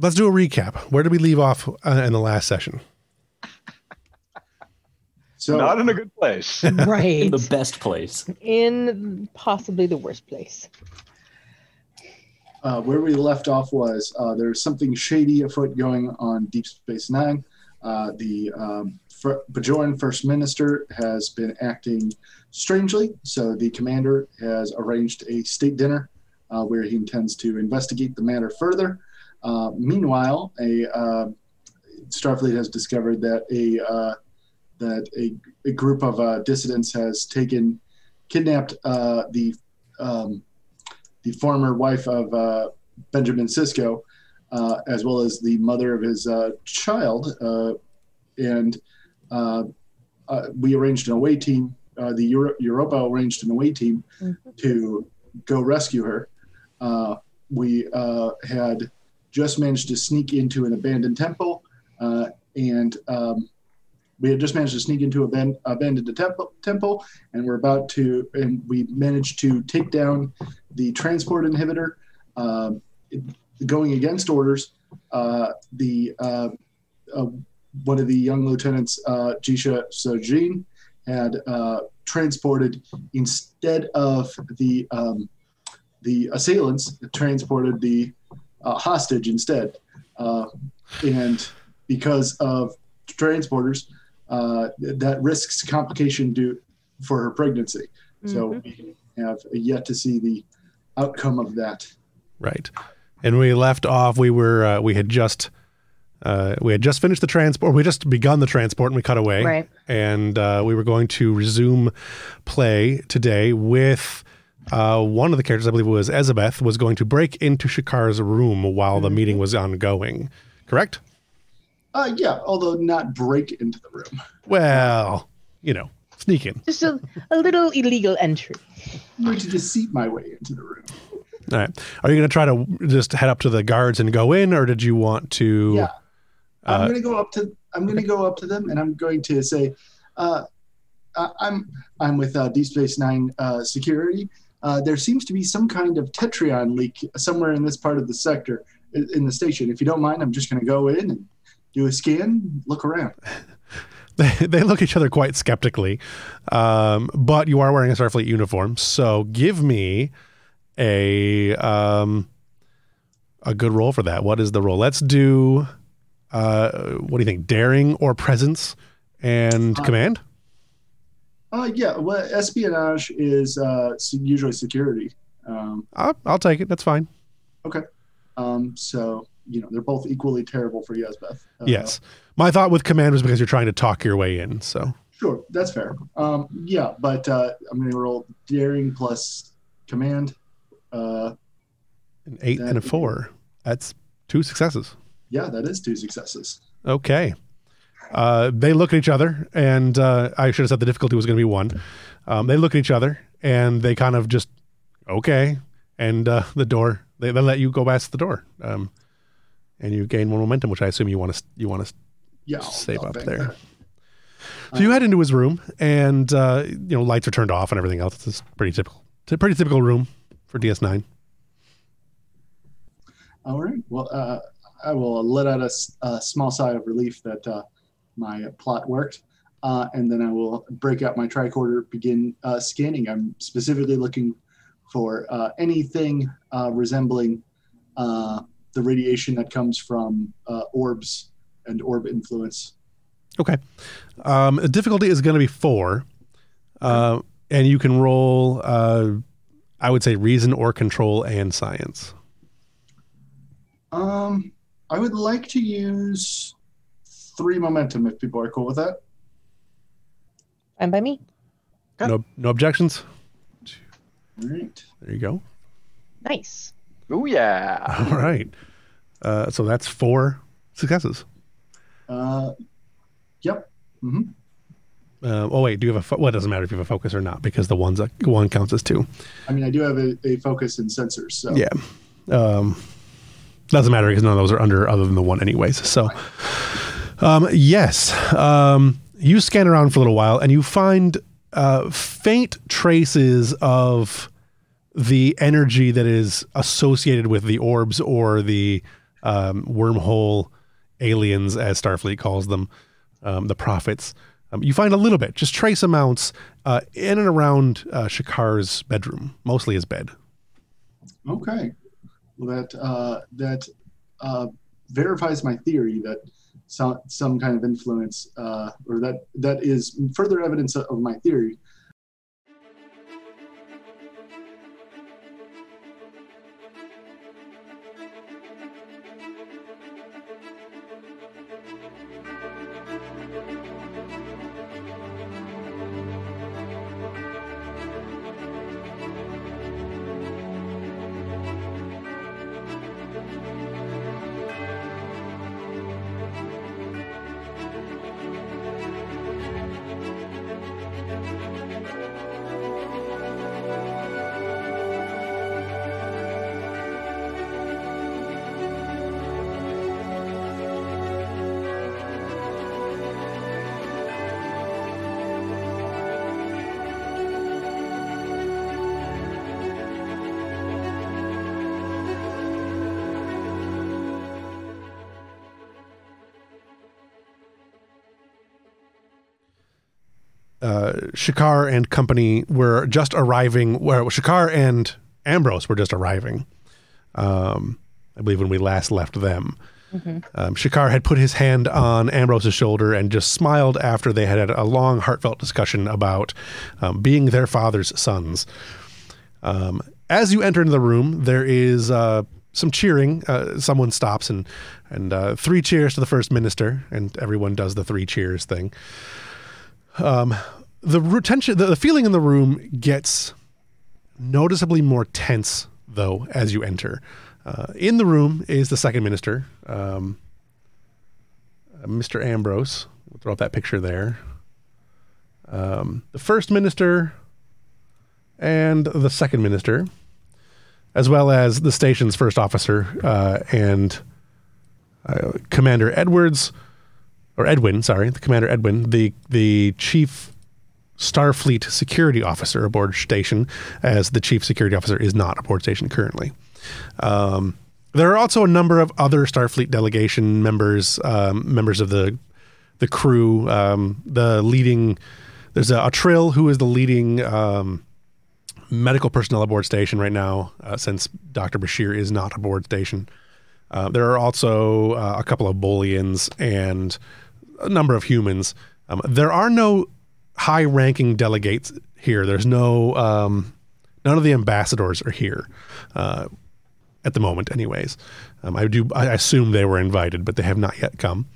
let's do a recap. Where did we leave off uh, in the last session? So Not in a good place. Right. In the best place. in possibly the worst place. uh, where we left off was uh, there's something shady afoot going on Deep Space Nine. Uh, the um, Fir- Bajoran First Minister has been acting strangely, so the commander has arranged a state dinner uh, where he intends to investigate the matter further. Uh, meanwhile, a uh, Starfleet has discovered that a uh, that a, a group of uh, dissidents has taken kidnapped uh, the um, the former wife of uh, Benjamin Sisko, uh, as well as the mother of his uh, child. Uh, and uh, uh, we arranged an away team. Uh, the Euro- Europa arranged an away team Mhm. to go rescue her. Uh, we uh, had just managed to sneak into an abandoned temple, uh, and um, we had just managed to sneak into a aban- abandoned temple, temple, and we're about to, and we managed to take down the transport inhibitor, it- going against orders. Uh, the uh, uh, one of the young lieutenants, uh, Jisha Sojin, had uh, transported instead of the um, the assailants, transported the uh, hostage instead, uh, and because of transporters, uh, that risks complication due for her pregnancy. So Mhm. we have yet to see the outcome of that. Right. And we left off. We were uh, we had just uh, we had just finished the transport. We just begun the transport, and we cut away. Right. And uh, we were going to resume play today with uh, one of the characters. I believe it was Ezabeth was going to break into Shakar's room while the meeting was ongoing. Correct. Uh, yeah, although not break into the room. Well, you know, sneak in. Just a, a little illegal entry. I'm going to deceive my way into the room. All right. Are you going to try to just head up to the guards and go in, or did you want to? Yeah. I'm Uh, going to go up to I'm going to go up to them and I'm going to say, uh, I- I'm I'm with uh, Deep Space Nine uh, security. Uh, there seems to be some kind of Tetryon leak somewhere in this part of the sector in the station. If you don't mind, I'm just going to go in and do a scan, look around. they, they look at each other quite skeptically. Um, but you are wearing a Starfleet uniform, so give me a um, a good roll for that. What is the roll? Let's do. Uh, what do you think? Daring or presence and Uh, command? Uh, yeah, well, espionage is uh, usually security. Um, I'll, I'll take it. That's fine. Okay. Um, so you know they're both equally terrible for Yesbeth. Uh, yes. My thought with command was because you're trying to talk your way in. So Sure, that's fair. Um, yeah, but uh, I'm going to roll daring plus command. Uh, an eight and a four. That's two successes. yeah, that is two successes. Okay. Uh, they look at each other, and uh, I should have said the difficulty was going to be one. Um, they look at each other, and they kind of just, okay. And uh, the door, they, they let you go past the door, um, and you gain more momentum, which I assume you want to you want to Yeah, save up there. that. So you head into his room, and uh, you know lights are turned off and everything else. It's pretty typical. It's a pretty typical room for DS9. All right. Well, uh, I will let out a small sigh of relief that uh, my plot worked, uh, and then I will break out my tricorder, begin uh, scanning. I'm specifically looking for uh, anything uh, resembling uh, the radiation that comes from uh, orbs and orb influence. Okay. Um, the difficulty is going to be four, uh, and you can roll. Uh, I would say reason or control and science. Um, I would like to use three momentum if people are cool with that. And by me. No, no objections. All right. There you go. Nice. Oh yeah. All right. Uh, so that's four successes. Uh, yep. hmm Uh, oh wait, do you have a? Fo- well, it doesn't matter if you have a focus or not because the ones that one counts as two. I mean, I do have a, a focus in sensors, so Yeah. Um, doesn't matter because none of those are under other than the one anyways. So, um, yes, um, you scan around for a little while and you find uh, faint traces of the energy that is associated with the orbs or the um, wormhole aliens, as Starfleet calls them, um, the prophets. Um, you find a little bit, just trace amounts, uh, in and around uh, Shakar's bedroom, mostly his bed. Okay. Well, that uh, that uh, verifies my theory that some some kind of influence, uh, or that that is further evidence of my theory. Uh, Shakar and company were just arriving. Where Shakar and Ambrose were just arriving. Um, I believe when we last left them. Um, Shakar had put his hand on Ambrose's shoulder and just smiled after they had had a long, heartfelt discussion about um, being their father's sons. Um, as you enter into the room, there is uh, some cheering. Uh, someone stops and and uh, three cheers to the first minister, and everyone does the three cheers thing the retention the, the feeling in the room gets noticeably more tense though as you enter. Uh, in the room is the second minister um, uh, mr ambrose. We'll throw up that picture there. Um, the first minister and the second minister as well as the station's first officer uh, and uh, commander edwards or edwin sorry the commander edwin the the chief Starfleet security officer aboard station, as the chief security officer is not aboard station currently. Um, there are also a number of other Starfleet delegation members, um, members of the the crew. Um, the leading there's a, a Trill who is the leading um, medical personnel aboard station right now, uh, since Doctor Bashir is not aboard station. Uh, there are also uh, a couple of Bolians and a number of humans. Um, there are no high ranking delegates here. There's no, um, none of the ambassadors are here uh, at the moment, anyways. Um, I do, I assume they were invited, but they have not yet come.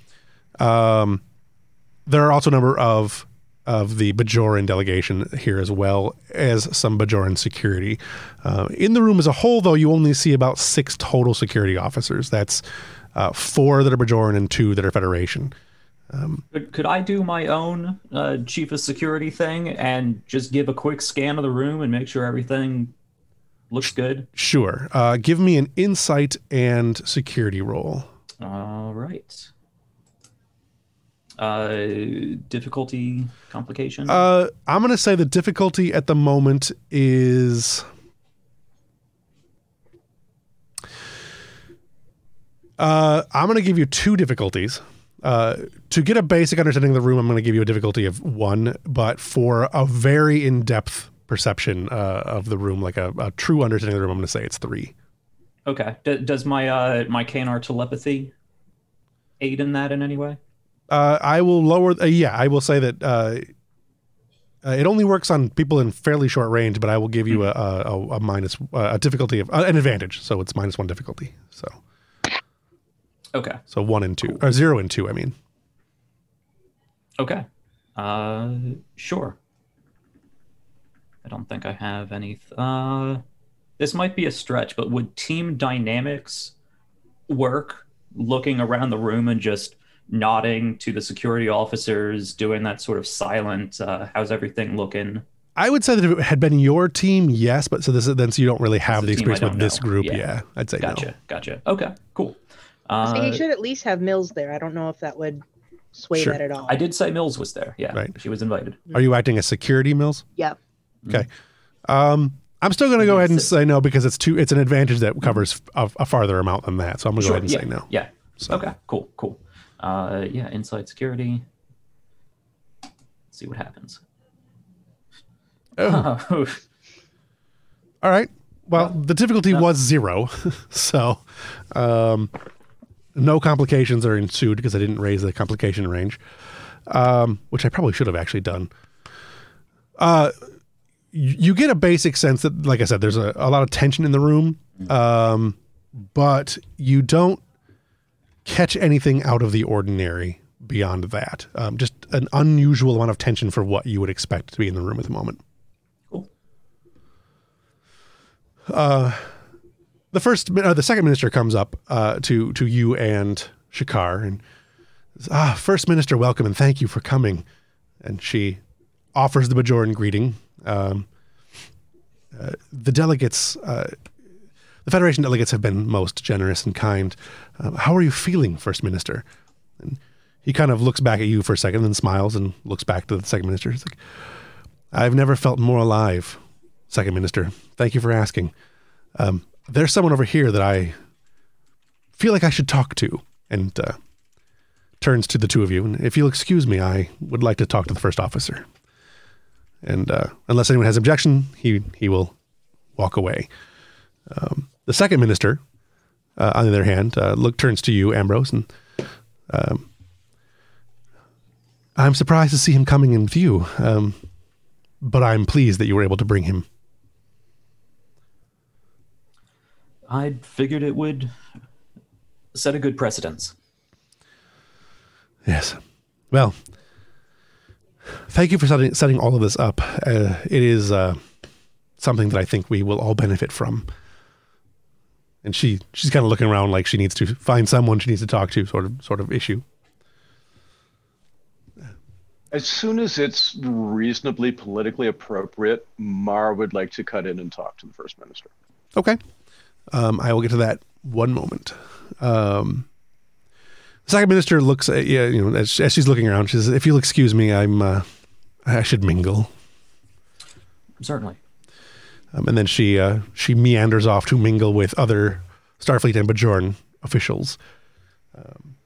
Um, there are also a number of of the Bajoran delegation here as well as some Bajoran security. Uh, in the room as a whole, though, you only see about six total security officers. That's uh, four that are Bajoran and two that are Federation. Could, could I do my own uh, chief of security thing and just give a quick scan of the room and make sure everything looks good? Sure. Uh, give me an insight and security roll. All right. Uh, difficulty complication. Uh, I'm going to say the difficulty at the moment is. Uh, I'm going to give you two difficulties. Uh, to get a basic understanding of the room, I'm going to give you a difficulty of one, but for a very in depth perception uh, of the room, like a, a true understanding of the room, I'm going to say it's three. okay. D- does my uh my Canar telepathy aid in that in any way? Uh, I will lower. Uh, yeah, I will say that uh, uh, it only works on people in fairly short range, but I will give you a, a, a, a minus a difficulty of uh, an advantage, so it's minus one difficulty. So Okay. so one and two or zero and two. I mean, Okay. Uh, sure. I don't think I have any. Th- uh, this might be a stretch, but would team dynamics work? Looking around the room and just nodding to the security officers, doing that sort of silent. Uh, how's everything looking? I would say that if it had been your team, yes, but so this is then so you don't really have a the experience with don't this group. Yeah. Yeah, I'd say Gotcha. no. Gotcha. Okay. Cool. So Uh, he should at least have Mills there. I don't know if that would sway Sure. that at all. I did say Mills was there. Yeah. Right. She was invited. Are you acting as security, Mills? Yeah. Okay. Um, I'm still going to go ahead and say no because it's too. It's an advantage that covers a, a farther amount than that. So I'm going to go ahead and yeah, say no. Yeah. So- Okay. Cool. Cool. Uh, yeah. Inside security. Let's see what happens. Oh, all right. Well, the difficulty No. was zero, so um, no complications are ensued because I didn't raise the complication range, um, which I probably should have actually done. Uh, you, you get a basic sense that, like I said, there's a, a lot of tension in the room, um, but you don't catch anything out of the ordinary beyond that. Um, just an unusual amount of tension for what you would expect to be in the room at the moment. Cool. The first uh, the second minister comes up uh, to to you and Shakar and says, ah first minister welcome and thank you for coming. And she offers the Bajoran greeting. Um, uh, the delegates uh, the federation delegates have been most generous and kind. Uh, how are you feeling first minister? And he kind of looks back at you for a second and smiles and looks back to the second minister. It's like I've never felt more alive second minister. Thank you for asking. Um, there's someone over here that I feel like I should talk to. And uh, turns to the two of you. And if you'll excuse me, I would like to talk to the first officer. And uh, unless anyone has objection, he he will walk away. Um, the second minister, uh, on the other hand, uh, look turns to you, Ambrose, and um, I'm surprised to see him coming in view. Um, but I'm pleased that you were able to bring him. I figured it would set a good precedence. Yes. Well, thank you for setting, setting all of this up. Uh, it is uh, something that I think we will all benefit from. And she she's kind of looking around like she needs to find someone she needs to talk to, sort of sort of issue. As soon as it's reasonably politically appropriate, Mar would like to cut in and talk to the first minister. Okay. Um, I will get to that one moment. Um, the second minister looks at yeah, you know, as, as she's looking around, she says, "If you'll excuse me, I'm uh, I should mingle." Certainly. Um, and then she uh, she meanders off to mingle with other Starfleet and Bajoran officials. Um,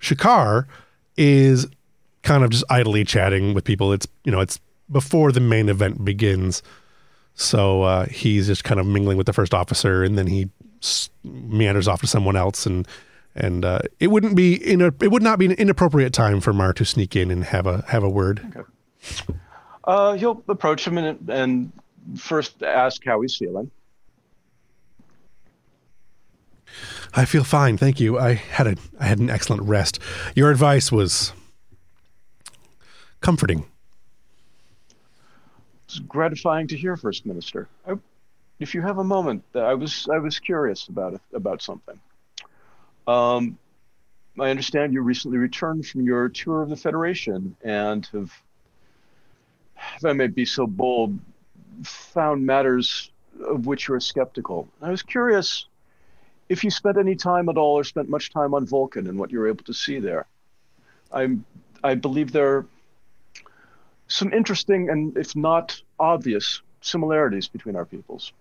Shakar is kind of just idly chatting with people. It's you know it's before the main event begins, so uh, he's just kind of mingling with the first officer, and then he meanders off to someone else, and and uh, it wouldn't be in a, it would not be an inappropriate time for Mar to sneak in and have a have a word. Uh, he'll approach him and, and first ask how he's feeling. I feel fine, thank you. I had a I had an excellent rest. Your advice was comforting. It's gratifying to hear, First Minister. I, if you have a moment, I was I was curious about it, about something. Um, I understand you recently returned from your tour of the Federation and have, if I may be so bold, found matters of which you are skeptical. I was curious if you spent any time at all or spent much time on Vulcan and what you were able to see there. I'm, I believe there are some interesting and, if not obvious, similarities between our peoples.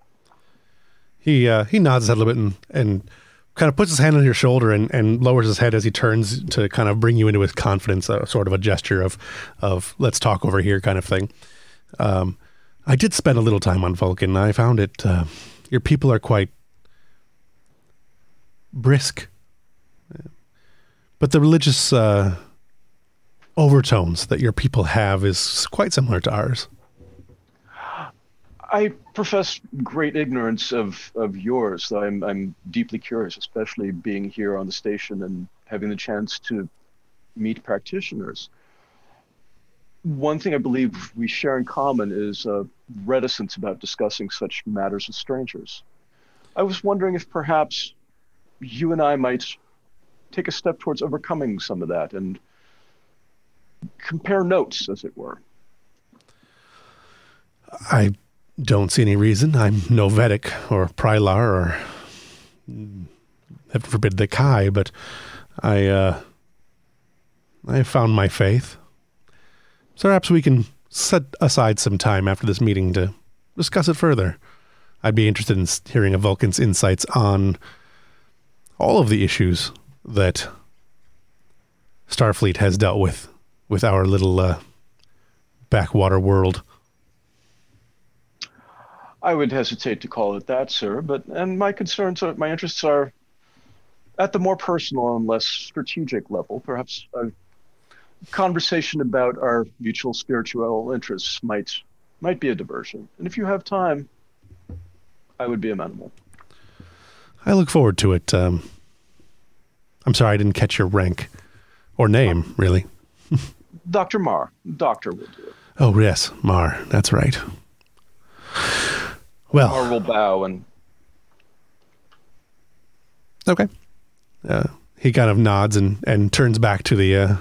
He uh, he nods his head a little bit and, and kind of puts his hand on your shoulder and, and lowers his head as he turns to kind of bring you into his confidence, a sort of a gesture of of let's talk over here kind of thing. Um, I did spend a little time on Vulcan. I found it. Uh, your people are quite brisk, but the religious uh, overtones that your people have is quite similar to ours. I profess great ignorance of, of yours. though I'm, I'm deeply curious, especially being here on the station and having the chance to meet practitioners. One thing I believe we share in common is uh, reticence about discussing such matters with strangers. I was wondering if perhaps you and I might take a step towards overcoming some of that and compare notes, as it were. I don't see any reason. I'm no Vedek or Prylar or heaven forbid the Kai, but I uh I found my faith. So perhaps we can set aside some time after this meeting to discuss it further. I'd be interested in hearing a Vulcan's insights on all of the issues that Starfleet has dealt with with our little uh, backwater world. I would hesitate to call it that, sir. But and my concerns, are, my interests are at the more personal and less strategic level. Perhaps a conversation about our mutual spiritual interests might might be a diversion. And if you have time, I would be amenable. I look forward to it. Um, I'm sorry I didn't catch your rank or name, really. Doctor Marr, Doctor will do it. Oh, yes, Mar. That's right. Well, Marr will bow and Okay. Uh, he kind of nods and, and turns back to the uh,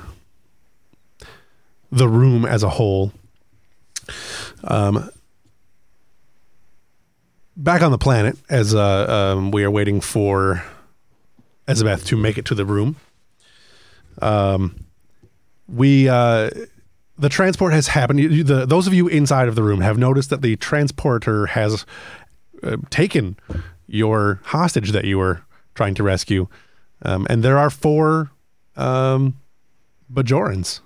the room as a whole. Um, back on the planet, as uh, um, we are waiting for Elizabeth to make it to the room. Um, we uh, the transport has happened. You- The those of you inside of the room have noticed that the transporter has uh, taken your hostage that you were trying to rescue, um, and there are four um, Bajorans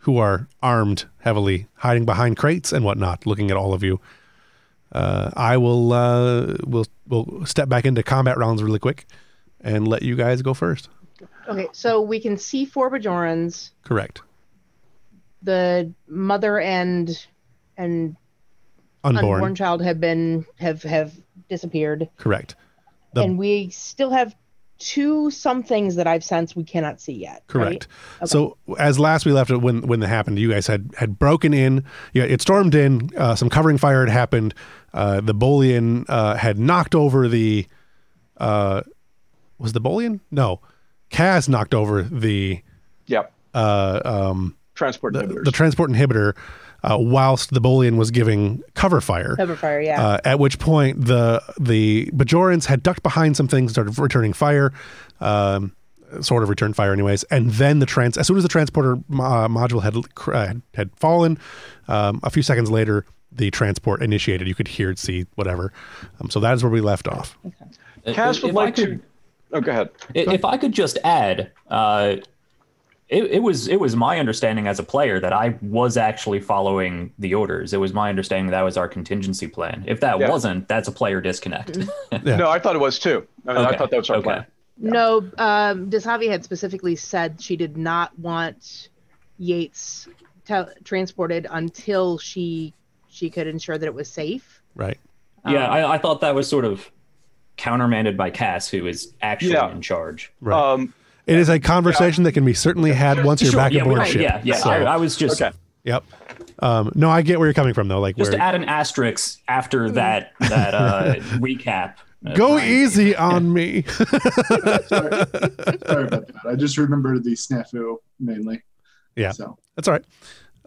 who are armed heavily, hiding behind crates and whatnot, looking at all of you. Uh, I will uh, will will step back into combat rounds really quick and let you guys go first. Okay, so we can see four Bajorans. Correct. The mother and and Unborn. unborn child have been have have disappeared, Correct. The- and we still have two some things that I've sensed we cannot see yet. right? Correct. So as last we left it when when that happened, you guys had had broken in. Yeah, it stormed in. Uh, some covering fire had happened. Uh, the Bolian uh, had knocked over the. Uh, was the Bolian? No, Kaz knocked over the yep, uh, um, transport the, inhibitors. the transport inhibitor, uh, whilst the Bolian was giving cover fire. Cover fire, yeah. Uh, at which point the the Bajorans had ducked behind some things, started returning fire, um, sort of returned fire, anyways. And then the trans, as soon as the transporter uh, module had uh, had fallen, um, a few seconds later, the transport initiated. You could hear it, see whatever. Um, so that is where we left off. Cass If would I like could- to. Oh, go ahead. I- If I could just add, uh, it, it was it was my understanding as a player that I was actually following the orders. It was my understanding that was our contingency plan. If that Yeah. wasn't, that's a player disconnect. Yeah. No, I thought it was too. I, mean, I thought that was our okay. plan. No, um, Desavi had specifically said she did not want Yates tel- transported until she she could ensure that it was safe. Right. yeah, Um, I, I thought that was sort of countermanded by Cass, who is actually Yeah. in charge. Right. Um, it is a conversation that can be certainly had once you're Sure, back yeah, aboard we- ship. yeah, yeah. So, I, I was just okay. yep. Um, no, I get where you're coming from though. Like, just where, to add an asterisk after that that uh, recap. Uh, go Brian- easy on me. Sorry, sorry about that. I just remember the snafu mainly. Yeah. So That's all right.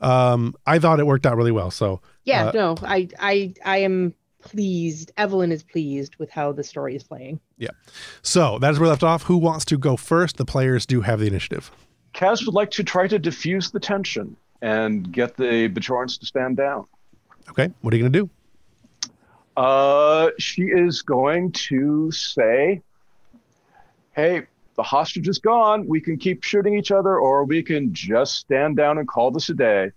Um, I thought it worked out really well. So Yeah, Uh, no, I I I am pleased. Evelyn is pleased with how the story is playing. Yeah. So that is where we left off. Who wants to go first? The players do have the initiative. Kaz would like to try to diffuse the tension and get the Bajorans to stand down. Okay. What are you going to do? Uh, she is going to say, "Hey, the hostage is gone. We can keep shooting each other, or we can just stand down and call this a day.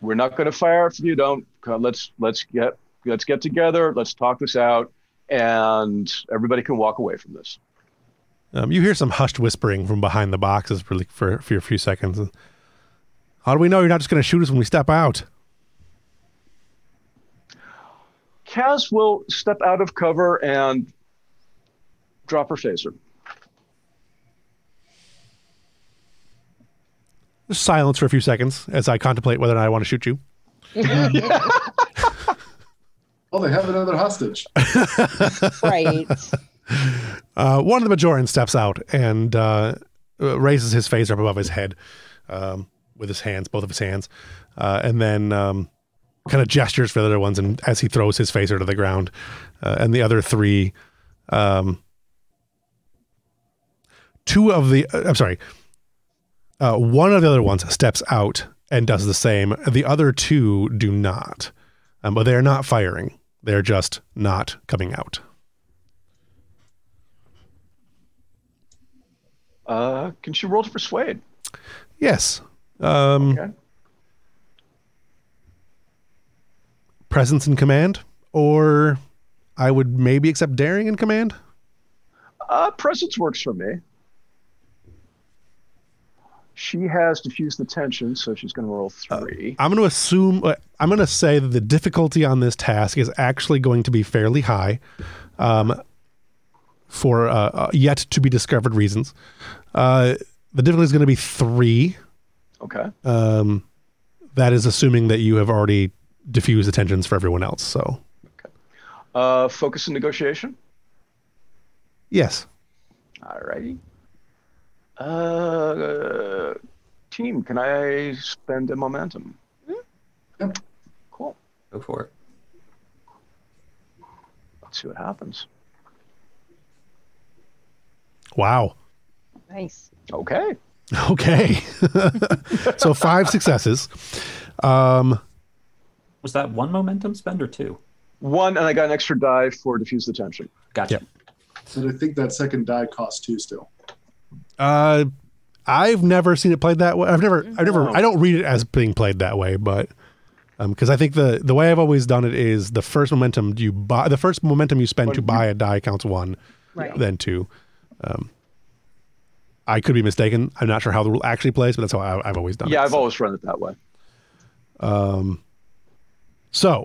We're not going to fire if you don't. Let's let's get let's get together. Let's talk this out, and everybody can walk away from this." Um, you hear some hushed whispering from behind the boxes for, like- for, for a few seconds. How do we know you're not just going to shoot us when we step out? Kaz will step out of cover and drop her phaser. Just silence for a few seconds as I contemplate whether or not I want to shoot you. oh, they have another hostage. Right. Uh, one of the Bajorans steps out and uh, uh, raises his phaser up above his head um, with his hands, both of his hands, uh, and then um, kind of gestures for the other ones. And as he throws his phaser to the ground, uh, and the other three, um, two of the, uh, I'm sorry, uh, one of the other ones steps out and does the same. The other two do not, um, but they are not firing. They're just not coming out. Uh, can she roll to persuade? Yes. Um, Okay. Presence in command, or I would maybe accept daring in command. Uh, presence works for me. She has diffused the tension, so she's going to roll three. I'm going to assume, uh, I'm going to say that the difficulty on this task is actually going to be fairly high um, for uh, uh, yet to be discovered reasons. Uh, the difficulty is going to be three. okay. Um, that is assuming that you have already diffused the tensions for everyone else. So, Uh, focus and negotiation. yes. Alrighty. Uh, team, can I spend a momentum? Yep. Cool. Go for it. Let's see what happens. Wow. Nice. Okay. Okay. so, five successes. Um, Was that one momentum spend or two? One, and I got an extra die for diffuse the tension. Gotcha. Yep. And I think that second die costs two still. Uh, I've never seen it played that way. I've never, I've never. I don't read it as being played that way, but um, because I think the the way I've always done it is the first momentum you buy, the first momentum you spend to you- buy a die counts one, Right. then two. Um, I could be mistaken. I'm not sure how the rule actually plays, but that's how I, I've always done it. Yeah, I've So- always run it that way. Um, So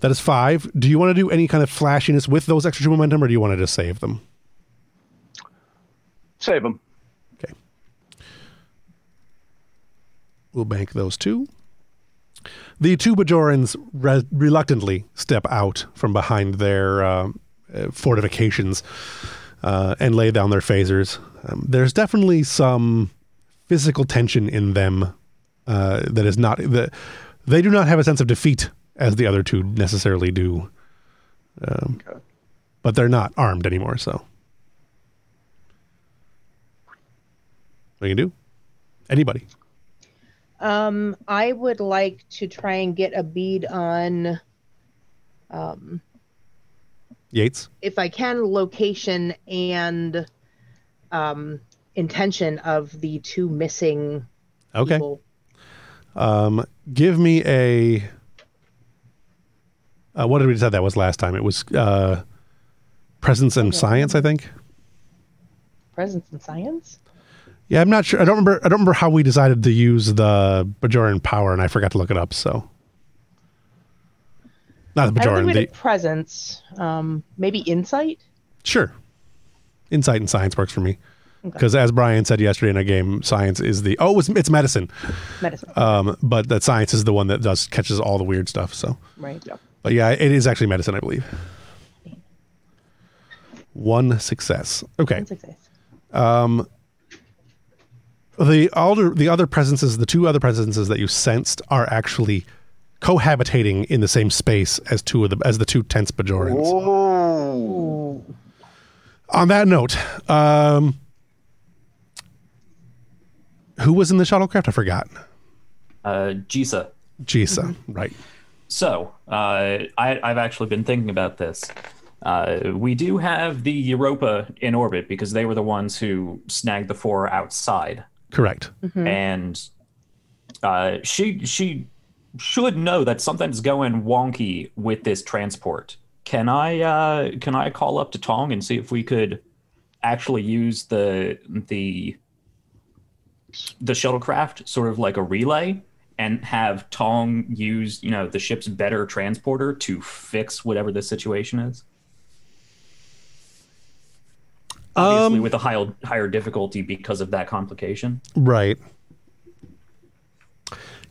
that is five. Do you want to do any kind of flashiness with those extra two momentum, or do you want to just save them? Save them. We'll bank those two. The two Bajorans re- reluctantly step out from behind their uh, uh, fortifications uh, and lay down their phasers. Um, there's definitely some physical tension in them uh, that is not the, they do not have a sense of defeat as the other two necessarily do. Um, Okay. But they're not armed anymore, so. What you can do? Anybody. Um, I would like to try and get a bead on, um, Yates. if I can, location and um, intention of the two missing Okay. people. Um, give me a. Uh, what did we decide that was last time? It was uh, presence and Okay. science, I think. Presence and science. Yeah, I'm not sure. I don't remember. I don't remember how we decided to use the Bajoran power, and I forgot to look it up. So, not the I think Bajoran. we The presence. Um, maybe insight. sure, insight and science works for me Okay. because, as Brian said yesterday in a game, science is the oh, it's, it's medicine. Medicine. Um, but that science is the one that does catches all the weird stuff. So, right. Yeah. but yeah, it is actually medicine, I believe. One success. Okay. One success. The other the other presences, the two other presences that you sensed are actually cohabitating in the same space as two of the as the two tense Bajorans. Ooh. On that note, um, who was in the shuttlecraft? I forgot. Uh, Jisa. Jisa, right? So, uh, I, I've actually been thinking about this. Uh, we do have the Europa in orbit because they were the ones who snagged the four outside, Correct. and uh, she she should know that something's going wonky with this transport. Can I uh, can I call up to Tong and see if we could actually use the the the shuttlecraft sort of like a relay and have Tong use, you know, the ship's better transporter to fix whatever the situation is? Obviously, Um, with a higher higher difficulty because of that complication. Right.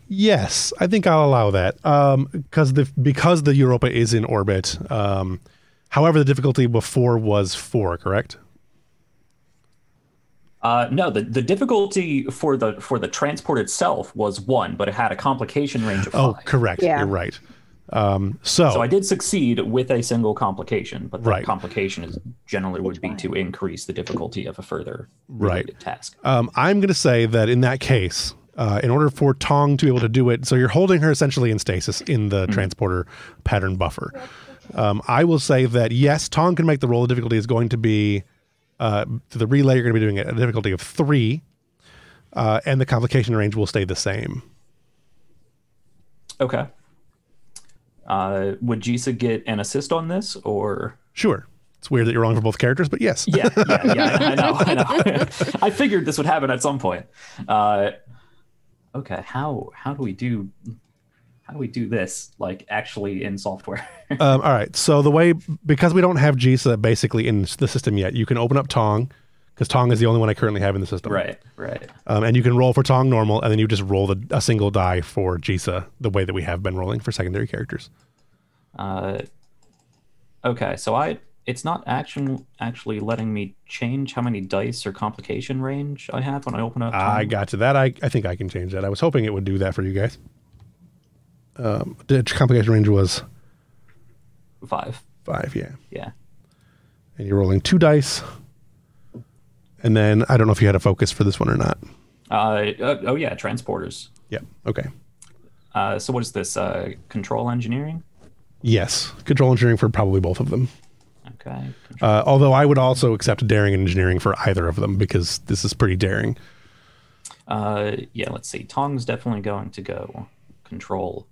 Yes, I think I'll allow that. Um, because the because the Europa is in orbit. Um, however, the difficulty before was four, correct? Uh, no, the, the difficulty for the for the transport itself was one, but it had a complication range of Oh, five. correct. Yeah. You're right. Um, so, So I did succeed with a single complication, but the Right. complication is generally would be to increase the difficulty of a further Right. task. um, I'm going to say that in that case, uh, in order for Tong to be able to do it, so you're holding her essentially in stasis in the transporter pattern buffer. Um, I will say that yes, Tong can make the roll. The difficulty is going to be uh, the relay. You're going to be doing it at a difficulty of three, uh, and the complication range will stay the same. Okay. Uh, would Jisa get an assist on this, or? Sure. It's weird that you're wrong for both characters, but yes. Yeah, yeah, yeah. I know, I know. I figured this would happen at some point. Uh, okay, how how do we do how do we do this like actually in software? um, all right. So the way because we don't have Jisa basically in the system yet, you can open up Tong because Tong is the only one I currently have in the system. right, right. Um, and you can roll for Tong normal, and then you just roll the, a single die for Jisa the way that we have been rolling for secondary characters. Uh, okay, so I it's not action actually letting me change how many dice or complication range I have when I open up. I got to that. I, I think I can change that. I was hoping it would do that for you guys. Um, the complication range was five. five, yeah. Yeah. And you're rolling two dice. And then I don't know if you had a focus for this one or not. Uh, uh, oh yeah, transporters. Yeah. Okay. Uh, so what is this? Uh, control engineering. Yes. Control engineering for probably both of them. Okay. Uh, although I would also accept daring engineering for either of them because this is pretty daring. Uh, yeah, let's see. Tong's definitely going to go control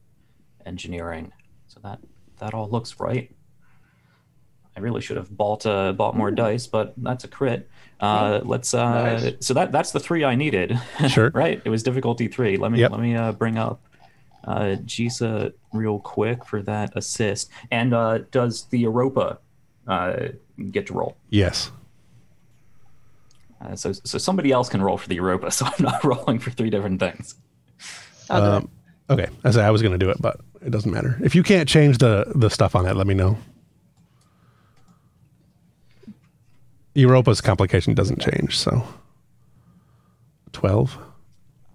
engineering. So that that all looks right. I really should have bought uh, bought more dice, but that's a crit. Uh, let's. Uh, Nice. So that that's the three I needed. Sure. right. It was difficulty three. Let me Yep. let me uh, bring up uh, Jisa real quick for that assist. And uh, does the Europa uh, get to roll? Yes. Uh, so so somebody else can roll for the Europa. So I'm not rolling for three different things. I'll do it. Um, okay. I say I was going to do it, but it doesn't matter. If you can't change the the stuff on it, let me know. Europa's complication doesn't change, so twelve,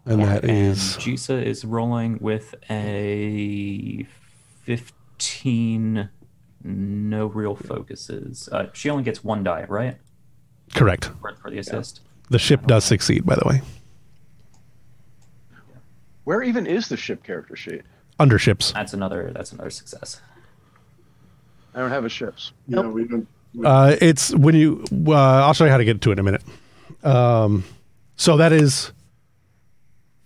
and that and is Jisa is rolling with a 15 no real focuses. Uh, she only gets one die, right? correct. For, for the assist. The ship does succeed, by the way. Where even is the ship character sheet? Under ships. That's another that's another success. I don't have a ships. Yeah, we don't. Uh, it's when you. Uh, I'll show you how to get to it in a minute. Um, so that is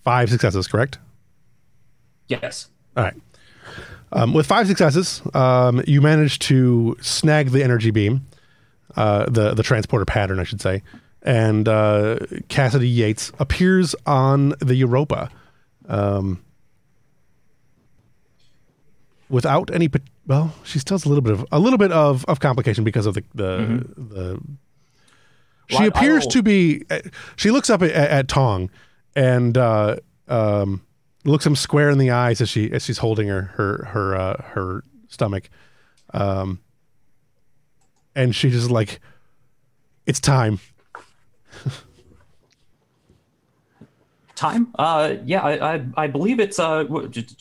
five successes, correct? Yes. All right. Um, with five successes, um, you manage to snag the energy beam, uh, the the transporter pattern, I should say, and uh, Kasidy Yates appears on the Europa, um, without any. Well, she still has a little bit of a little bit of, of complication because of the the the. She Well, appears to be. uh, She looks up at, at Tong, and uh, um, looks him square in the eyes as she as she's holding her her her uh, her stomach, um, and she's just like, "It's time." Time? Uh, yeah, I I, I believe it's uh what, j- j-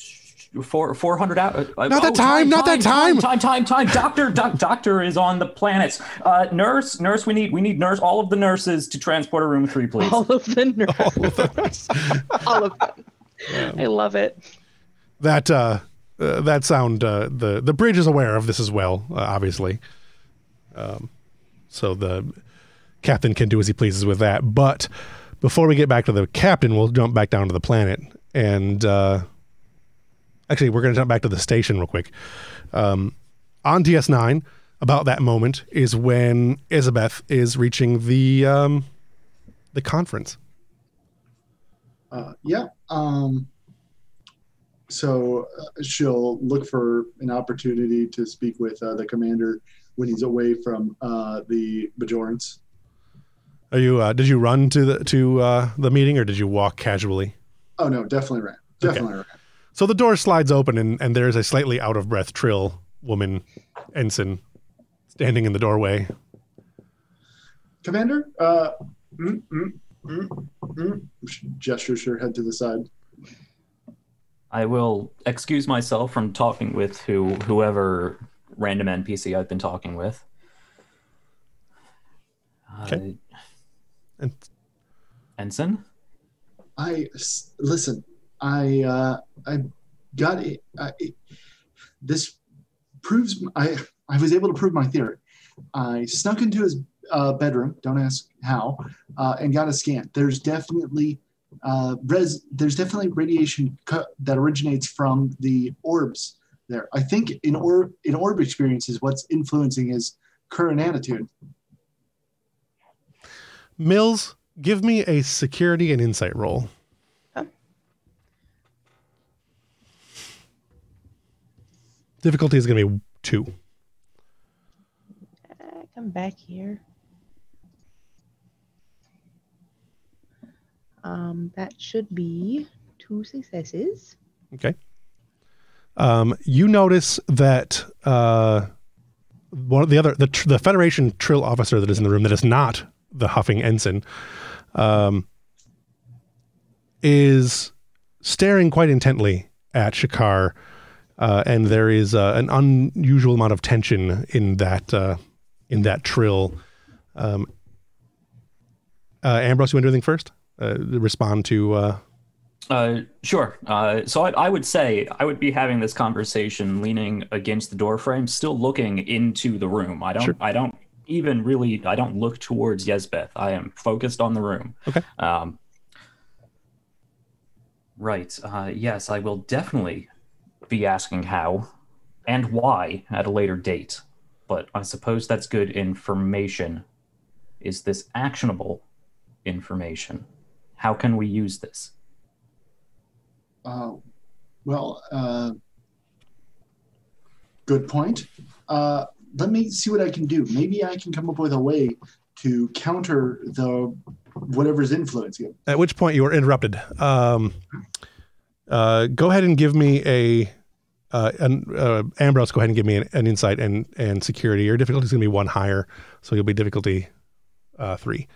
four four hundred out. Uh, Not that time, not that time. Time, time, time. Doctor, doc, doctor is on the planets. Uh, nurse, nurse. We need we need nurse. All of the nurses to transport a room three, please. All of the nerds. All of them. I love it. That uh, uh, that sound uh, the the bridge is aware of this as well, uh, obviously. Um, so the captain can do as he pleases with that. But before we get back to the captain, we'll jump back down to the planet and uh, actually we're going to jump back to the station real quick. Um, on DS9, about that moment is when Isabeth is reaching the um, the conference. uh, yeah. Um, so uh, she'll look for an opportunity to speak with uh, the commander when he's away from uh, the Bajorans. Are you? Uh, did you run to the to uh, the meeting or did you walk casually? Oh no, definitely ran. Definitely ran. So the door slides open, and, and there's a slightly out of breath Trill woman ensign standing in the doorway. Commander, uh, mm, mm, mm, mm. She gestures her head to the side. I will excuse myself from talking with who whoever random NPC I've been talking with. Okay. Uh, And Ensign? I listen. I uh, I got it. I. This proves I I was able to prove my theory. I snuck into his uh, bedroom. Don't ask how, uh, and got a scan. There's definitely uh, res. There's definitely radiation co- that originates from the orbs there. I think in orb in orb experiences, what's influencing his current attitude. Mills, give me a security and insight roll. Difficulty is going to be two. Uh, come back here. Um, that should be two successes. Okay. Um, you notice that uh, one of the other the tr- the Federation Trill officer that is in the room that is not the huffing ensign um, is staring quite intently at Shakar, uh, and there is uh, an unusual amount of tension in that uh, in that trill. Um, uh, Ambrose, you want to do anything first? Uh, respond to uh, Uh, sure. Uh, so I, I would say I would be having this conversation leaning against the door frame, still looking into the room. I don't. Sure. I don't even really. I don't look towards Yesbeth. I am focused on the room. Okay. Um, right. Uh, yes, I will definitely be asking how and why at a later date. But I suppose that's good information. Is this actionable information? How can we use this? Uh, well, uh, good point. Uh, let me see what I can do. Maybe I can come up with a way to counter the whatever's influencing it. At which point you were interrupted. Um, uh, go ahead and give me a uh, an, uh, Ambrose. Go ahead and give me an, an insight and and security. Your difficulty is going to be one higher, so you'll be difficulty uh, three.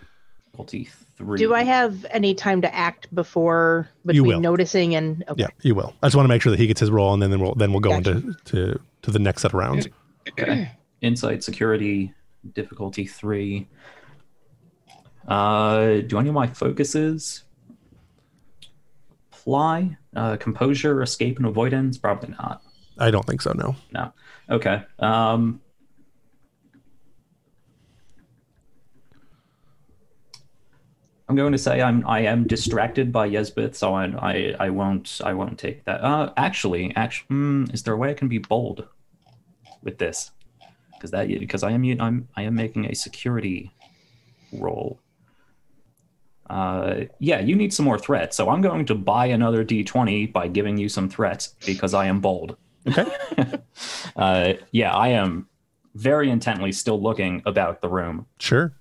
Difficulty three. Do I have any time to act before You between will. noticing and okay. Yeah, you will. I just want to make sure that he gets his roll, and then, then we'll then we'll go Gotcha. into to to the next set of rounds. Okay. Insight, security, difficulty three. Uh, do any of my focuses apply? Uh, composure, escape, and avoidance? Probably not. I don't think so. No. No. Okay. Um, I'm going to say I'm I am distracted by Yesbeth, so I I, I won't I won't take that. Uh, actually, actually, mm, is there a way I can be bold with this? Because that because I am I'm I am making a security roll. Uh, yeah, you need some more threats, so I'm going to buy another D20 by giving you some threats because I am bold. Okay. uh, yeah, I am very intently still looking about the room. Sure.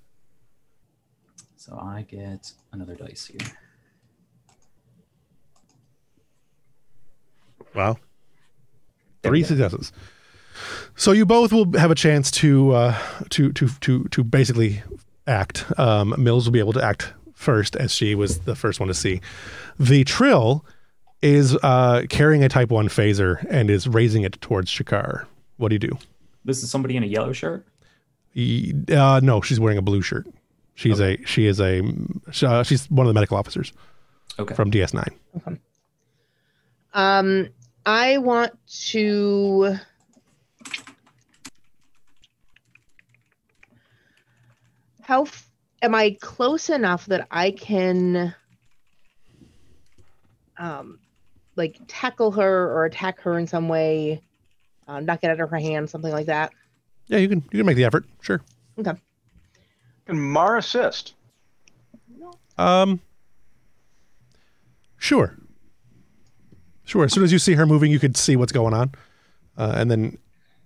So I get another dice here. Wow. Three successes. So you both will have a chance to uh, to to to to basically act. Um, Mills will be able to act first, as she was the first one to see. The Trill is uh, carrying a Type One phaser and is raising it towards Shakar. What do you do? This is somebody in a yellow shirt. E- Uh, no, she's wearing a blue shirt. She's a she is a uh, she's one of the medical officers Okay. from DS9. Okay. Um, I want to. How f- am I close enough that I can, um, like tackle her or attack her in some way, uh, knock it out of her hand, something like that? Yeah, you can you can make the effort. Sure. Okay. Can Mar assist? Um. Sure. Sure. As soon as you see her moving, you could see what's going on, uh, and then,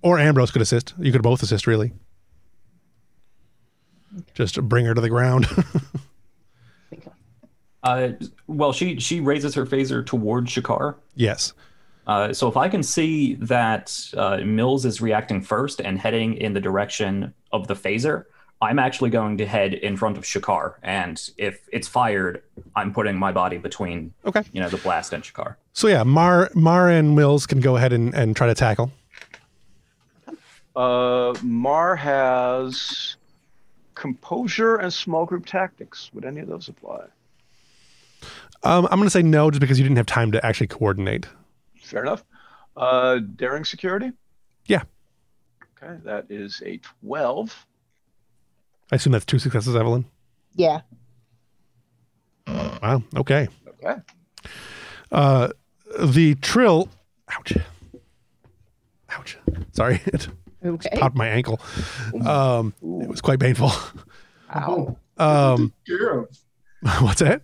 or Ambrose could assist. You could both assist, really. Just bring her to the ground. Uh, well, she she raises her phaser towards Shakar. yes. Uh, so if I can see that uh, Mills is reacting first and heading in the direction of the phaser, I'm actually going to head in front of Shakar. And if it's fired, I'm putting my body between, Okay. you know, the blast and Shakar. So yeah, Mar Mar and Mills can go ahead and, and try to tackle. Uh, Mar has composure and small group tactics. Would any of those apply? Um, I'm going to say no, just because you didn't have time to actually coordinate. Fair enough. Uh, daring security. Yeah. Okay, that is a 12. I assume that's two successes, Evelyn. Yeah. Wow. Okay. Okay. Uh, the trill. Ouch. Ouch. Sorry, it Okay. popped my ankle. Um, it was quite painful. Ow. Um, take care of. what's that?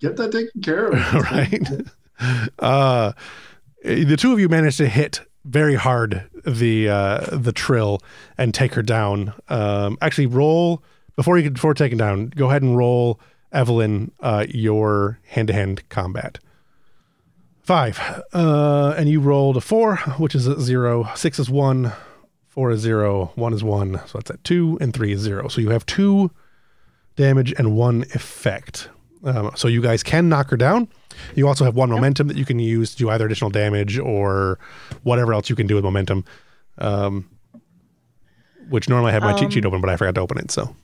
Get that taken care of. right. Uh, the two of you managed to hit very hard the uh, the trill and take her down. Um, actually, roll before you before taking down. Go ahead and roll Evelyn uh, your hand to hand combat. Five, uh, and you rolled a four, which is a zero. Six is one. Four is zero, one is one. So that's at two, and three is zero. So you have two damage and one effect. Um, so you guys can knock her down. You also have one momentum that you can use to do either additional damage or whatever else you can do with momentum. Um, which normally I have my cheat sheet Um, open, but I forgot to open it. So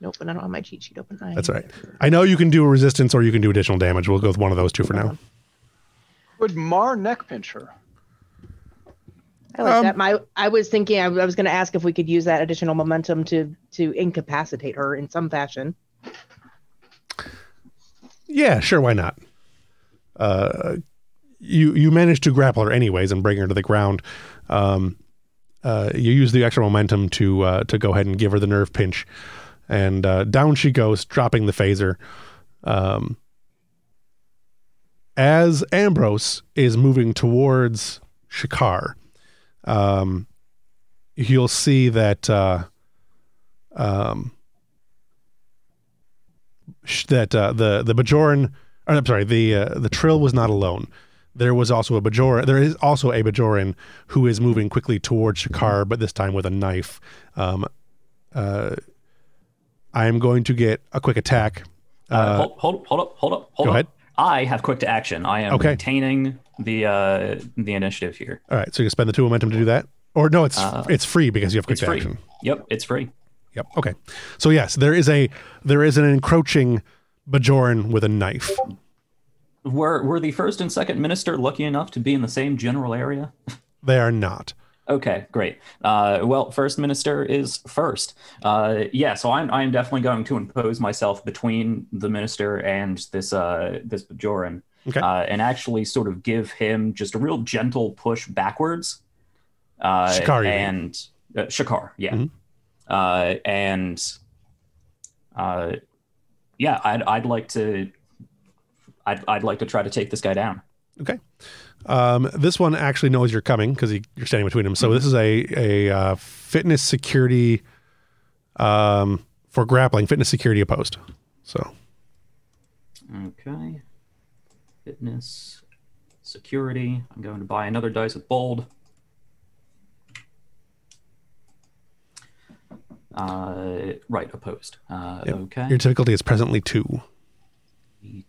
Nope, and I don't have my cheat sheet open. I- that's all right. I know you can do a resistance or you can do additional damage. We'll go with one of those two for now. Would Mar neck pinch her? I like Um, that. My I was thinking I, I was going to ask if we could use that additional momentum to to incapacitate her in some fashion. Yeah, sure. Why not? Uh, you you managed to grapple her anyways and bring her to the ground. Um, uh, you use the extra momentum to uh, to go ahead and give her the nerve pinch, and uh, down she goes, dropping the phaser. Um, as Ambrose is moving towards Shakar, um, you'll see that uh, um, sh- that uh, the the Bajoran, or, I'm sorry, the uh, the Trill was not alone. There was also a Bajoran. There is also a Bajoran who is moving quickly towards Shakar, but this time with a knife. Um, uh, I am going to get a quick attack. Uh, Uh, hold, hold, hold up, hold up, hold go up. ahead. I have quick to action. I am Okay. maintaining the uh, the initiative here. all right, so you can spend the two momentum to do that, or no, it's Uh, it's free because you have quick It's free. action. Yep, it's free. Yep. Okay. So yes, there is a there is an encroaching Bajoran with a knife. Were were the first and second minister lucky enough to be in the same general area? They are not. Okay, great. Uh, well, first minister is first. Uh, yeah, so I'm I'm definitely going to impose myself between the minister and this uh, this Bajoran, Okay. uh, and actually sort of give him just a real gentle push backwards. Uh, Shakar, you and uh, Shakar, yeah, Mhm. uh, and uh, yeah, I'd I'd like to. I'd, I'd like to try to take this guy down. Okay. Um, this one actually knows you're coming because you're standing between them. So this is a a uh, fitness security um, for grappling. Fitness security opposed. So Okay. Fitness, security. I'm going to buy another dice with bold. Uh, right, opposed. Uh, Yep. Okay. your difficulty is presently two.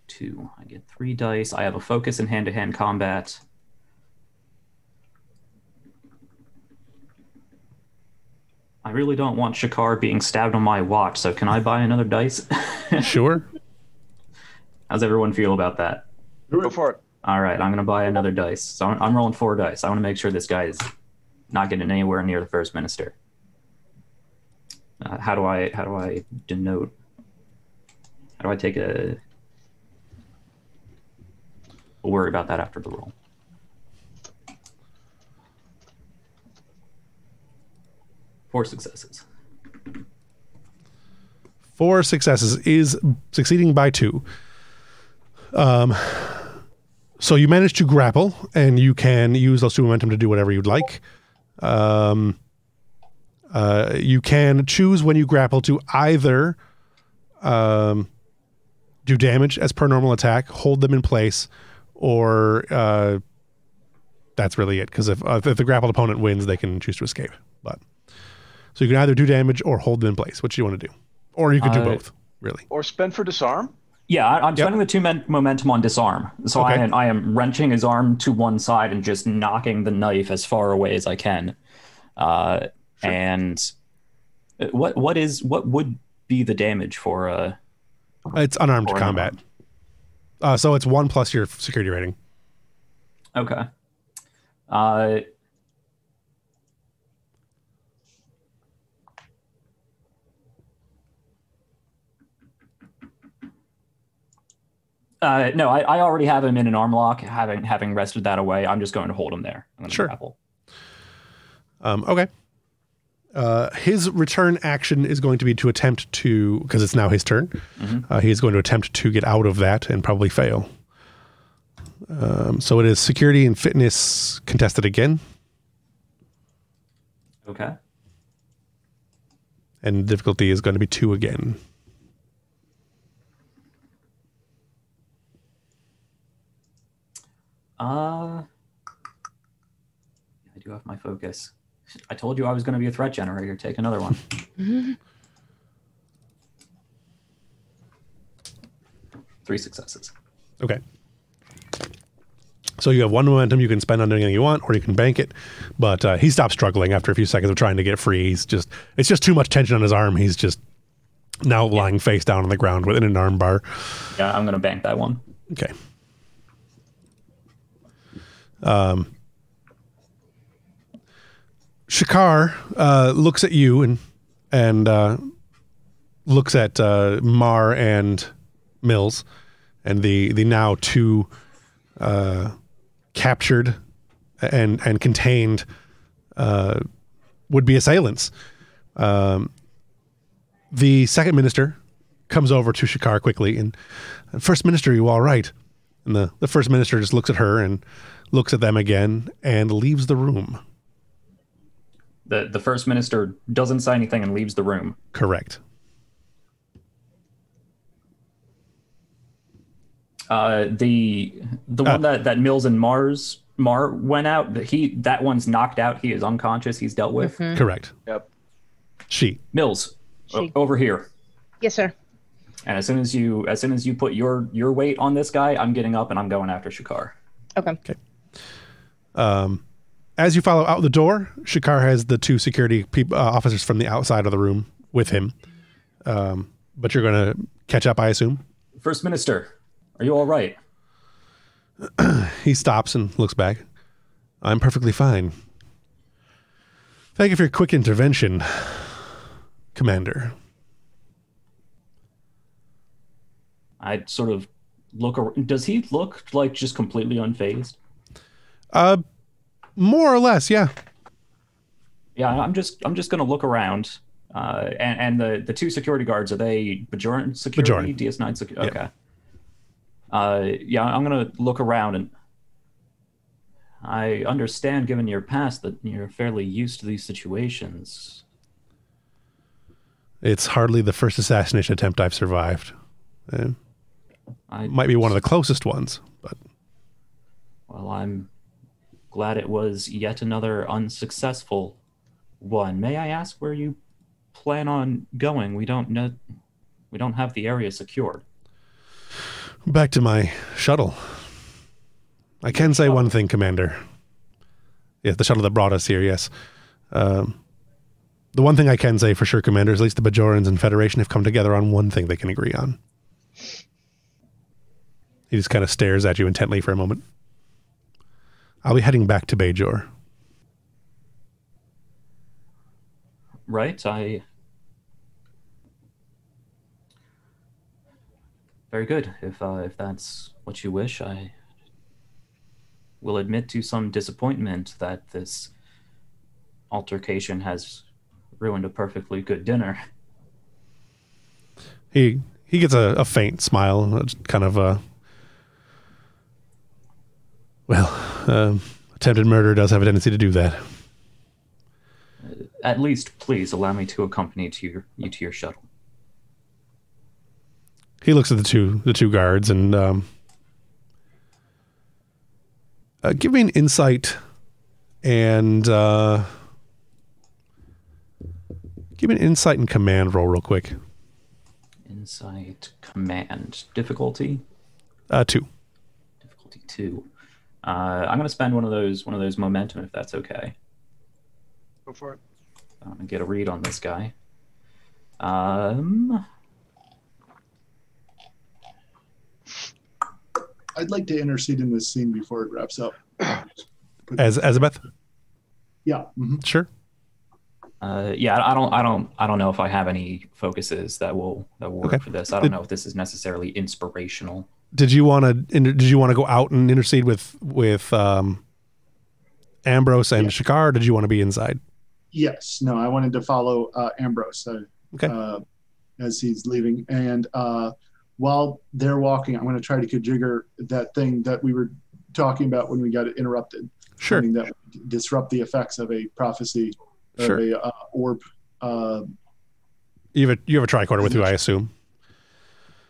Two. I get three dice. I have a focus in hand to hand combat. I really don't want Shakar being stabbed on my watch, so can I buy another dice? Sure. How's everyone feel about that? Go for it. All right, I'm gonna buy another dice. So I'm, I'm rolling four dice. I want to make sure this guy is not getting anywhere near the first minister. Uh, how do I how do I denote? How do I take a? We'll worry about that after the roll. Four successes. Four successes is succeeding by two. Um, so you manage to grapple, and you can use those two momentum to do whatever you'd like. Um, uh, you can choose when you grapple to either um, do damage as per normal attack, hold them in place, or uh, that's really it. Because if, uh, if the grappled opponent wins, they can choose to escape. But so you can either do damage or hold them in place. What do you want to do? Or you could do both. Really. Or spend for disarm. Yeah, I, I'm Yep. spending the two men- momentum on disarm. So I, am, I am wrenching his arm to one side and just knocking the knife as far away as I can. Uh, And uh, what what is what would be the damage for uh It's unarmed combat. unarmed. Uh, so it's one plus your security rating. okay. Uh Uh, no, I, I already have him in an arm lock. Having having wrested that away, I'm just going to hold him there. I'm going to Sure. grapple. Um, okay. Uh, his return action is going to be to attempt to, because it's now his turn. Mhm. Uh, he is going to attempt to get out of that and probably fail. Um, so it is security and fitness contested again, Okay. and difficulty is going to be two again. Uh, I do have my focus. I told you I was going to be a threat generator. Take another one. Three successes. Okay. So you have one momentum you can spend on doing anything you want, or you can bank it. But uh, he stops struggling after a few seconds of trying to get free. He's just, it's just too much tension on his arm. He's just now lying face down on the ground within an arm bar. Yeah, I'm going to bank that one. Okay. Um, Shakar uh, looks at you and and uh, looks at uh, Mar and Mills and the the now two uh, captured and and contained uh, would be assailants. Um, the second minister comes over to Shakar quickly and First Minister, you all right? And the, the First Minister just looks at her and looks at them again and leaves the room. The the first minister doesn't say anything and leaves the room. Correct. Uh, the the Uh. one that that Mills and Mars Mar went out. that He that one's knocked out. He is unconscious. He's dealt with. Mhm. Correct. Yep. She. Mills, o- She- over here. Yes, sir. And as soon as you as soon as you put your your weight on this guy, I'm getting up and I'm going after Shakar. Okay. Okay. Um, as you follow out the door, Shakar has the two security peop uh, officers from the outside of the room with him. Um, but you're going to catch up, I assume. First Minister, are you all right? He stops and looks back. I'm perfectly fine. Thank you for your quick intervention, Commander. I sort of look. ar- Does he look like just completely unfazed? Uh, more or less, yeah. Yeah, I'm just I'm just gonna look around. Uh, and, and the the two security guards are they Bajoran security? Bajoran. DS9 security. Okay. Uh, yeah, I'm gonna look around and I understand, given your past, that you're fairly used to these situations. It's hardly the first assassination attempt I've survived. Uh, I might be one of the closest ones, but Well, I'm glad it was yet another unsuccessful one. May I ask where you plan on going? We don't know. We don't have the area secured. back to my shuttle. I can say one thing, Commander. Yes, the shuttle that brought us here, yes. Um, the one thing I can say for sure, Commander, is at least the Bajorans and Federation have come together on one thing they can agree on. He just kind of stares at you intently for a moment. I'll be heading back to Bajor. Right? I. Very good. If uh, if that's what you wish, I will admit to some disappointment that this altercation has ruined a perfectly good dinner. He he gets a, a faint smile, kind of a well, um, attempted murder does have a tendency to do that. At least, please allow me to accompany to your, you to your shuttle. He looks at the two the two guards and um, uh, give me an insight and uh, give me an insight and command roll real quick. Insight command difficulty Uh, two. difficulty two. Uh, I'm gonna spend one of those one of those momentum if that's okay. Go for it. I'm gonna get a read on this guy. Um, I'd like to intercede in this scene before it wraps up. As Azabeth, Yeah. mhm. sure. uh, yeah, I don't, I don't, I don't know if I have any focuses that will that will work Okay. for this. I don't It- know if this is necessarily inspirational. Did you want to did you want to go out and intercede with with um, Ambrose and Yeah. Shakar? Or did you want to be inside? Yes. No, I wanted to follow uh, Ambrose uh, Okay. uh, as he's leaving. And uh, while they're walking, I'm going to try to kajigger that thing that we were talking about when we got interrupted. Sure. That disrupt the effects of a prophecy of Sure. a uh, orb. Uh, You have a you have a tricorder with you, I assume.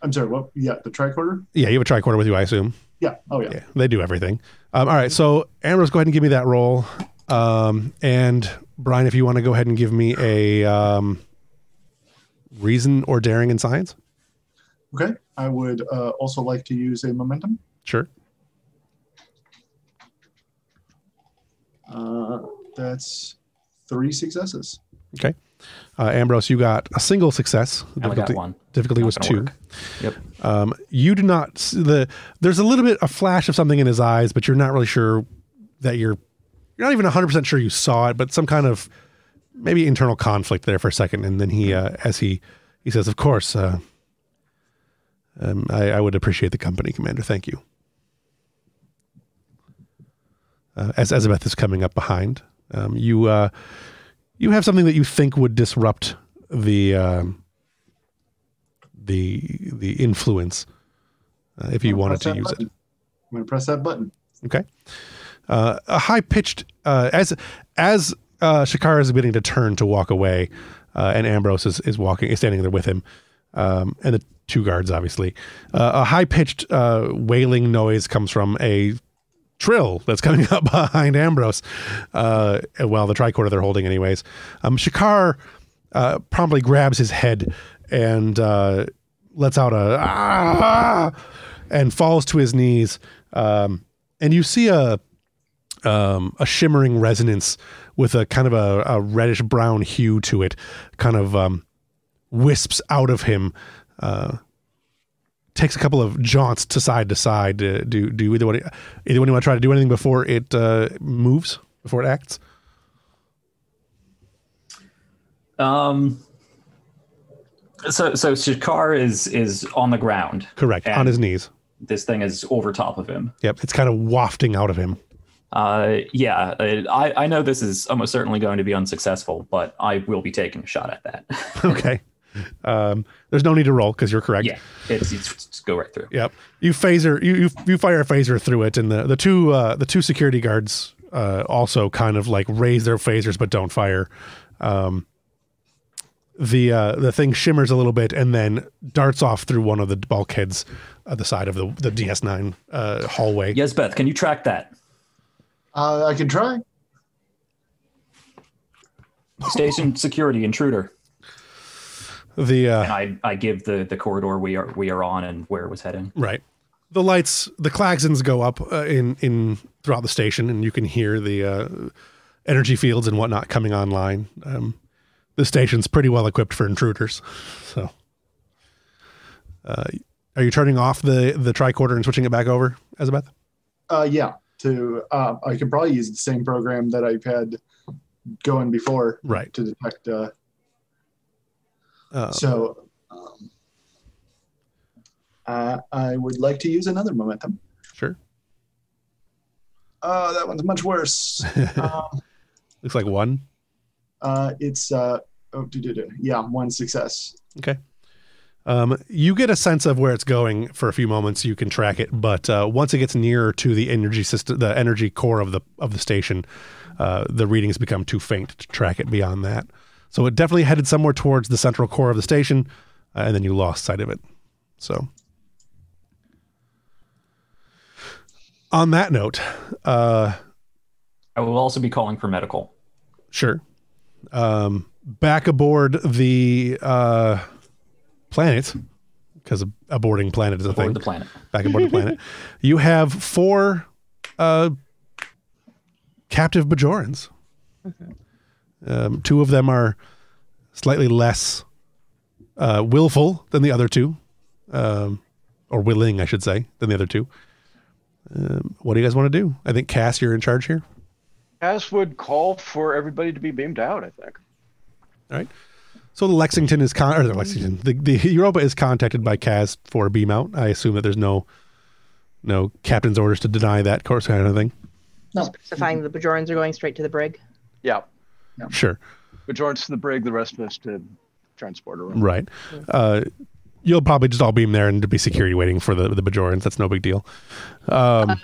I'm sorry. What? Yeah, the tricorder. Yeah, you have a tricorder with you, I assume. Yeah. Oh yeah. Yeah, they do everything. Um, all right, so Ambrose, go ahead and give me that roll. Um, and Brian, if you want to go ahead and give me a um, reason or daring in science. Okay. I would uh, also like to use a momentum. Sure. Uh, that's three successes. Uh, Ambrose, you got a single success. I only got Difficulty, one. difficulty was two. work. Yep. Um, you do not the. There's a little bit a flash of something in his eyes, but you're not really sure that you're. You're not even 100 percent sure you saw it, but some kind of maybe internal conflict there for a second, and then he, uh, as he he says, "Of course, uh, um, I, I would appreciate the company, Commander. Thank you." Uh, as Elizabeth is coming up behind, um, you uh, you have something that you think would disrupt the um, the the influence uh, if you wanted to use it. I'm going to press that button. Okay. Uh, a high pitched uh, as as uh, Shakara is beginning to turn to walk away, uh, and Ambrose is, is walking is standing there with him, um, and the two guards obviously. Uh, a high pitched uh, wailing noise comes from a trill that's coming up behind Ambrose, uh, well the tricorder they're holding anyways. Um, Shakar uh, promptly grabs his head and uh, lets out a ah, and falls to his knees. Um, and you see a um, a shimmering resonance with a kind of a, a reddish brown hue to it, kind of um, wisps out of him. Uh, takes a couple of jaunts to side to side. Uh, do do either one either one you want to try to do anything before it uh, moves before it acts? Um. So so Shakar is is on the ground. Correct on his knees. This thing is over top of him. Yep, it's kind of wafting out of him. Uh, yeah, I I know this is almost certainly going to be unsuccessful, but I will be taking a shot at that. Okay. Um, there's no need to roll because you're correct. yeah, it's, it's just go right through. Yep. You phaser you you, you fire a phaser through it, and the the two uh, the two security guards uh, also kind of like raise their phasers but don't fire. Um, the uh, the thing shimmers a little bit and then darts off through one of the bulkheads at the side of the the DS9 uh, hallway. Yes, Beth, can you track that? Uh, I can try. Station security intruder. The uh, And I I give the the corridor we are we are on and where it was heading. Right. The lights, the klaxons go up uh, in in throughout the station, and you can hear the uh, energy fields and whatnot coming online. Um, the station's pretty well equipped for intruders. So, uh, are you turning off the the tricorder and switching it back over, Elizabeth? Uh, yeah. To uh, I can probably use the same program that I've had going before Right. to detect. Uh, Uh, so um, uh, I would like to use another momentum. sure. Oh, that one's much worse. um, Looks like one. uh, it's uh, oh, do, do, do. yeah, one success. Okay. Um, you get a sense of where it's going for a few moments. You can track it, but uh, once it gets nearer to the energy system, the energy core of the of the station, uh, the readings become too faint to track it beyond that. So it definitely headed somewhere towards the central core of the station, uh, and then you lost sight of it. So, on that note, uh, I will also be calling for medical. Sure. Um, back aboard the uh, planet, because aborting planet is a Aboard thing. the planet. back aboard the planet. You have four uh, captive Bajorans. Um, two of them are slightly less uh, willful than the other two, um, or willing, I should say, than the other two. Um, what do you guys want to do? I think Cass, you're in charge here. Cass would call for everybody to be beamed out, I think. All right. So the Lexington is con or the Lexington, the, the Europa is contacted by Kaz for a beam out. I assume that there's no no captain's orders to deny that course kind of thing. No. Specifying the Bajorans are going straight to the brig. Yeah. Sure. Bajorans to the brig, the rest of us to transporter room. Right. Uh, you'll probably just all beam there and be security waiting for the the Bajorans. That's no big deal. Um,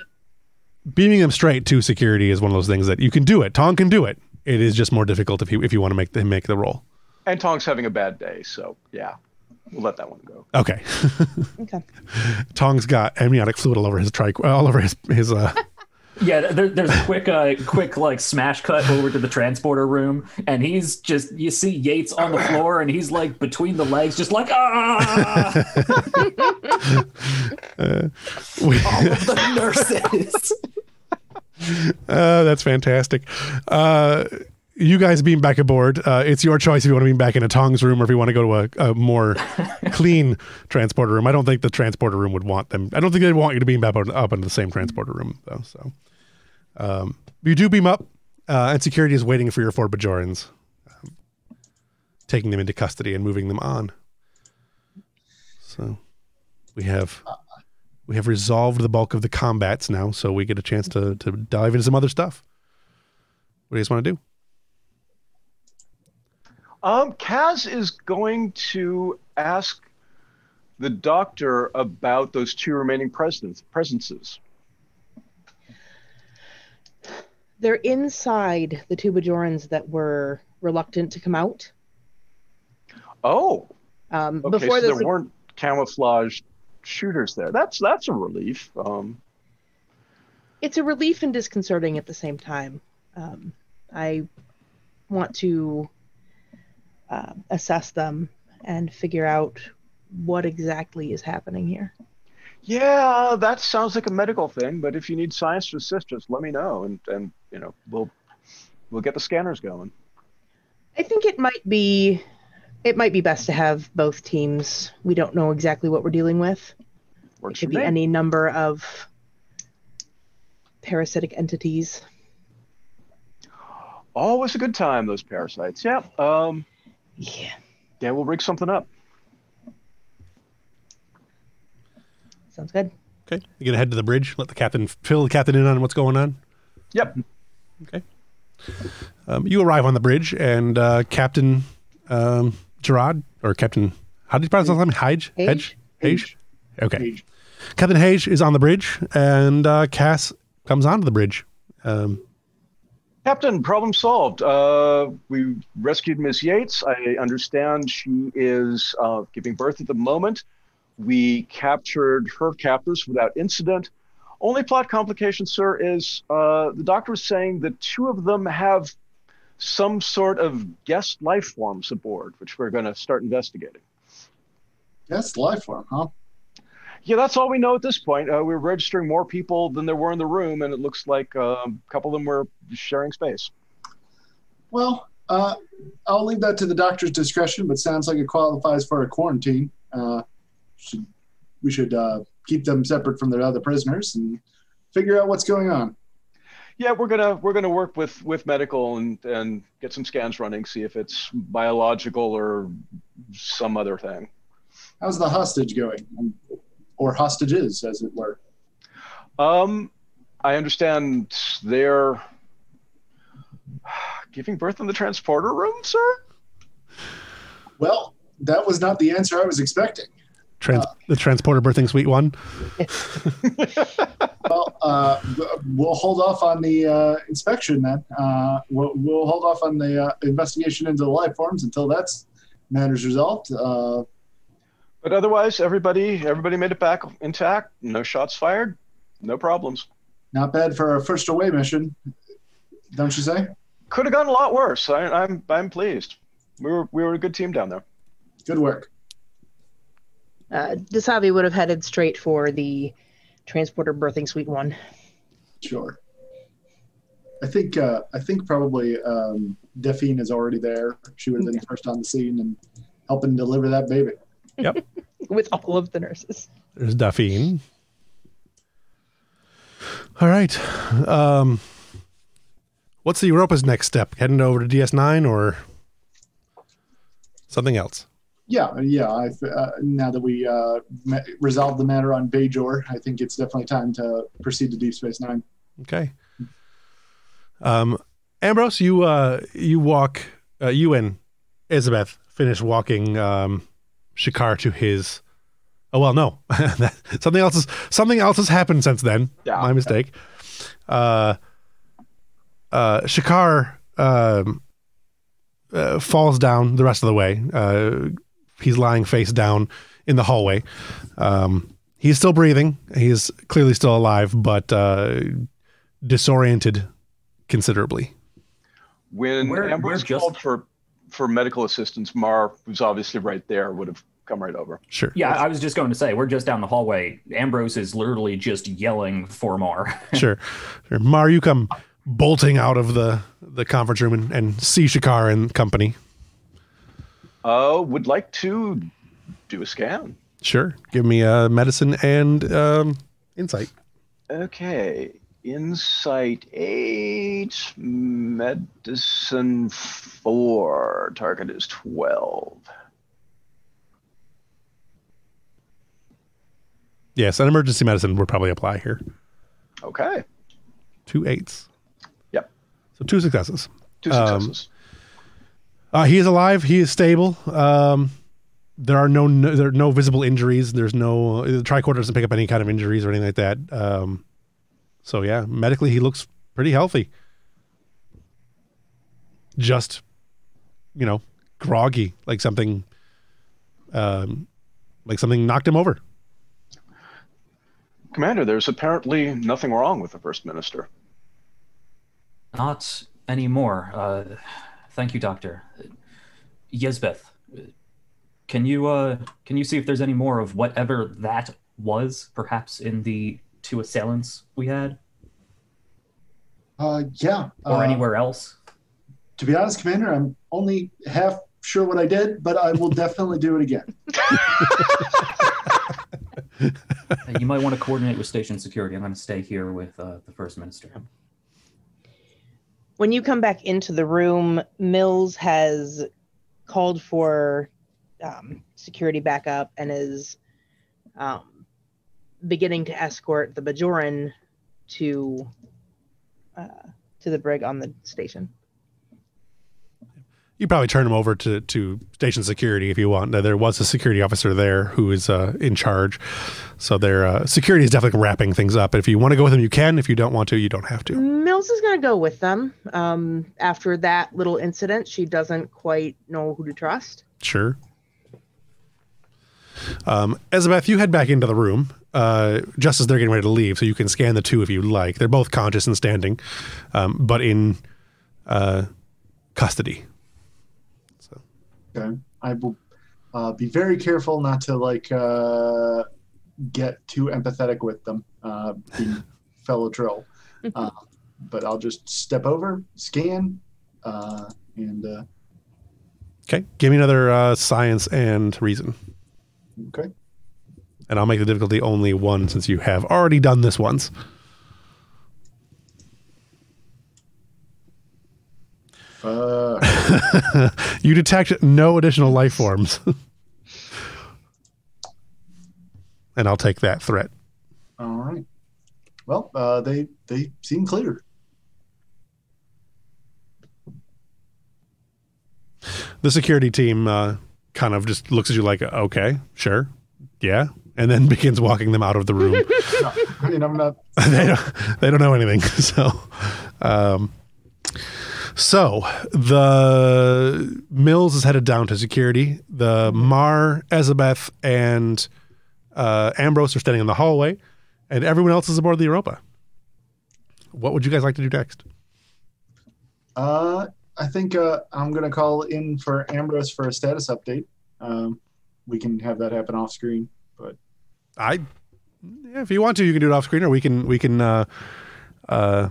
beaming them straight to security is one of those things that you can do it. Tong can do it. It is just more difficult if you if you want to make the make the roll. And Tong's having a bad day, so yeah, we'll let that one go. Okay. Okay. Tong's got amniotic fluid all over his tri all over his his uh Yeah, there, there's a quick, uh, quick like smash cut over to the transporter room, and he's just you see Yates on the floor, and he's like between the legs, just like ah, we- all of the nurses. Uh, that's fantastic. Uh, you guys beam back aboard. Uh, it's your choice if you want to beam back in a Tong's room or if you want to go to a, a more clean transporter room. I don't think the transporter room would want them. I don't think they'd want you to beam back up, up into the same transporter room, though. So um, you do beam up, uh, and security is waiting for your four Bajorans, um, taking them into custody and moving them on. So we have we have resolved the bulk of the combats now, so we get a chance to to dive into some other stuff. What do you guys want to do? Um, Kaz is going to ask the doctor about those two remaining presences. They're inside the two Bajorans that were reluctant to come out. Oh, Um, okay. before so there weren't camouflaged shooters there. That's that's a relief. Um, it's a relief and disconcerting at the same time. Um, I want to uh, assess them and figure out what exactly is happening here. yeah, that sounds like a medical thing. But if you need science to assist, let me know, and and you know we'll we'll get the scanners going. I think it might be it might be best to have both teams. We don't know exactly what we're dealing with. It Works for could be me. any number of parasitic entities. Always a good time. Those parasites. Yeah. Um, Yeah, yeah, we'll rig something up. sounds good. Okay, you gonna head to the bridge. Let the captain fill the captain in on what's going on. Yep. Okay. Um, you arrive on the bridge, and uh, Captain um, Gerard or Captain, how did you pronounce his name? Hage? Hage? Hage? Okay. Page. Captain Hage is on the bridge, and uh, Cass comes onto the bridge. Um, Captain, problem solved. Uh, we rescued Miss Yates. I understand she is uh, giving birth at the moment. We captured her captors without incident. Only plot complication, sir, is uh, the doctor is saying that two of them have some sort of guest life forms aboard, which we're going to start investigating. That's life form, huh? Yeah, that's all we know at this point. Uh, we're registering more people than there were in the room, and it looks like um, a couple of them were sharing space. Well, uh, I'll leave that to the doctor's discretion, but sounds like it qualifies for a quarantine. Uh, should, we should uh, keep them separate from their other prisoners and figure out what's going on. Yeah, we're gonna we're gonna work with with medical and and get some scans running, see if it's biological or some other thing. How's the hostage going? Or hostages, as it were. Um, I understand they're giving birth in the transporter room, sir. Well, that was not the answer I was expecting. Trans- the transporter birthing suite one. Well, uh, we'll hold off on the uh, inspection then. Uh, we'll, we'll hold off on the uh, investigation into the life forms until that's matters resolved. Uh, But otherwise, everybody everybody made it back intact. No shots fired. No problems. not bad for a first away mission, don't you say? Could have gone a lot worse. I, I'm I'm pleased. We were we were a good team down there. Good work. Uh, Dasavi would have headed straight for the transporter birthing suite one. Sure. I think uh, I think probably um, Delphine is already there. She would have been first on the scene and helping deliver that baby. Yep. With all of the nurses. There's Delphine. All right. Um, what's the Europa's next step? Heading over to DS9 or something else? Yeah, yeah. I've, uh, now that we uh, ma- resolved the matter on Bajor, I think it's definitely time to proceed to Deep Space Nine. Okay. Um, Ambrose, you uh, you walk. Uh, you and Isabeth finish walking um, Shakar to his. Oh well, no, something else is something else has happened since then. Yeah. My mistake. Uh, uh, Shakar um, uh, falls down the rest of the way. Uh, he's lying face down in the hallway. Um, he's still breathing. He's clearly still alive, but uh, disoriented considerably. When We're- Ambrose we're just- called for for medical assistance, Mar, who's obviously right there, would have come right over. Sure. Yeah, I was just going to say we're just down the hallway. Ambrose is literally just yelling for Mar. sure. Sure. Mar, you come bolting out of the, the conference room and, and see Shakar and company. Uh, would like to do a scan. Sure. Give me a medicine and um, insight. Okay. Insight eight, medicine four. Target is twelve. Yes, an emergency medicine would probably apply here. Okay. Two eights. Yep. So two successes. Two Um, successes. Uh, he is alive. He is stable. Um, there are no, no there are no visible injuries. There's no the tricorder doesn't pick up any kind of injuries or anything like that. Um, so yeah, medically he looks pretty healthy. Just, you know, groggy, like something, um, like something knocked him over. Commander, there's apparently nothing wrong with the First Minister. Not anymore. Uh, thank you, Doctor. Yesbeth, can you uh, can you see if there's any more of whatever that was, perhaps in the two assailants we had, Uh, yeah. or uh, anywhere else? To be honest, Commander, I'm only half sure what I did, but I will definitely do it again. You might want to coordinate with station security. I'm going to stay here with uh, the first minister. When you come back into the room, Mills has called for um, security backup and is um, beginning to escort the Bajoran to uh, to the brig on the station. You probably turn him over to, to station security if you want. Now, There was a security officer there who is uh, in charge, so their uh, security is definitely wrapping things up. If you want to go with them, you can. If you don't want to, you don't have to. Mills is going to go with them. Um, after that little incident, she doesn't quite know who to trust. Sure. Um, Elizabeth, you head back into the room uh, just as they're getting ready to leave, so you can scan the two if you like. They're both conscious and standing, um, but in uh, custody. Okay. I will uh, be very careful not to like uh, get too empathetic with them, uh, being fellow troll. But I'll just step over, scan, uh, and uh, Okay, give me another uh, science and reason, okay. and I'll make the difficulty only one since you have already done this once. You detect no additional life forms. and I'll take that threat. All right. Well, uh, they they seem clear. The security team uh, kind of just looks at you like, okay, sure, yeah, and then begins walking them out of the room. No, I mean, I'm not. they don't they don't know anything. So, um, so the Mills is headed down to security. The Mar, Elizabeth, and uh, Ambrose are standing in the hallway, and everyone else is aboard the Europa. What would you guys like to do next? Uh, I think uh, I'm gonna call in for Ambrose for a status update. Um, we can have that happen off screen, but I, yeah, if you want to, you can do it off screen, or we can we can uh, uh,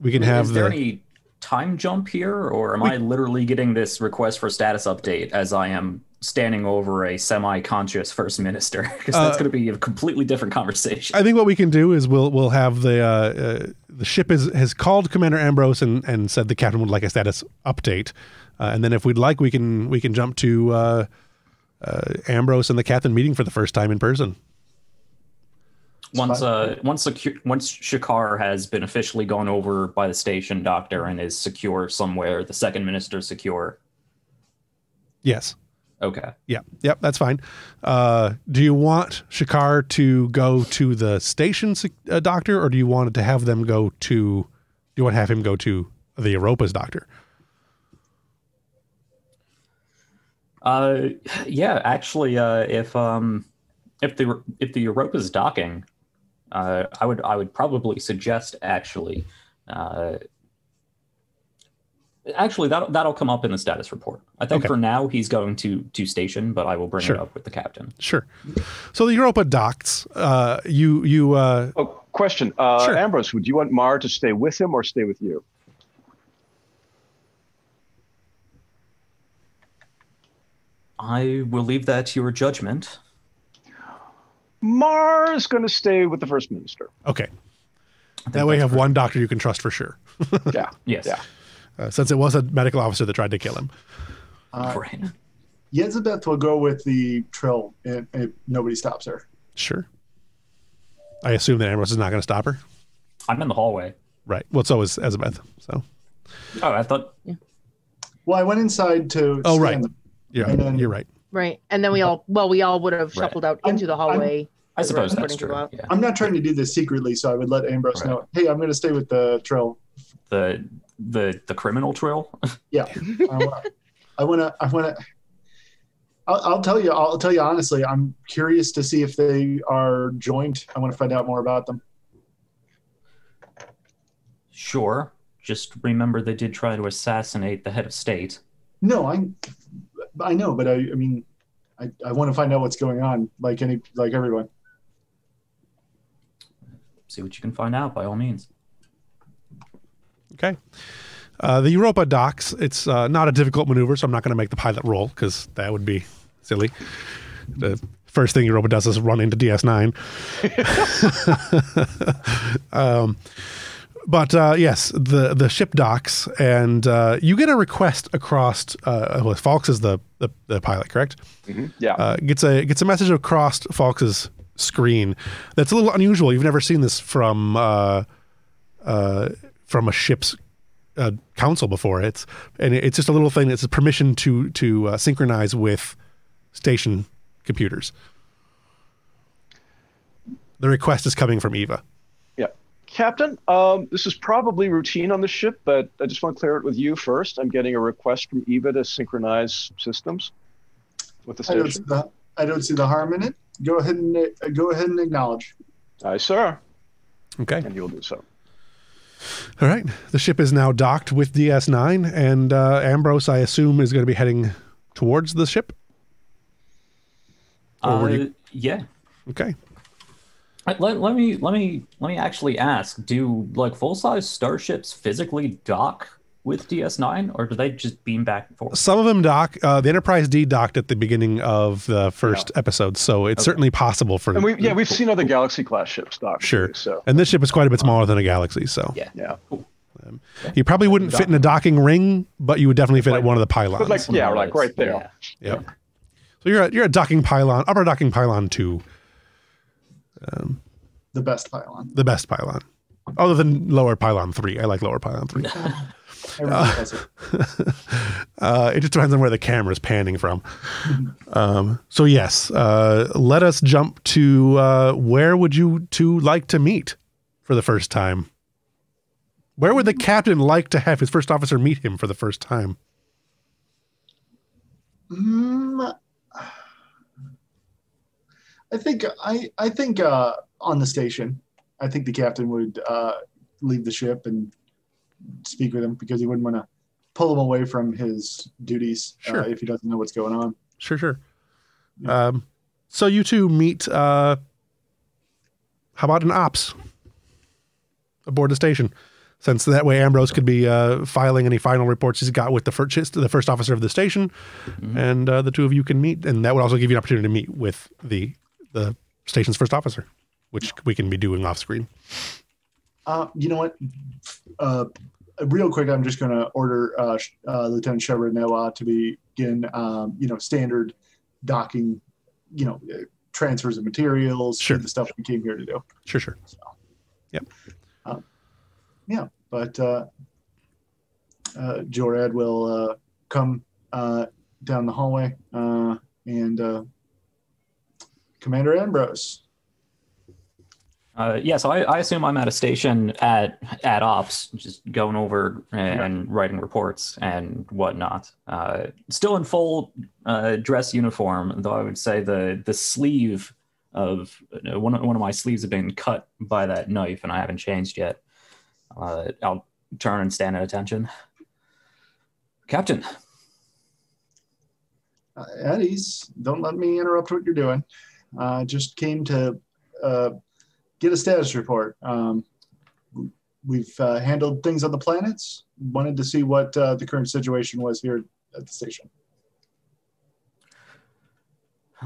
we can have Is there the. any time jump here, or am I literally getting this request for status update as I am standing over a semi-conscious first minister? Because that's Uh, going to be a completely different conversation. I think what we can do is we'll we'll have the uh, uh, the ship is has called Commander Ambrose and, and said the captain would like a status update, uh, and then if we'd like we can we can jump to uh, uh, Ambrose and the captain meeting for the first time in person. Once uh once secu- once Shakar has been officially gone over by the station doctor and is secure somewhere, the second minister secure. Yes. Okay. Yeah. Yep. That's fine. Uh, do you want Shakar to go to the station uh, doctor, or do you want to have them go to? Do you want to have him go to the Europa's doctor? Uh, yeah, actually, uh, if um, if the if the Europa's docking, uh, I would I would probably suggest actually, uh, actually that that'll come up in the status report. I think Okay. for now he's going to to station, but I will bring Sure. it up with the captain. Sure. So the Europa docks. Uh, you you uh, Oh, question. Uh, Sure. Ambrose, would you want Mar to stay with him or stay with you? I will leave that to your judgment. Mar is going to stay with the first minister. okay. That way, you that's have one doctor you can trust for sure. Yeah. Yes. Yeah. Uh, since it was a medical officer that tried to kill him. Uh, Right. Yesbeth will go with the Trill if, if nobody stops her. Sure. I assume that Ambrose is not going to stop her. I'm in the hallway. Right. Well, so is Elizabeth. So. Oh, I thought Well, I went inside to. Oh, right. them. Yeah, And then- you're right. Right. And then we all, well, we all would have Right. shuffled out I'm- into the hallway. I suppose that's true. Yeah. I'm not trying to do this secretly, so I would let Ambrose Right. know. Hey, I'm going to stay with the Trill. The the the criminal trail. Yeah, I want to. I want to. I'll, I'll tell you. I'll tell you honestly. I'm curious to see if they are joined. I want to find out more about them. Sure. Just remember they did try to assassinate the head of state. No, I. I know, but I. I mean, I, I want to find out what's going on. Like any, like everyone. See what you can find out by all means. Okay. Uh, the Europa docks. It's uh, not a difficult maneuver, so I'm not going to make the pilot roll because that would be silly. The first thing Europa does is run into DS9. um, but uh, yes, the the ship docks, and uh, you get a request across. Uh, well, Falks is the, the the pilot, correct? Mhm. Yeah. uh, gets a gets a message across Falks's screen that's a little unusual. You've never seen this from uh, uh, from a ship's uh, console before. It's and it's just a little thing that's a permission to to uh, synchronize with station computers. The request is coming from Eva. Yeah. Captain, um, this is probably routine on the ship, but I just want to clear it with you first. I'm getting a request from Eva to synchronize systems with the I don't, see station. the, I don't see the harm in it. Go ahead and uh, go ahead and acknowledge. Aye, sir. Okay. And you'll do so. All right. The ship is now docked with DS9, and uh, Ambrose, I assume, is going to be heading towards the ship. Uh, you- yeah. Okay. Uh, Let, let me let me let me actually ask: Do like full size starships physically dock with DS9, or do they just beam back and forth? Some of them dock. Uh, the Enterprise D docked at the beginning of the first episode, so it's Okay. certainly possible for. And we, yeah, we've seen other Galaxy class ships dock. Sure. too, So, And this ship is quite a bit smaller than a Galaxy, so Yeah. yeah. you probably wouldn't fit in a docking ring, but you would definitely fit at one of the pylons. But like, yeah, like right there. Yeah. Yep. So you're a, you're a docking pylon, upper docking pylon two, The best pylon. the best pylon, other than lower pylon three. I like lower pylon three. It. Uh, it just depends on where the camera is panning from. Um, so yes, uh, let us jump to uh, where would you two like to meet for the first time? Where would the captain like to have his first officer meet him for the first time? Mm, I think I I think uh, on the station. I think the captain would uh, leave the ship and speak with him because he wouldn't want to pull him away from his duties Sure. uh, if he doesn't know what's going on. Sure, sure. Um, so you two meet. Uh, how about an ops aboard the station? Since that way Ambrose could be uh, filing any final reports he's got with the first the first officer of the station, and uh, the two of you can meet, and that would also give you an opportunity to meet with the the station's first officer, which we can be doing off screen. Uh, you know what? Uh, real quick, I'm just going to order uh, uh, Lieutenant Shepard Noah to begin, um, you know, standard docking, you know, uh, transfers of materials, Sure. the stuff we came here to do. Sure, sure. Yep. Yeah, but uh, uh, Jorad will uh, come uh, down the hallway uh, and uh, Commander Ambrose. Uh, yeah, so I, I assume I'm at a station at at ops, just going over and writing reports and whatnot. Uh, still in full uh, dress uniform, though I would say the the sleeve of uh, one of, one of my sleeves have been cut by that knife, and I haven't changed yet. Uh, I'll turn and stand at attention. Captain, Uh, at ease. Don't let me interrupt what you're doing. Uh, just came to uh, get a status report. Um, we've uh, handled things on the planets. Wanted to see what uh, the current situation was here at the station.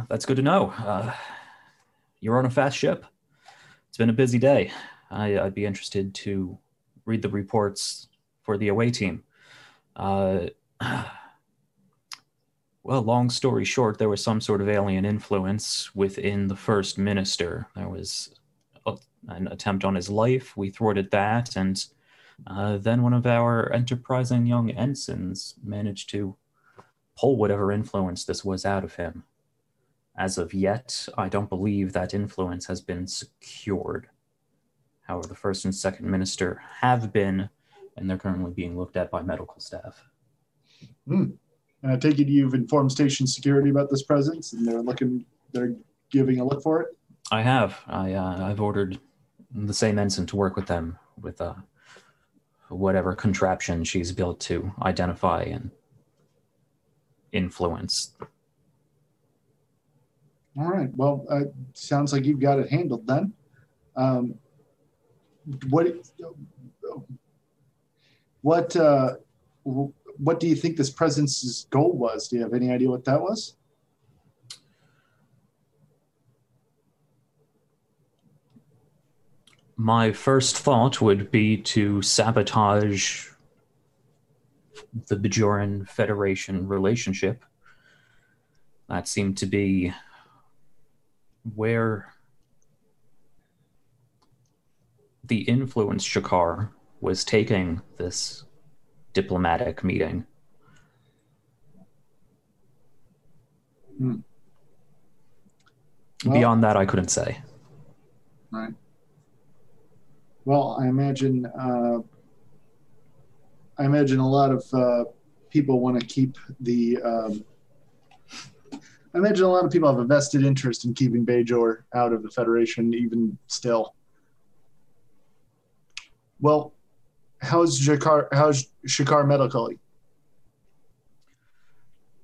that's good to know. Uh, you're on a fast ship. It's been a busy day. I, I'd be interested to read the reports for the away team. Uh, well, long story short, there was some sort of alien influence within the first minister. There was an attempt on his life. We thwarted that, and uh, then one of our enterprising young ensigns managed to pull whatever influence this was out of him. As of yet, I don't believe that influence has been secured. However, the first and second minister have been, and they're currently being looked at by medical staff. And I take it you've informed station security about this presence, and they're looking, they're giving a look for it. I have. I uh, I've ordered the same ensign to work with them with uh, whatever contraption she's built to identify and influence. All right. Well, uh, sounds like you've got it handled then. Um, what what uh, what do you think this presence's goal was? Do you have any idea what that was? My first thought would be to sabotage the Bajoran Federation relationship. That seemed to be where the influence Shakar was taking this diplomatic meeting. Hmm. Well- Beyond that, I couldn't say. Right. Well, I imagine uh, I imagine a lot of uh, people want to keep the. Um, I imagine a lot of people have a vested interest in keeping Bajor out of the Federation, even still. Well, how's Shakar? How's Shakar medically?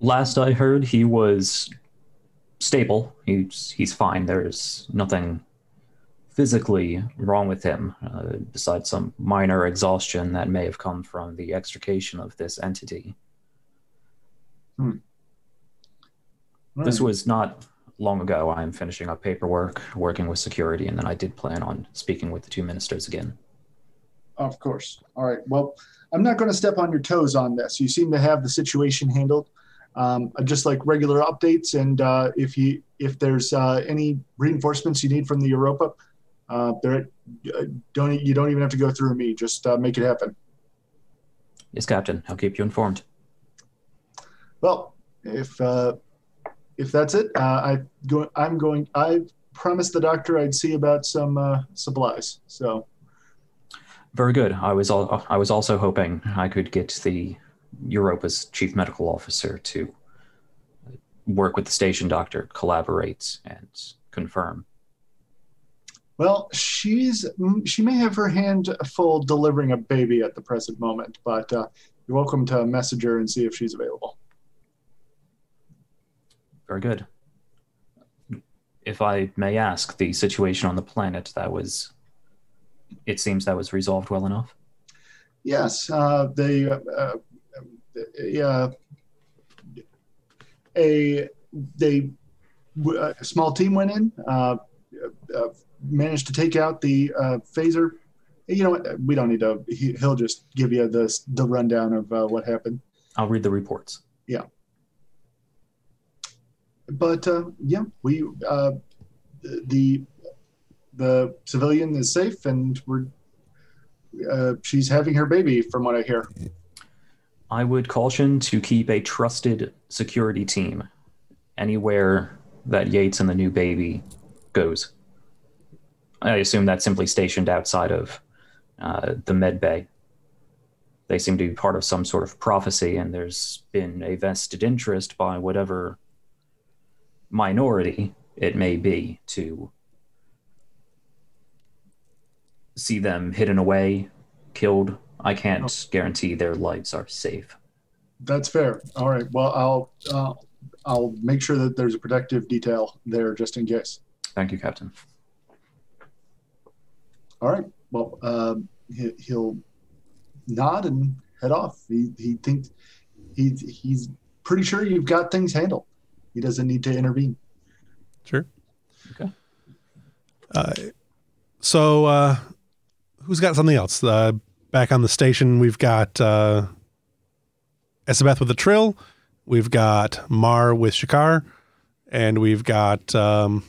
Last I heard, he was stable. He's he's fine. There's nothing physically wrong with him, uh, besides some minor exhaustion that may have come from the extrication of this entity. This was not long ago. I'm finishing up paperwork, working with security, and then I did plan on speaking with the two ministers again. Of course. All right. Well, I'm not going to step on your toes on this. You seem to have the situation handled. Um, just like regular updates, and uh, if you if there's uh, any reinforcements you need from the Europa, uh, there uh, don't you don't even have to go through me. Just uh, make it happen. Yes, Captain. I'll keep you informed. Well, if uh, if that's it, uh, I go. I'm going. I promised the doctor I'd see about some uh, supplies. So Very good. I was al- I was also hoping I could get the Europa's chief medical officer to work with the station doctor, collaborate, and confirm. Well, she's she may have her hand full delivering a baby at the present moment, but uh, you're welcome to message her and see if she's available. Very good. If I may ask, the situation on the planet that was, it seems that was resolved well enough. Yes, uh, they uh, uh, uh, a they a small team went in, uh, uh, managed to take out the uh, phaser. You know what? We don't need to. He, he'll just give you the the rundown of uh, what happened. I'll read the reports. Yeah. But uh, yeah, we uh, the the civilian is safe, and we're uh, she's having her baby, from what I hear. I would caution to keep a trusted security team anywhere that Yates and the new baby goes. I assume that's simply stationed outside of uh, the med bay. They seem to be part of some sort of prophecy, and there's been a vested interest by whatever minority it may be to see them hidden away, killed. I can't guarantee their lives are safe. That's fair. All right. Well, I'll uh, I'll make sure that there's a protective detail there just in case. Thank you, Captain. All right. Well, um, he, he'll nod and head off. He he thinks he he's pretty sure you've got things handled. He doesn't need to intervene. Sure. Okay. Uh, so, uh, who's got something else? Uh, back on the station, we've got uh, Yesbeth with the trill. We've got Mar with Shakar, and we've got. Um,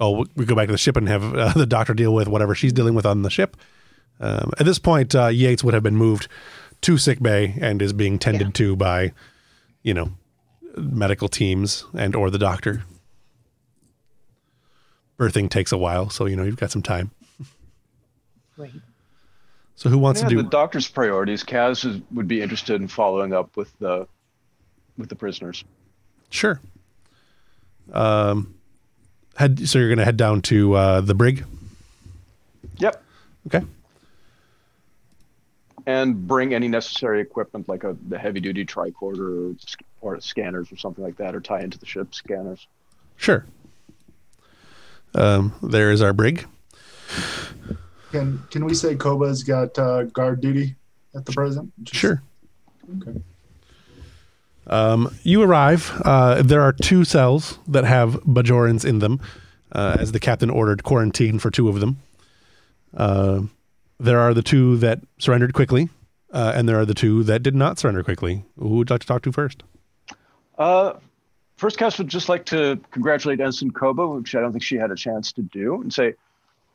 oh, we go back to the ship and have uh, the doctor deal with whatever she's dealing with on the ship. Um, at this point, uh, Yates would have been moved to sick bay and is being tended Yeah. to by, you know, medical teams and or the doctor. Birthing takes a while, so you know you've got some time. Right. So who wants Yeah, to do? the doctor's priorities. Kaz is, would be interested in following up with the with the prisoners. Sure. Um, head. So you're going to head down to uh, the brig. Yep. Okay. And bring any necessary equipment like a the heavy duty tricorder or, or scanners or something like that, or tie into the ship scanners. Sure. Um, there is our brig. Can can we say Koba's got uh, guard duty at the present? Just- Sure. Okay. Um, you arrive. Uh, there are two cells that have Bajorans in them, uh, as the captain ordered quarantine for two of them. Uh, there are the two that surrendered quickly, uh, and there are the two that did not surrender quickly. Who would you like to talk to first? Uh, first, Cass would just like to congratulate Ensign Koba, which I don't think she had a chance to do, and say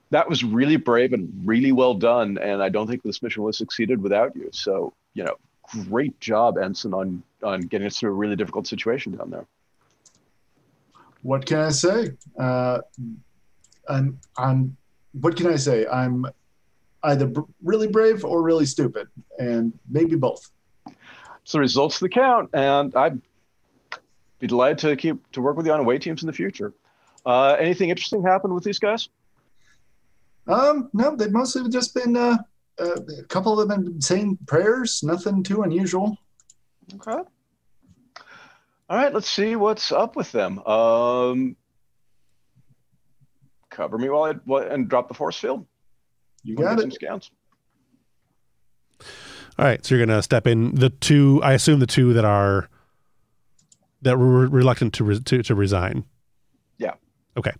that was really brave and really well done. And I don't think this mission would have succeeded without you. So, you know, great job, Ensign, on on getting us through a really difficult situation down there. What can I say? Uh, I'm I'm. What can I say? I'm either br- really brave or really stupid, and maybe both. It's the results that count, and I'd be delighted to keep to work with you on away teams in the future. Uh, anything interesting happened with these guys? Um, no, they've mostly just been uh, uh, a couple of them been saying prayers. Nothing too unusual. Okay. All right, let's see what's up with them. Um, cover me while I while- and drop the force field. You got get some it. scans. All right, so you're going to step in. The two, I assume, the two that are that were reluctant to re, to, to resign. Yeah. Okay.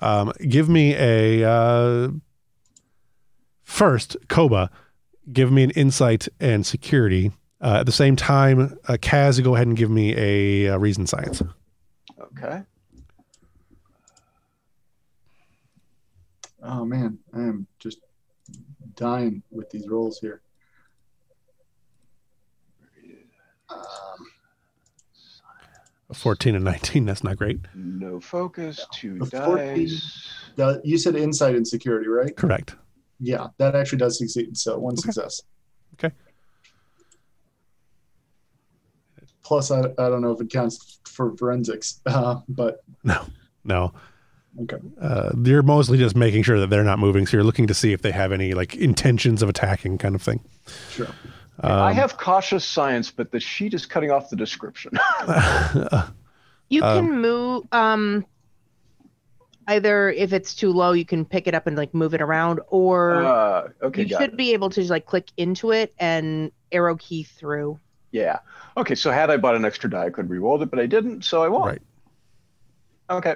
Um, give me a uh, first, Koba. Give me an insight and security. Uh, at the same time, uh, Kaz, go ahead and give me a, uh reason science. Okay. Oh man, I am just dying with these rolls here. Um, A 14 and 19. That's not great. No focus. Two A 14. dice. the- you said insight and security, right? Correct. Yeah, that actually does succeed. So one Okay. success. Okay. Plus, I, I don't know if it counts for forensics, uh, but No, no. okay. Uh, you're mostly just making sure that they're not moving. So you're looking to see if they have any like intentions of attacking, kind of thing. Sure. I Um, have cautious science, but the sheet is cutting off the description. You Um, can move um either if it's too low, you can pick it up and like move it around, or uh, okay, you should it. be able to just like click into it and arrow key through. Yeah. Okay, so had I bought an extra die, I could re-roll it, but I didn't, so I won't. Right. Okay.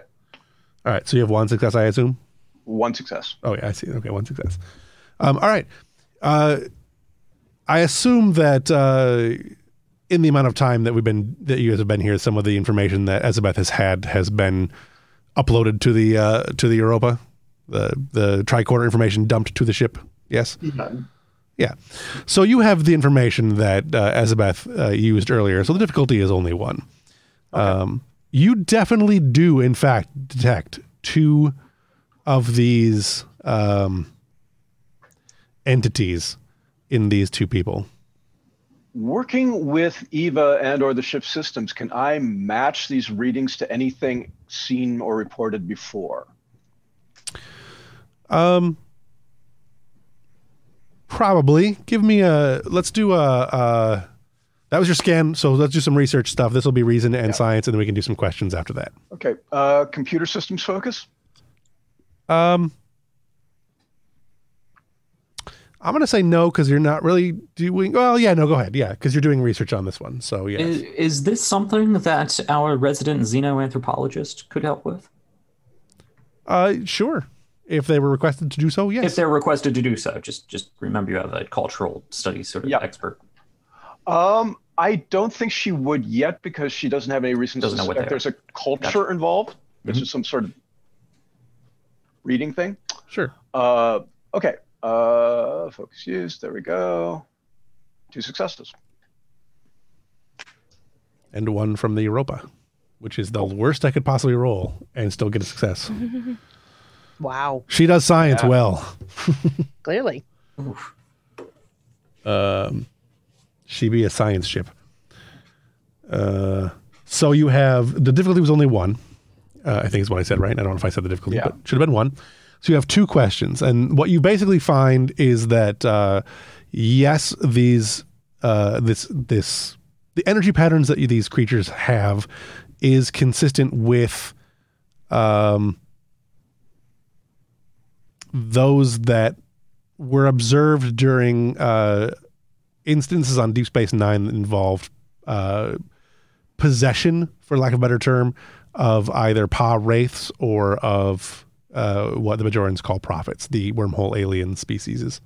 All right. So you have one success, I assume. One success. Oh yeah, I see. Okay, one success. Um, all right. Uh, I assume that uh, in the amount of time that we've been that you guys have been here, some of the information that Elizabeth has had has been uploaded to the uh, to the Europa. The the tricorder information dumped to the ship. Yes. Yeah. Yeah. So you have the information that uh, Elizabeth uh, used earlier. So the difficulty is only one. Um, you definitely do, in fact, detect two of these um, entities in these two people. Working with Eva and or the ship systems, can I match these readings to anything seen or reported before? Um, probably. Give me a. Let's do a. a that was your scan. So let's do some research stuff. This will be reason and Yeah. science, and then we can do some questions after that. Okay. Uh, computer systems focus. Um, I'm gonna say no because you're not really doing. Well, yeah, no, go ahead. Yeah, because you're doing research on this one. So yeah, Is, is this something that our resident xenoanthropologist could help with? uh, sure. If they were requested to do so, yes. If they're requested to do so, just just remember you have a cultural studies sort of Yeah. expert. Um, I don't think she would yet because she doesn't have any reason Doesn't to know what suspect they there's a culture involved. This Mhm. is some sort of reading thing. sure. Uh, okay. Uh, focus used. There we go. Two successes. And one from the Europa, which is the worst I could possibly roll and still get a success. Wow. She does science Yeah. well. Clearly. Oof. Um, she be a science ship. Uh, so you have the difficulty was only one. Uh, I think is what I said, right? I don't know if I said the difficulty, Yeah. but should have been one. So you have two questions, and what you basically find is that uh, yes, these uh, this this the energy patterns that these creatures have is consistent with um, those that were observed during uh, instances on Deep Space Nine that involved uh, possession, for lack of a better term, of either Pah-wraiths or of uh, what the Bajorans call prophets, the wormhole alien species.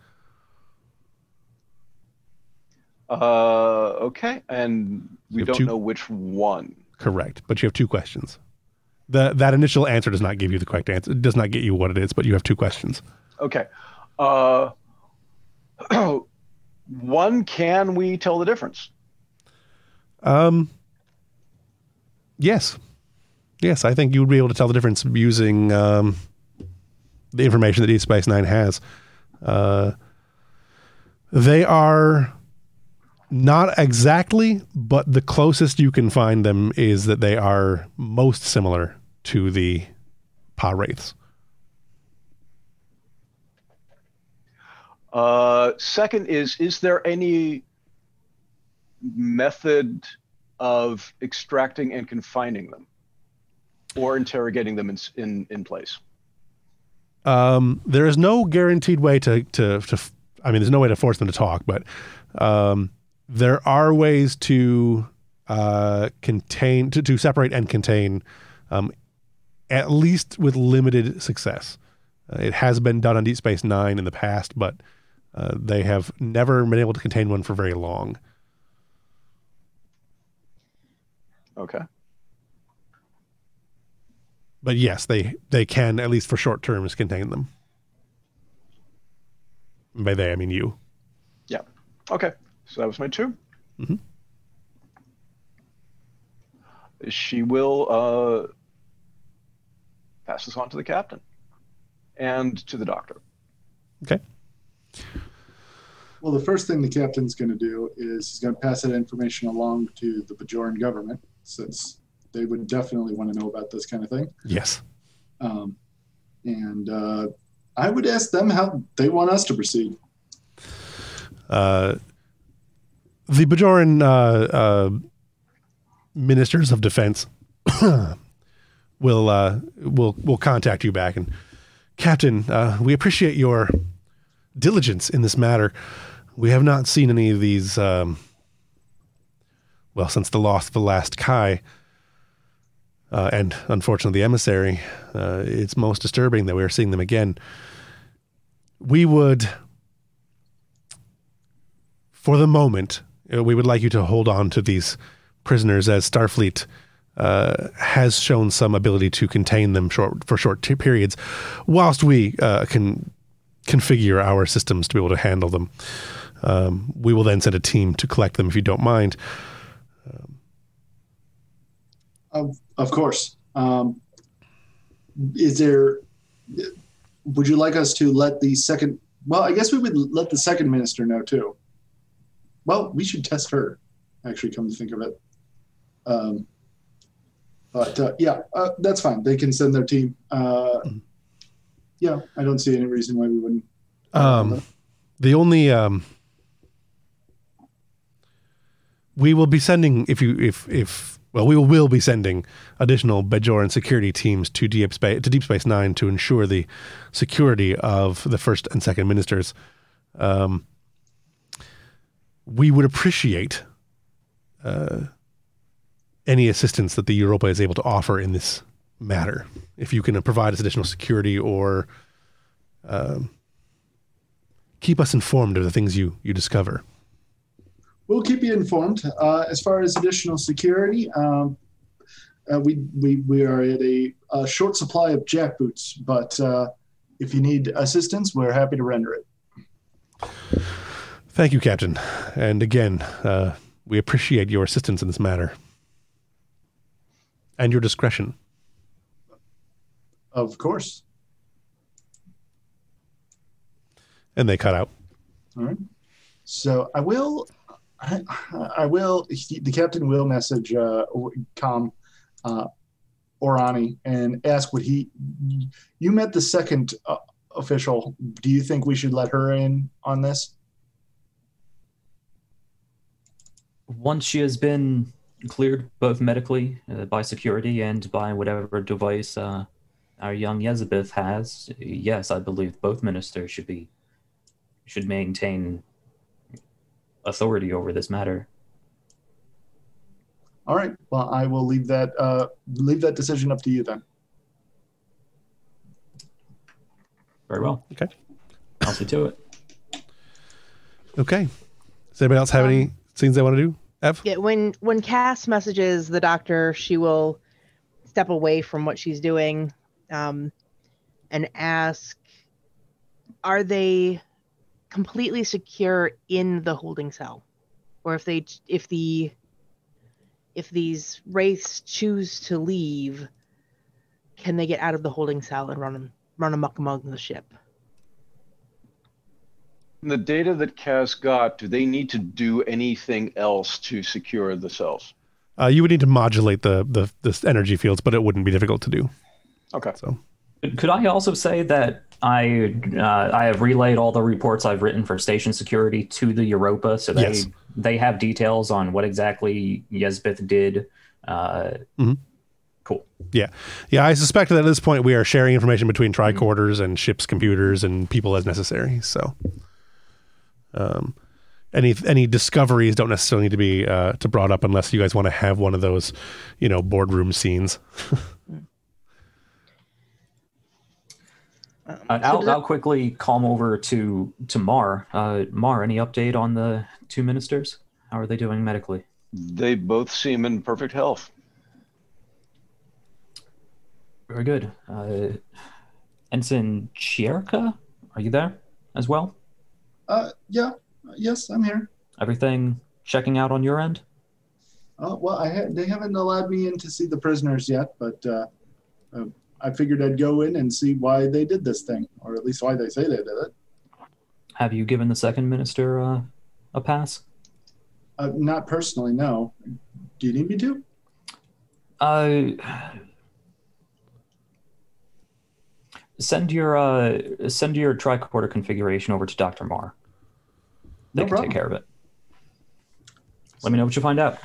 Uh, okay. And we don't two- know which one. Correct, but you have two questions. The, that initial answer does not give you the correct answer. It does not get you what it is, but you have two questions. Okay. Uh, one, can we tell the difference? Um, yes, yes, I think you would be able to tell the difference using um, the information that Deep Space Nine has. Uh, they are not exactly, but the closest you can find them is that they are most similar to the Pah-wraiths. Uh, second is, is there any method of extracting and confining them or interrogating them in, in, in place? Um, there is no guaranteed way to, to, to, I mean, there's no way to force them to talk, but um, there are ways to uh, contain, to, to separate and contain, um, at least with limited success. Uh, it has been done on Deep Space Nine in the past, but uh, they have never been able to contain one for very long. Okay. But yes, they they can at least for short terms contain them. And by they, I mean you. Yeah. Okay. So that was my 2 Mhm. She will uh, pass this on to the captain and to the doctor. Okay. Well, the first thing the captain's going to do is he's going to pass that information along to the Bajoran government, since they would definitely want to know about this kind of thing. Yes. Um, and uh, I would ask them how they want us to proceed. Uh, the Bajoran uh, uh, ministers of defense will uh, will will contact you back and Captain, uh, we appreciate your diligence in this matter. We have not seen any of these. Um, well, since the loss of the last Kai, uh, and unfortunately the emissary, uh, it's most disturbing that we are seeing them again. We would for the moment, uh, we would like you to hold on to these prisoners as Starfleet uh, has shown some ability to contain them short for short t- periods, whilst we uh, can configure our systems to be able to handle them. Um, we will then send a team to collect them if you don't mind. Of, of course. Um, is there? Would you like us to let the second? Well, I guess we would let the second minister know too. Well, we should test her. Actually, come to think of it. But uh, yeah, uh, that's fine. They can send their team. Uh, yeah, I don't see any reason why we wouldn't. Um, the only um, we will be sending if you if if well we will, will be sending additional Bajoran security teams to Deep Space to Deep Space Nine to ensure the security of the first and second ministers. Um, we would appreciate uh, any assistance that the Europa is able to offer in this matter. If you can provide us additional security or um, keep us informed of the things you you discover. We'll keep you informed. Uh, as far as additional security, um, uh, we, we we are at a, a short supply of jackboots, but uh, if you need assistance, we're happy to render it. Thank you, Captain. And again, uh, we appreciate your assistance in this matter and your discretion. Of course. And they cut out. All right. So I will, I, I will. The captain will message uh, Com uh, Orani and ask what he. You met the second uh, official. Do you think we should let her in on this? Once she has been cleared both medically uh, by security and by whatever device uh, our young Yesbeth has, yes, I believe both ministers should be should maintain authority over this matter. All right. Well, I will leave that uh, leave that decision up to you then. Very well. Okay. I'll see to it. Okay. Does anybody else have Um, any things they want to do? Ev? Yeah, when when Cass messages the doctor, she will step away from what she's doing um, and ask, "Are they completely secure in the holding cell, or if they if the if these wraiths choose to leave, can they get out of the holding cell and run run amok among the ship?" The data that Cass got, do they need to do anything else to secure the cells? Uh, you would need to modulate the, the the energy fields, but it wouldn't be difficult to do. Okay. So Could I also say that I uh, I have relayed all the reports I've written for station security to the Europa, so they Yes. they have details on what exactly Yesbeth did. Uh, Mhm. Cool. yeah, yeah. I suspect that at this point we are sharing information between tricorders and ships' computers and people as necessary. So, um, any any discoveries don't necessarily need to be uh, to brought up unless you guys want to have one of those, you know, boardroom scenes. Uh, I'll, I'll quickly calm over to to Mar. Uh, Mar, any update on the two ministers? How are they doing medically? They both seem in perfect health. Very good. Uh, Ensign Chierka, are you there as well? Uh, yeah. Yes, I'm here. Everything checking out on your end? Uh, well, I ha- they haven't allowed me in to see the prisoners yet, but uh, uh, I figured I'd go in and see why they did this thing, or at least why they say they did it. Have you given the second minister uh, a pass? Uh, not personally, no. Do you need me to? Uh, send your uh, send your tricorder configuration over to Dr. Marr. They No can problem. take care of it. Let me know what you find out.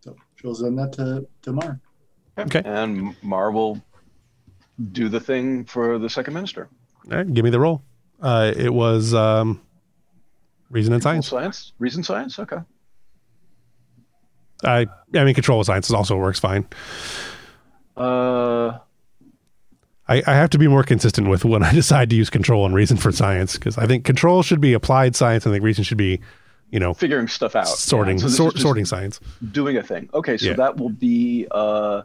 So she'll send that to to Mar. Okay. And Mar will do the thing for the second minister. All right, give me the roll. Uh, it was um, reason and science. Science? Reason science? Okay. I I mean, control of science also works fine. Uh, I, I have to be more consistent with when I decide to use control and reason for science because I think control should be applied science and I think reason should be, you know, Figuring stuff out. sorting Yeah, so sorting science. Doing a thing. Okay, so Yeah. that will be uh,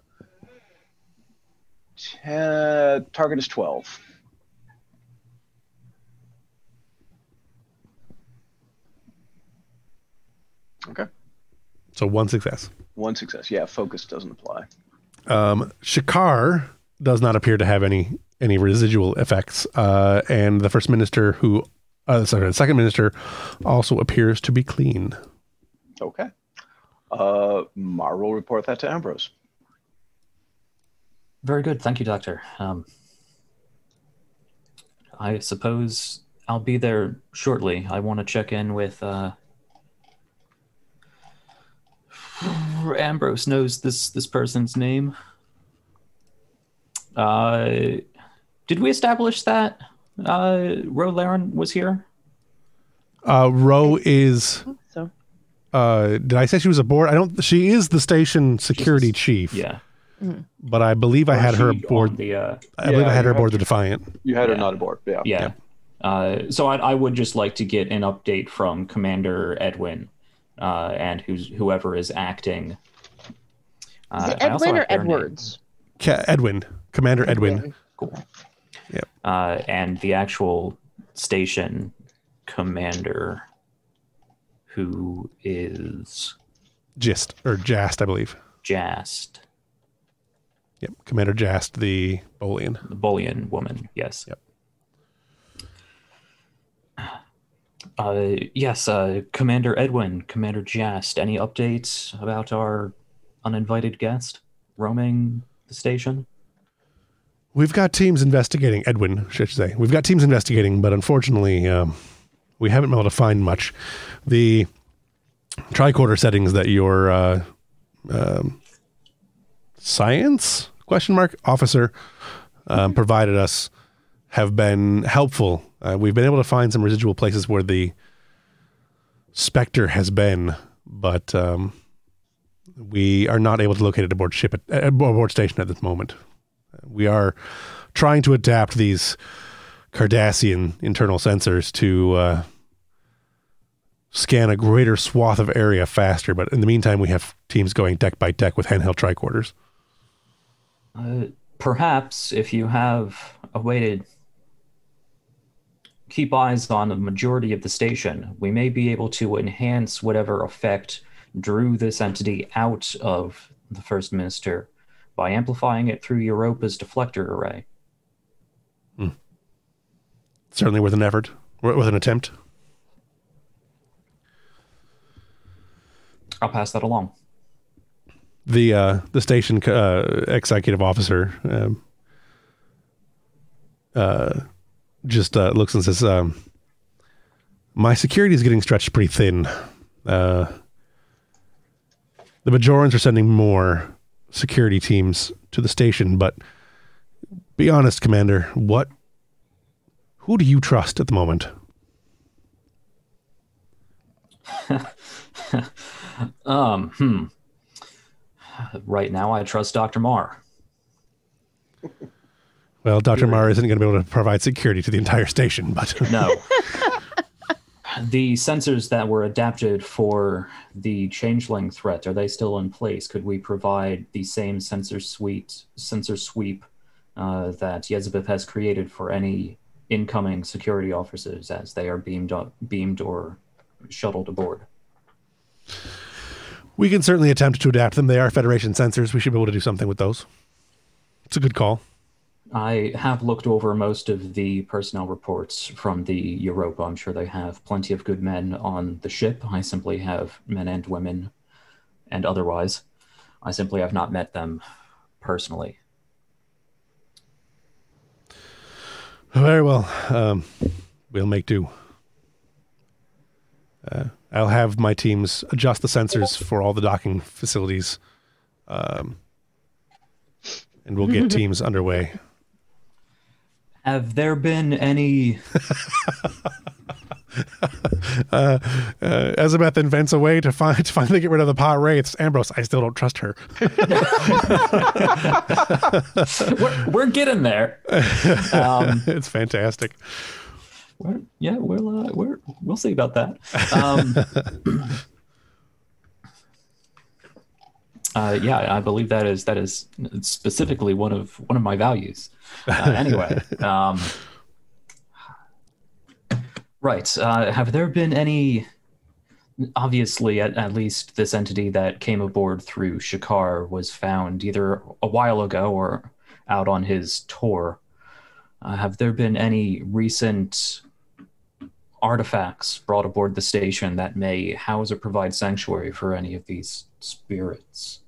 te- target is twelve. Okay, So one success. one success. Yeah, focus doesn't apply. Um, Shakar does not appear to have any any residual effects, uh, and the first minister, who, uh, sorry, the second minister, also appears to be clean. Okay. Uh, Mar will report that to Ambrose. Very good. Thank you, Doctor. Um, I suppose I'll be there shortly. I want to check in with. Uh, Ambrose knows this this person's name. Uh, did we establish that uh, Ro Laren was here? Uh, Ro is. So Uh, did I say she was aboard? I don't. She is the station security chief. Yeah. But I believe I had her aboard. the. Uh, I believe Yeah, I had her aboard the Defiant. You had her Yeah. not aboard. Yeah. yeah. Uh, so I, I would just like to get an update from Commander Edwin uh, and who's whoever is acting. Uh, is it Edwin or have their name. Edwards? Ca- Edwin, Commander Edwin. Cool. Yep. Uh, and the actual station commander, who is Gist or Jast, I believe. Jast, Yep, Commander Jast, the Bolian. the Bolian woman. Yes. Yep. Uh, yes, uh, Commander Edwin, Commander Jast. Any updates about our uninvited guest roaming the station? We've got teams investigating. Edwin, should say? We've got teams investigating, but unfortunately, um, we haven't been able to find much. The tricorder settings that your uh, um, science question mark officer um, provided us have been helpful. Uh, we've been able to find some residual places where the specter has been, but um, we are not able to locate it aboard ship at, uh, aboard station at this moment. We are trying to adapt these Cardassian internal sensors to uh, scan a greater swath of area faster. But in the meantime, we have teams going deck by deck with handheld tricorders. Uh, perhaps if you have a way to keep eyes on the majority of the station, we may be able to enhance whatever effect drew this entity out of the First Minister by amplifying it through Europa's deflector array. Certainly worth an effort, worth an attempt. I'll pass that along. The uh, the station uh, executive officer um, uh, just uh, looks and says, um, "My security is getting stretched pretty thin. Uh, the Bajorans are sending more security teams to the station, but be honest, Commander, what? Who do you trust at the moment?" Um, hmm. Right now, I trust Dr. Marr. Well, Doctor Marr isn't going to be able to provide security to the entire station, but No. the sensors that were adapted for the changeling threat are they still in place? Could we provide the same sensor suite, sensor sweep uh, that Yesbeth has created for any incoming security officers as they are beamed up, beamed or shuttled aboard? we can certainly attempt to adapt them. They are Federation sensors. We should be able to do something with those. It's a good call. I have looked over most of the personnel reports from the Europa. I'm sure they have plenty of good men on the ship. I simply have men and women and otherwise. I simply have not met them personally. Very well. Um, we'll make do. Uh, I'll have my teams adjust the sensors for all the docking facilities, um, and we'll get teams underway. Have there been any uh, uh, Elizabeth invents a way to find to finally get rid of the Pah-wraiths. Ambrose, I still don't trust her. we're, we're getting there. Um, it's fantastic. we're, yeah, we'll uh, we're we'll see about that. Um, uh, yeah, I believe that is that is specifically one of one of my values. Uh, anyway, um, right. Uh, have there been any? Obviously, at, at least this entity that came aboard through Shakar was found either a while ago or out on his tour. Uh, have there been any recent artifacts brought aboard the station that may house or provide sanctuary for any of these spirits?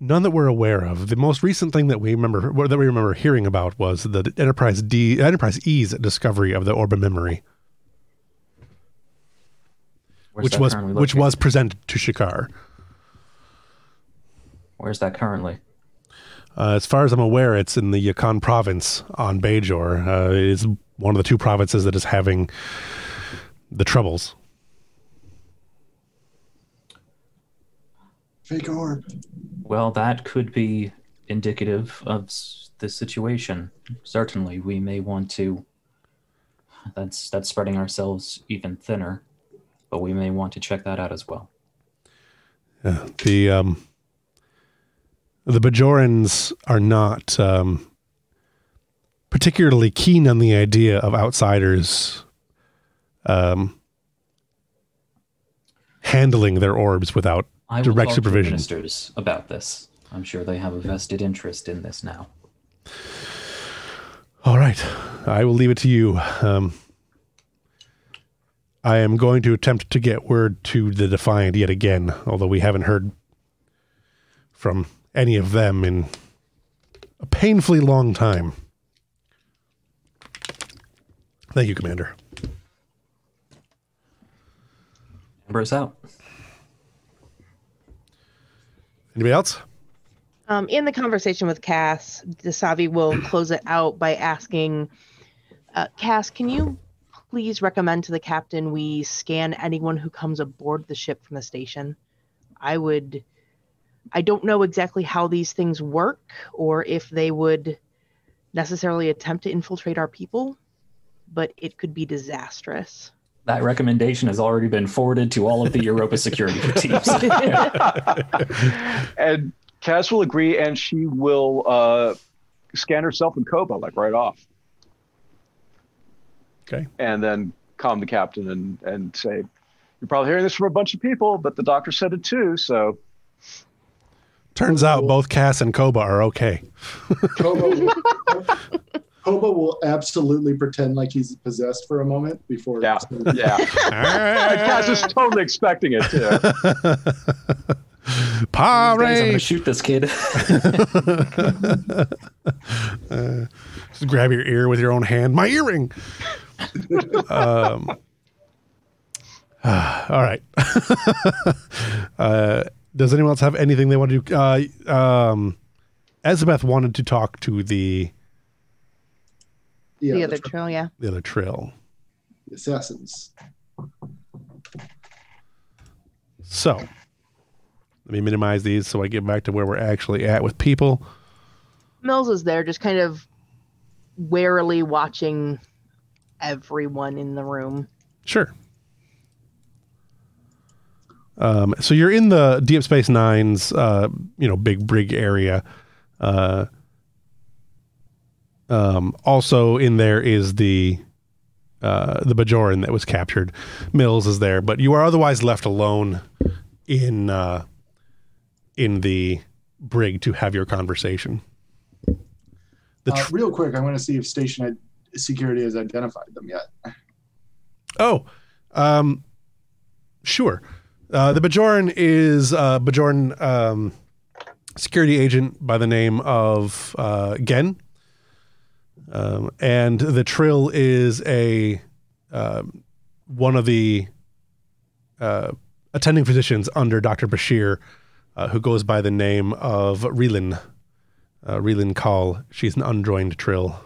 None that we're aware of. The most recent thing that we remember that we remember hearing about was the Enterprise D Enterprise E's discovery of the orb of memory, Where's which was which was presented to Shakar. Where's that currently? Uh, as far as I'm aware, it's in the Yukon province on Bajor. Uh, it is one of the two provinces that is having the troubles. Fake orb. Well, that could be indicative of the situation. Certainly, we may want to. That's that's spreading ourselves even thinner, but we may want to check that out as well. Yeah, the um, the Bajorans are not um, particularly keen on the idea of outsiders um, handling their orbs without I Direct supervision. Ministers about this. I'm sure they have a vested interest in this now. All right. I will leave it to you. Um, I am going to attempt to get word to the Defiant yet again, although we haven't heard from any of them in a painfully long time. Thank you, Commander. Ambrose out. Anybody else? Um, in the conversation with Cass, Dasavi will close it out by asking, uh, Cass, can you please recommend to the captain we scan anyone who comes aboard the ship from the station? I would. I don't know exactly how these things work or if they would necessarily attempt to infiltrate our people, but it could be disastrous. That recommendation has already been forwarded to all of the Europa security teams. and Cass will agree, and she will uh, scan herself in Koba like right off, Okay. and then calm the captain and and say, "You're probably hearing this from a bunch of people, but the doctor said it too." So Turns out both Cass and Koba are okay. Koba will, Koba will absolutely pretend like he's possessed for a moment before. yeah, yeah. Cass is totally expecting it too. Pa Guys, I'm gonna shoot this kid. Just grab your ear with your own hand. My earring. um, all right. uh, does anyone else have anything they want to do? Uh, um, Elizabeth wanted to talk to the yeah, the the, other trill, yeah. the other trill. assassins. So let me minimize these so I get back to where we're actually at with people. Mills is there, just kind of warily watching everyone in the room. Sure. Um, so you're in the Deep Space Nine's, uh, you know, big brig area. Uh, um, also in there is the uh, the Bajoran that was captured. Mills is there, but you are otherwise left alone in uh, in the brig to have your conversation. The Uh, real quick, I want to see if station id- security has identified them yet. Oh, um, sure. Uh, the Bajoran is a Bajoran um, security agent by the name of uh, Gen. Um, and the Trill is a um one of the uh, attending physicians under Dr. Bashir, uh, who goes by the name of Relin. Uh, Relin Call. She's an unjoined Trill.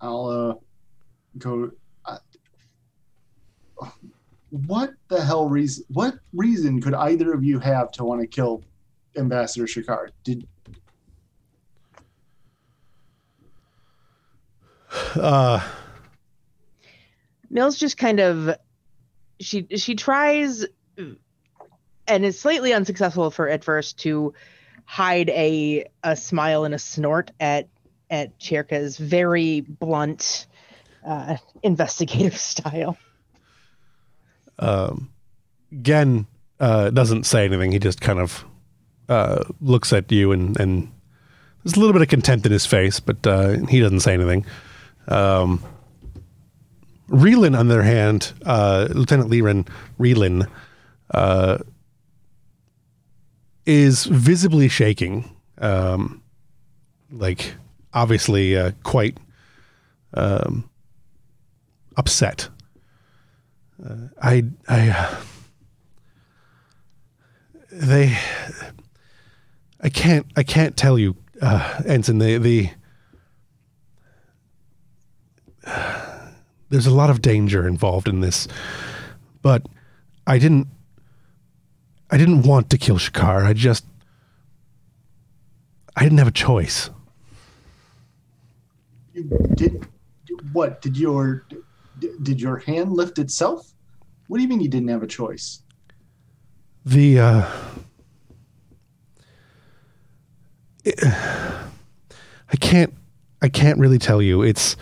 I'll uh, go. Uh, what the hell reason? What reason could either of you have to want to kill Ambassador Shakar? Did Uh, Mills just kind of she she tries and is slightly unsuccessful for at first to hide a a smile and a snort at at Chirka's very blunt uh, investigative style. um, Gen uh, doesn't say anything. He just kind of uh, looks at you, and, and there's a little bit of contempt in his face, but uh, he doesn't say anything. Um, on the other hand, uh, Lieutenant Liren Reelin, uh, is visibly shaking. Um, like, obviously, uh, quite um, upset. Uh, I, I, uh, they, I can't, I can't tell you, uh, Ensign. The the there's a lot of danger involved in this, but I didn't, I didn't want to kill Shakar. I just, I didn't have a choice. you did what? Did your did your hand lift itself? What do you mean you didn't have a choice? The uh, it- I can't I can't really tell you. It's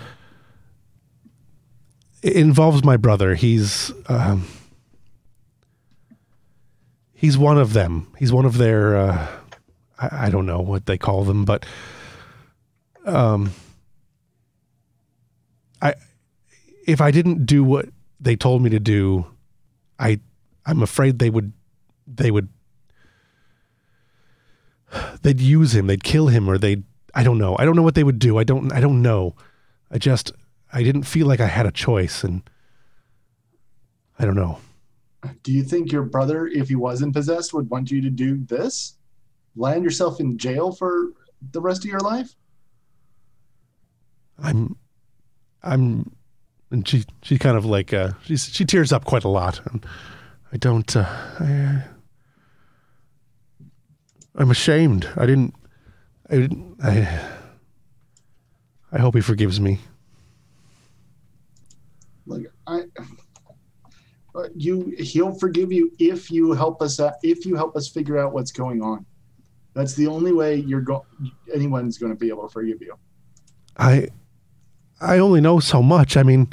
it involves my brother. He's um, he's one of them. He's one of their uh, I, I don't know what they call them, but um, I if I didn't do what they told me to do, I I'm afraid they would they would they'd use him they'd kill him or they'd i don't know i don't know what they would do i don't i don't know i just i didn't feel like i had a choice and i don't know Do you think your brother, if he wasn't possessed, would want you to do this? Land yourself in jail for the rest of your life? i'm i'm and she she kind of like uh she she tears up quite a lot and i don't uh I, i'm ashamed i didn't i didn't i i hope he forgives me Look, I, uh, you, he'll forgive you if you help us. Out, if you help us figure out what's going on. That's the only way you're going. Anyone's going to be able to forgive you. I I only know so much. I mean,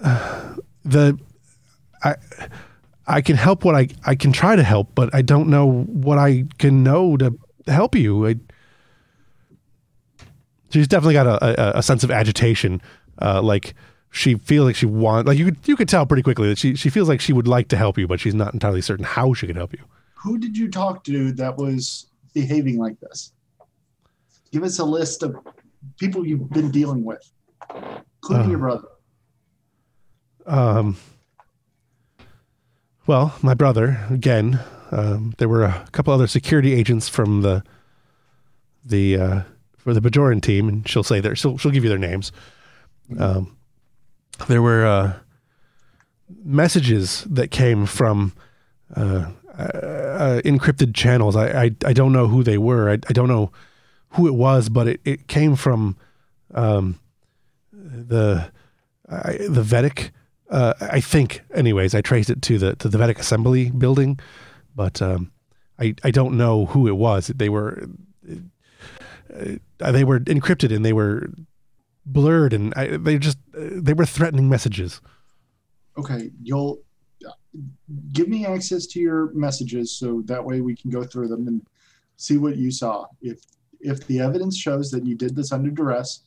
uh, the I I can help what I I can try to help, but I don't know what I can know to help you. I, she's definitely got a, a, a sense of agitation, uh, like she feels like she wants. Like you could you could tell pretty quickly that she she feels like she would like to help you, but she's not entirely certain how she could help you. Who did you talk to that was behaving like this? Give us a list of people you've been dealing with, including Uh. your brother. Um, well, my brother again. Um, there were a couple other security agents from the the uh, for the Bajoran team, and she'll say their she'll she'll give you their names. Um, there were uh, messages that came from uh, uh, encrypted channels. I, I I don't know who they were. I, I don't know who it was, but it, it came from um, the the Vedek. Uh, I think, anyways, I traced it to the to the Vedek Assembly building, but um, I I don't know who it was. They were uh, they were encrypted and they were blurred and I, they just they were threatening messages. Okay, you'll uh, give me access to your messages so that way we can go through them and see what you saw. If if the evidence shows that you did this under duress,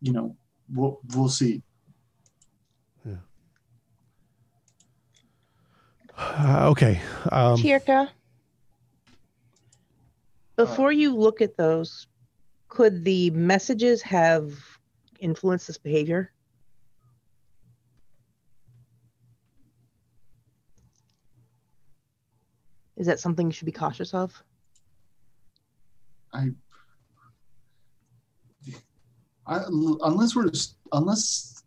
you know, we'll we'll see. Uh, okay, um, Tirka, before you look at those, could the messages have influenced this behavior? Is that something you should be cautious of? I, I unless we're unless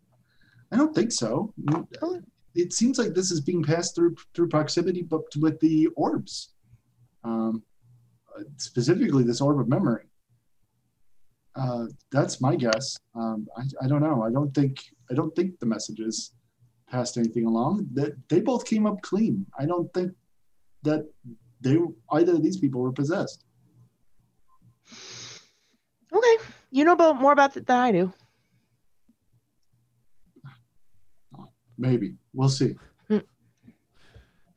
I don't think so. It seems like this is being passed through through proximity, but with the orbs, um, specifically this orb of memory. Uh, that's my guess. Um, I, I don't know. I don't think I don't think the messages passed anything along. That they both came up clean. I don't think that they either of these people were possessed. Okay, you know about more about it than I do. Maybe we'll see.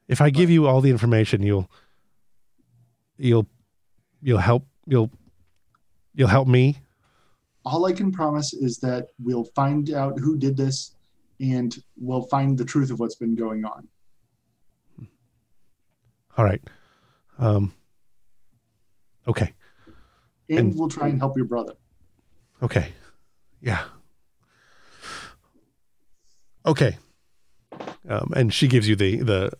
If I give you all the information, you'll you'll you'll help you'll you'll help me. All I can promise is that we'll find out who did this, and we'll find the truth of what's been going on. All right. Um Okay. And, And- we'll try and help your brother. Okay. Yeah. Okay. Um, and she gives you the the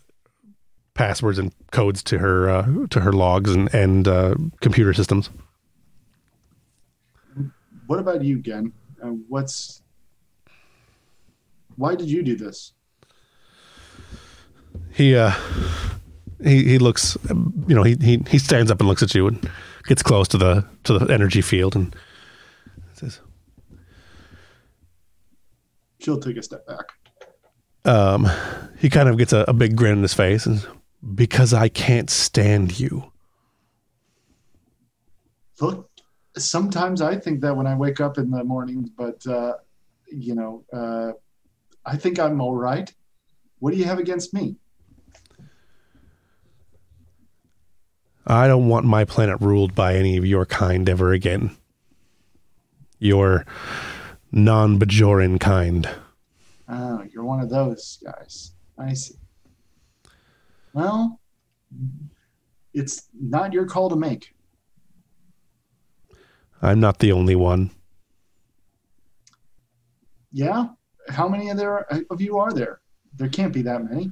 passwords and codes to her uh, to her logs and and uh, computer systems. What about you, Gen? Uh, what's why did you do this? He uh he he looks you know he he he stands up and looks at you and gets close to the to the energy field and says She'll take a step back. um he kind of gets a, a big grin in his face and because I can't stand you. Look, sometimes I think that when I wake up in the morning, but uh, you know, uh, I think I'm all right. What do you have against me? I don't want my planet ruled by any of your kind ever again. Your non Bajoran kind. Oh, you're one of those guys. I see. Well, it's not your call to make. I'm not the only one. Yeah. How many of there of you are there? There can't be that many.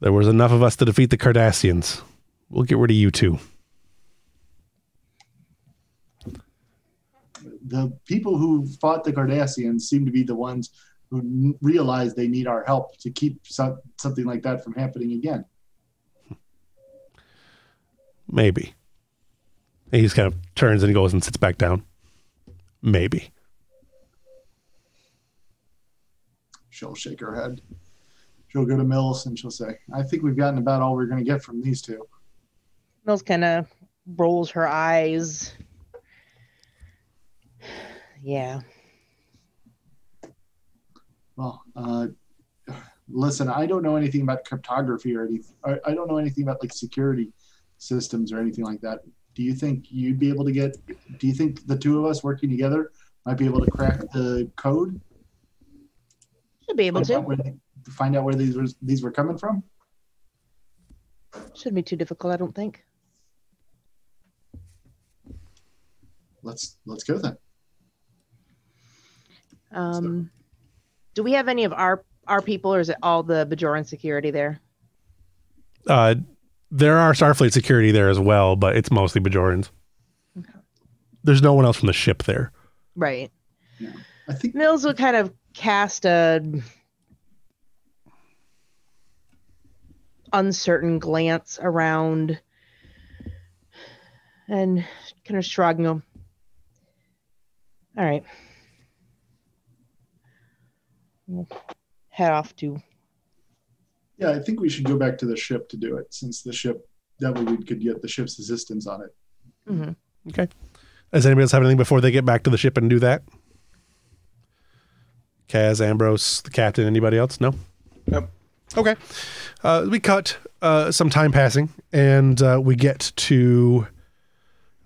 There was enough of us to defeat the Cardassians. We'll get rid of you two. The people who fought the Cardassians seem to be the ones who realize they need our help to keep some, something like that from happening again. Maybe. And he just kind of turns and goes and sits back down. Maybe. She'll shake her head. She'll go to Mills and she'll say, I think we've gotten about all we're going to get from these two. Mills kind of rolls her eyes. Yeah. Well, uh, listen, I don't know anything about cryptography or anything. I, I don't know anything about like security systems or anything like that. Do you think you'd be able to get? Do you think the two of us working together might be able to crack the code? Should be able Find out to. where, they- find out where these were, these were coming from. Shouldn't be too difficult, I don't think. Let's let's go then. Um, do we have any of our our people, or is it all the Bajoran security there? Uh, there are Starfleet security there as well, but it's mostly Bajorans. Okay. There's no one else from the ship there. Right. I think Mills would kind of cast a uncertain glance around and kind of shrug and go, all right. We'll head off to yeah, I think we should go back to the ship to do it, since the ship that way we could get the ship's assistance on it. mhm. Okay. Does anybody else have anything before they get back to the ship and do that? Kaz, Ambrose, the captain, anybody else? No? Yep. Okay. Uh, we cut uh, some time passing, and uh, we get to.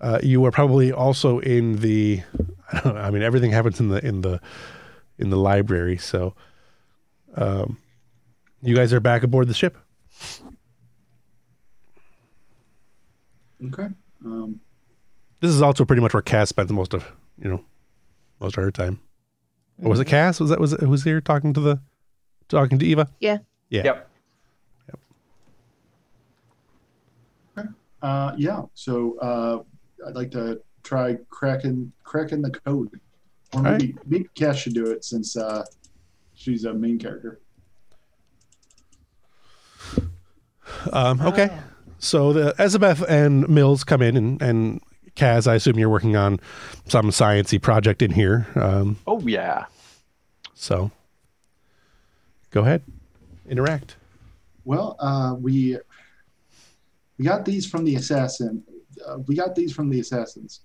Uh, you are probably also in the. I don't know. I mean, everything happens in the in the in the library. So, um, you guys are back aboard the ship. Okay. Um, This is also pretty much where Kaz spends most of you know most of her time. Or was it Cass? Was that was it who was here talking to the talking to Eva? Yeah. Yeah. Yep. Yep. Uh, yeah. So uh, I'd like to try cracking cracking the code. Or maybe, maybe Cass should do it since uh, she's a main character. Um, okay. Ah. So the Yesbeth and Mills come in, and, and Kaz, I assume you're working on some sciency project in here. Um, Oh yeah. so go ahead, interact. Well, uh, we we got these from the assassin. Uh, we got these from the assassins.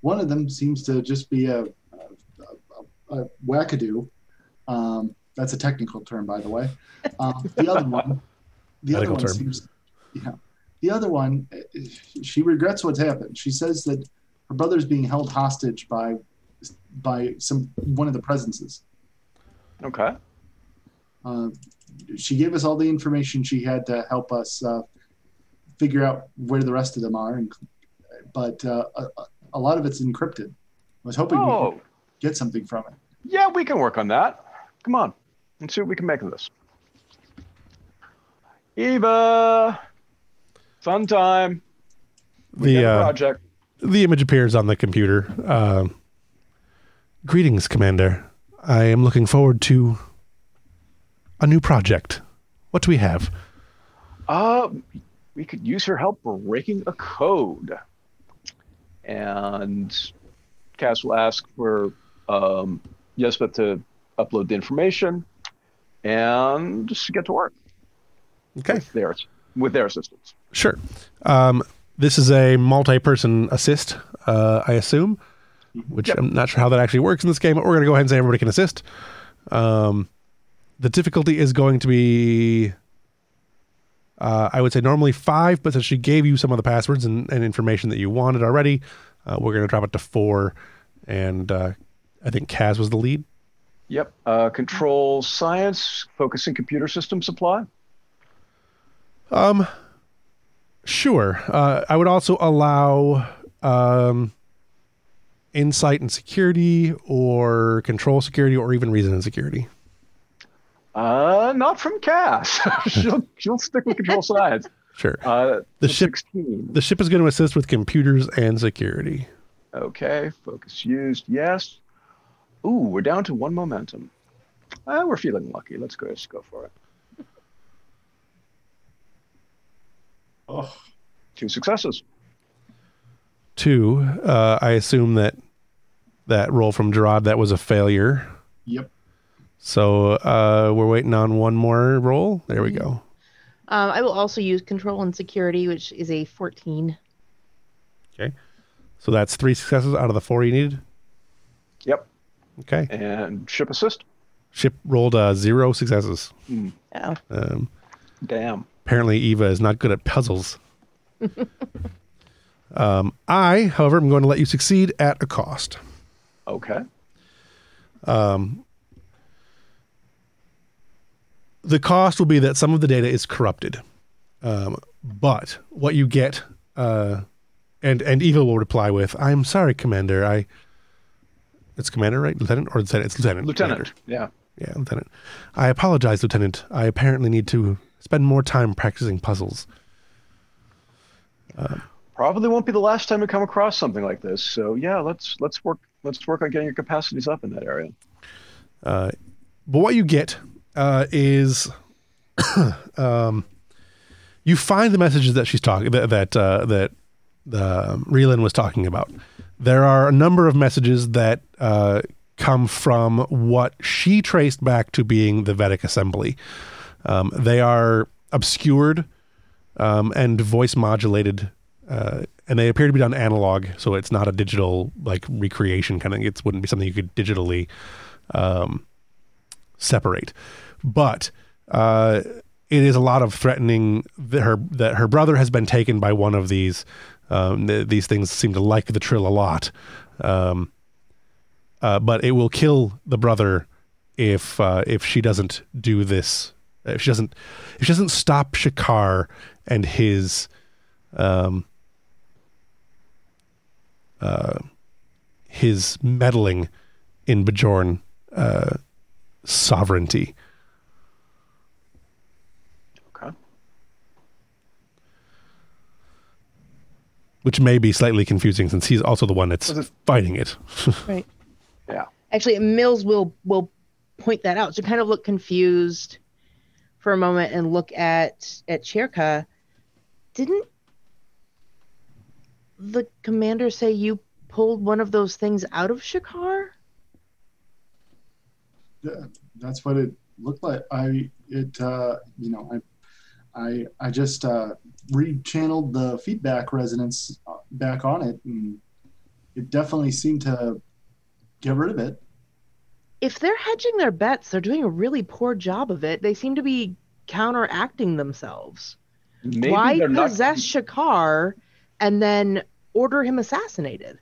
One of them seems to just be a, a, a, a wackadoo. Um, that's a technical term, by the way. Um, the other one, the other one term. seems, yeah. The other one, she regrets what's happened. She says that her brother's being held hostage by by some one of the presences. Okay. Uh, she gave us all the information she had to help us uh, figure out where the rest of them are, and, but uh, a, a lot of it's encrypted. I was hoping we Oh could get something from it. yeah, we can work on that. Come on, let's see what we can make of this. Eva, fun time. We The uh, project. the image appears on the computer. Um, Greetings, Commander. I am looking forward to a new project. What do we have? Uh, we could use her help breaking a code. And Cass will ask for um, Yesbeth to upload the information and just get to work Okay. with their, with their assistance. Sure. Um, this is a multi-person assist, uh, I assume, which Yep. I'm not sure how that actually works in this game. But we're going to go ahead and say everybody can assist. Um, the difficulty is going to be, uh, I would say normally five, but since she gave you some of the passwords and, and information that you wanted already, uh, we're going to drop it to four. And uh, I think Kaz was the lead. Yep. Uh, control science, focusing computer system supply. Um, sure. Uh, I would also allow um, insight and security, or control security, or even reason and security. Uh, not from Cass. she'll, she'll stick with control science. Sure. Uh, The ship- 16. The ship is going to assist with computers and security. Okay, focus used, yes. Ooh, we're down to one momentum. Uh, we're feeling lucky. Let's go. Let's go for it. Oh, Two successes. Two. Uh, I assume that that roll from Gerard that was a failure. yep. So uh, we're waiting on one more roll. There we go. Um, I will also use control and security, which is a 14. Okay. So that's three successes out of the four you needed. Yep. Okay. And ship assist. Ship rolled uh, zero successes. Oh, Um, Damn. Apparently Eva is not good at puzzles. um, I, however, am going to let you succeed at a cost. Okay. The cost will be that some of the data is corrupted, um, but what you get, uh, and and Eva will reply with, "I'm sorry, Commander. I." It's Commander, right? Lieutenant or Lieutenant? It's Lieutenant. Lieutenant. Commander. Yeah. Yeah, Lieutenant. I apologize, Lieutenant. I apparently need to spend more time practicing puzzles. Probably won't be the last time we come across something like this. So yeah, let's let's work let's work on getting your capacities up in that area. Uh, but what you get uh, is um, you find the messages that she's talking that that uh, that uh, Reelan was talking about. There are a number of messages that uh, come from what she traced back to being the Vedek Assembly. Um, they are obscured um, and voice modulated, uh, and they appear to be done analog, so it's not a digital like recreation kind of. It wouldn't be something you could digitally um, separate. But uh, it is a lot of threatening that her that her brother has been taken by one of these. Um, th- these things seem to like the trill a lot, um, uh, but it will kill the brother if uh, if she doesn't do this. If she doesn't if she doesn't stop Shakar and his um, uh, his meddling in Bajoran uh, sovereignty. Okay. which may be slightly confusing since he's also the one that's it- fighting it. right. Yeah. Actually, Mills will will point that out. So kind of look confused for a moment and look at at Cherka. Didn't the commander say you pulled one of those things out of Shakar? Yeah, that's what it looked like. I it uh, you know I I I just uh, rechanneled the feedback resonance uh, back on it, and it definitely seemed to get rid of it. If they're hedging their bets, they're doing a really poor job of it. They seem to be counteracting themselves. Maybe Why they're not. possess Shakar and then order him assassinated?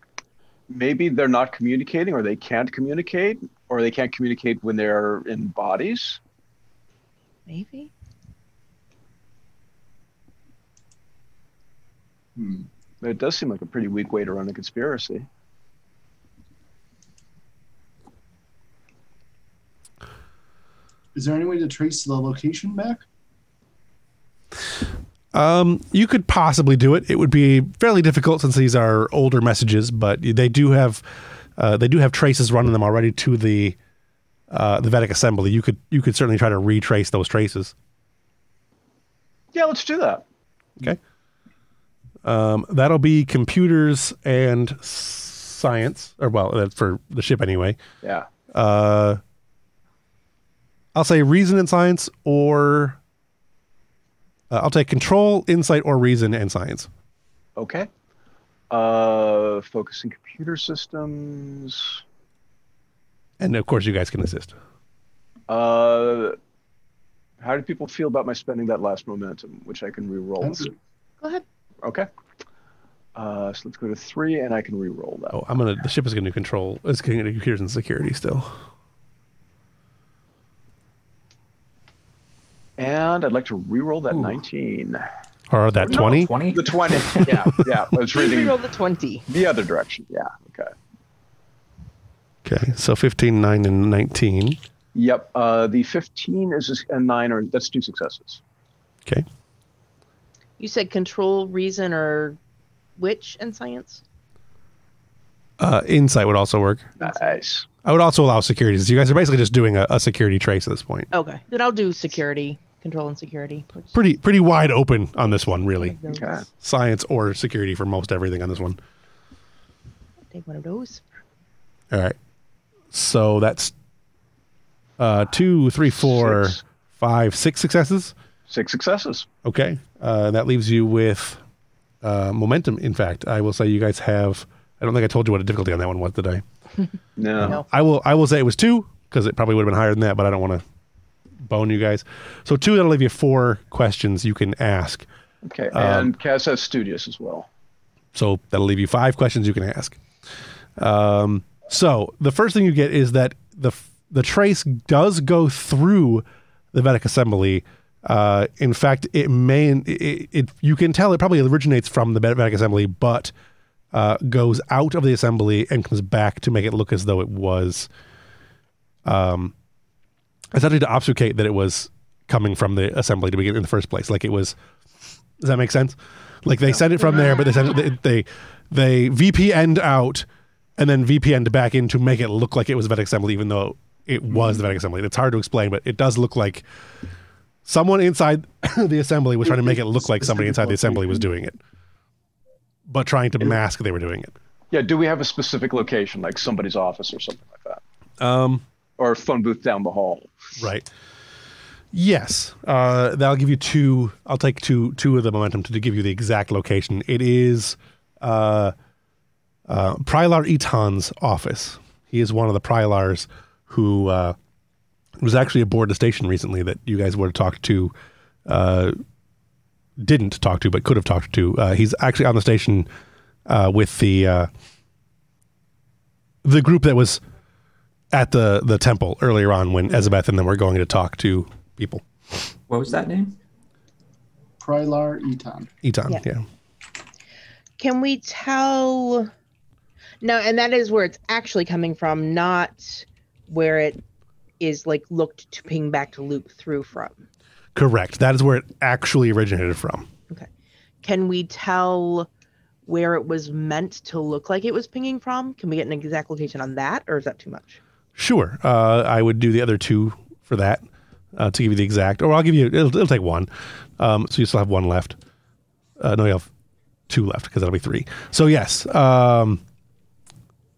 Maybe they're not communicating, or they can't communicate, or they can't communicate when they're in bodies. Maybe. Hmm. It does seem like a pretty weak way to run a conspiracy. Is there any way to trace the location back? Um, you could possibly do it. It would be fairly difficult since these are older messages, but they do have uh, they do have traces running them already to the uh, the Vedek assembly. You could you could certainly try to retrace those traces. Yeah, let's do that. Okay. Um, that'll be computers and science, or well, for the ship anyway. Yeah. Uh, I'll say reason and science, or uh, I'll take control, insight, or reason and science. Okay. Uh, focusing computer systems. And of course, you guys can assist. Uh, how do people feel about my spending that last momentum, which I can re-roll? Go ahead. Okay. Uh, so let's go to three, and I can re-roll that. Oh, I'm gonna. The ship is gonna control. It's gonna do computers and security still. And I'd like to re-roll that Ooh. 19. Or that No, twenty. 20? The 20. yeah, yeah. I was reading Reroll the 20. the other direction. Yeah. Okay. Okay, so 15, 9, and nineteen. Yep. Uh, the 15 is a nine, or that's two successes. Okay. You said control, reason, or which and science? Uh, insight would also work. Nice. I would also allow security. So you guys are basically just doing a, a security trace at this point. Okay. Then I'll do security, control and security. which- Pretty pretty wide open on this one, really. Okay. Science or security for most everything on this one. Take one of those. All right. So that's uh, two, three, four, Six. five, six successes. Six successes. Okay. Uh, that leaves you with uh, momentum. In fact, I will say you guys have. I don't think I told you what a difficulty on that one was, did I? No. No. I will. I will say it was two because it probably would have been higher than that, but I don't want to bone you guys. So two that'll leave you four questions you can ask. Okay. Um, And Kaz has studious as well. So that'll leave you five questions you can ask. Um, so the first thing you get is that the the trace does go through the Vedek assembly. Uh, in fact, it may it, it you can tell it probably originates from the Vedek assembly, but uh, goes out of the assembly and comes back to make it look as though it was, um, essentially to obfuscate that it was coming from the assembly to begin in the first place. Like it was. Does that make sense? Like they sent it from there, but they sent it, they they VPN'd out and then VPN'd back in to make it look like it was Vedek assembly, even though it was the Vedek assembly. It's hard to explain, but it does look like someone inside the assembly was trying to make it look like somebody inside the assembly was doing it, but trying to mask they were doing it. Yeah. Do we have a specific location, like somebody's office or something like that, Um, or phone booth down the hall? right. Yes, uh, that'll give you two. I'll take two two of the momentum to, to give you the exact location. It is uh, uh, Prylar Eton's office. He is one of the Prylars who uh, was actually aboard the station recently that you guys would have talked to. Uh, didn't talk to, but could have talked to. Uh, he's actually on the station uh, with the the group that was at the the temple earlier on when hmm. Yesbeth and them were going to talk to people. What was that name? Prylar Eton. Eton, Yeah. yeah. Can we tell? No, and that is where it's actually coming from, not where it is like looked to ping back to loop through from. Correct. That is where it actually originated from. Okay. Can we tell where it was meant to look like it was pinging from? Can we get an exact location on that, or is that too much? Sure. Uh, I would do the other two for that uh, to give you the exact, or I'll give you. It'll, it'll take one. Um, so you still have one left. Uh, no, you have two left because that'll be three. So yes, um,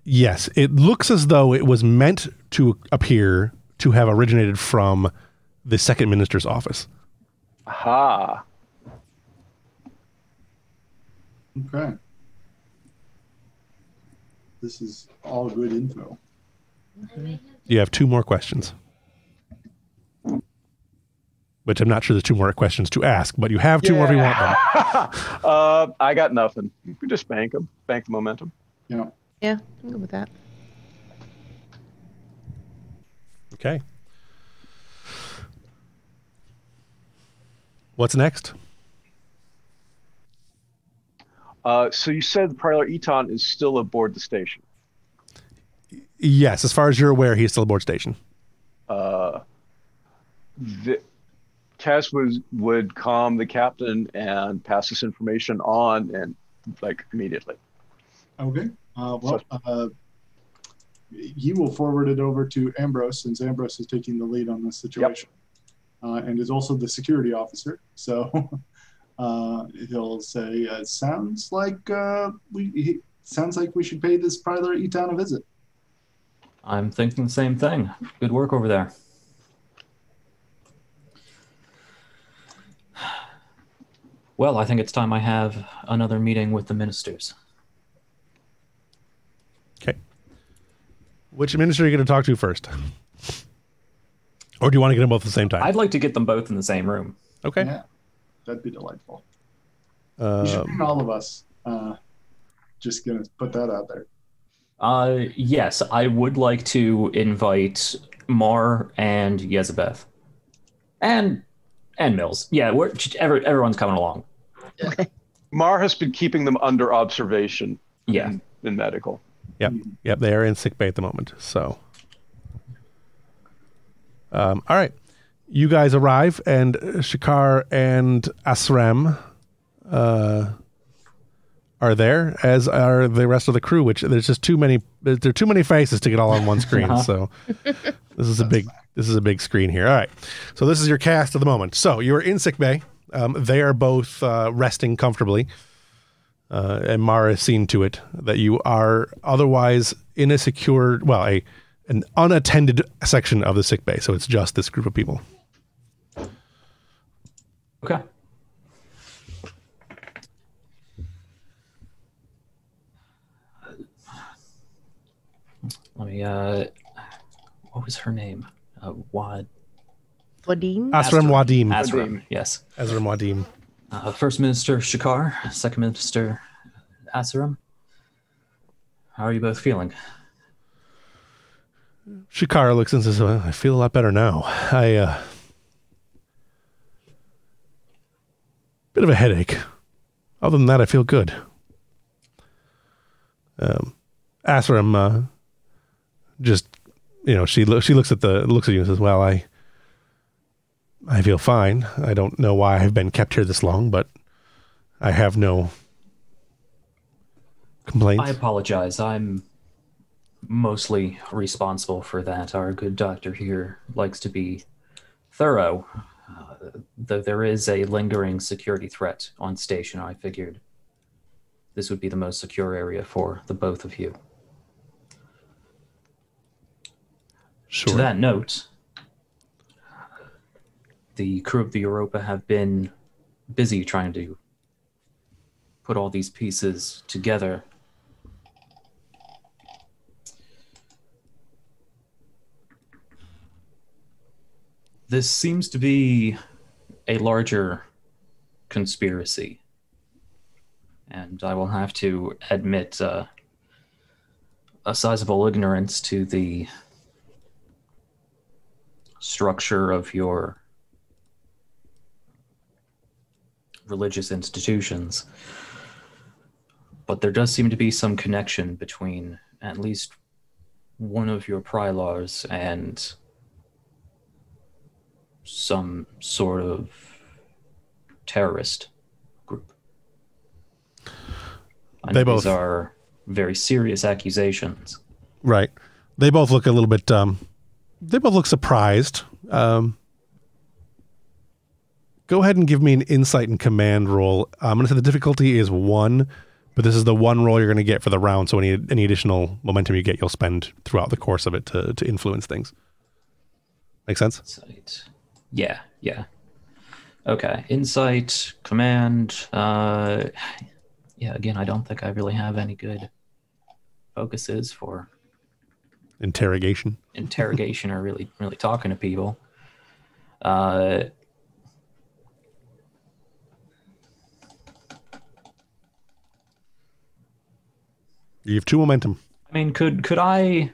yes, it looks as though it was meant to appear to have originated from the second minister's office. Aha. Okay. This is all good info. You have two more questions. Which I'm not sure there's two more questions to ask, but you have two more if you want them. uh, I got nothing. We just bank them, bank the momentum. You know, Yeah, I'm good with that. Okay. What's next? Uh, so you said the Prylar Eton is still aboard the station. Yes, as far as you're aware, he's still aboard station. Uh, the, Cass was would calm the captain and pass this information on, and like immediately. okay. Uh, well, uh, he will forward it over to Ambrose since Ambrose is taking the lead on this situation, uh, and is also the security officer. So uh, he'll say, uh, "Sounds like uh, we he, sounds like we should pay this Prylar Eton a visit." I'm thinking the same thing. Good work over there. Well, I think it's time I have another meeting with the ministers. Okay. Which minister are you going to talk to first? Or do you want to get them both at the same time? I'd like to get them both in the same room. okay. Yeah, that'd be delightful. You should Um, bring all of us. Uh, just gonna put that out there. Uh, yes, I would like to invite Mar and Yesbeth, and and Mills. Yeah, we're every, everyone's coming along. Mar has been keeping them under observation Yeah, in, in medical. Yep. Yep. They are in sick bay at the moment. So, um, all right. You guys arrive, and Shakar and Asram uh, are there, as are the rest of the crew. Which there's just too many. There are too many faces to get all on one screen. Uh-huh. So this is a big. This is a big screen here. All right. So this is your cast at the moment. So you are in sick bay. Um, they are both uh, resting comfortably uh, and Mara has seen to it that you are otherwise in a secure, well, a an unattended section of the sick bay. So it's just this group of people. okay. Let me. Uh, what was her name? Uh, Wad. Vadim? Asram Wadim. Asram. Yes. Asram Wadim. Uh, First Minister Shakar, Second Minister Asram. How are you both feeling? Shakar looks and says, well, I feel a lot better now. I, uh, bit of a headache. Other than that, I feel good. Um, Asram, uh, just, you know, she, lo- she looks at the, looks at you and says, well, I, I feel fine. I don't know why I've been kept here this long, but I have no complaints. I apologize. I'm mostly responsible for that. Our good doctor here likes to be thorough. Uh, though there is a lingering security threat on station, I figured this would be the most secure area for the both of you. Sure. To that note, the crew of the Europa have been busy trying to put all these pieces together. This seems to be a larger conspiracy. And I will have to admit uh, a sizable ignorance to the structure of your religious institutions. But there does seem to be some connection between at least one of your prylars and some sort of terrorist group. I They both- These are very serious accusations. Right. they both look a little bit. Um, they both look surprised. Um, go ahead and give me an insight and command roll. I'm going to say the difficulty is one, but this is the one roll you're going to get for the round. So any any additional momentum you get, you'll spend throughout the course of it to to influence things. Make sense? Insight. Yeah, yeah. Okay. Insight, command. Uh, yeah, again, I don't think I really have any good focuses for Interrogation. interrogation or really, really talking to people. Uh, You have two momentum. I mean, could could I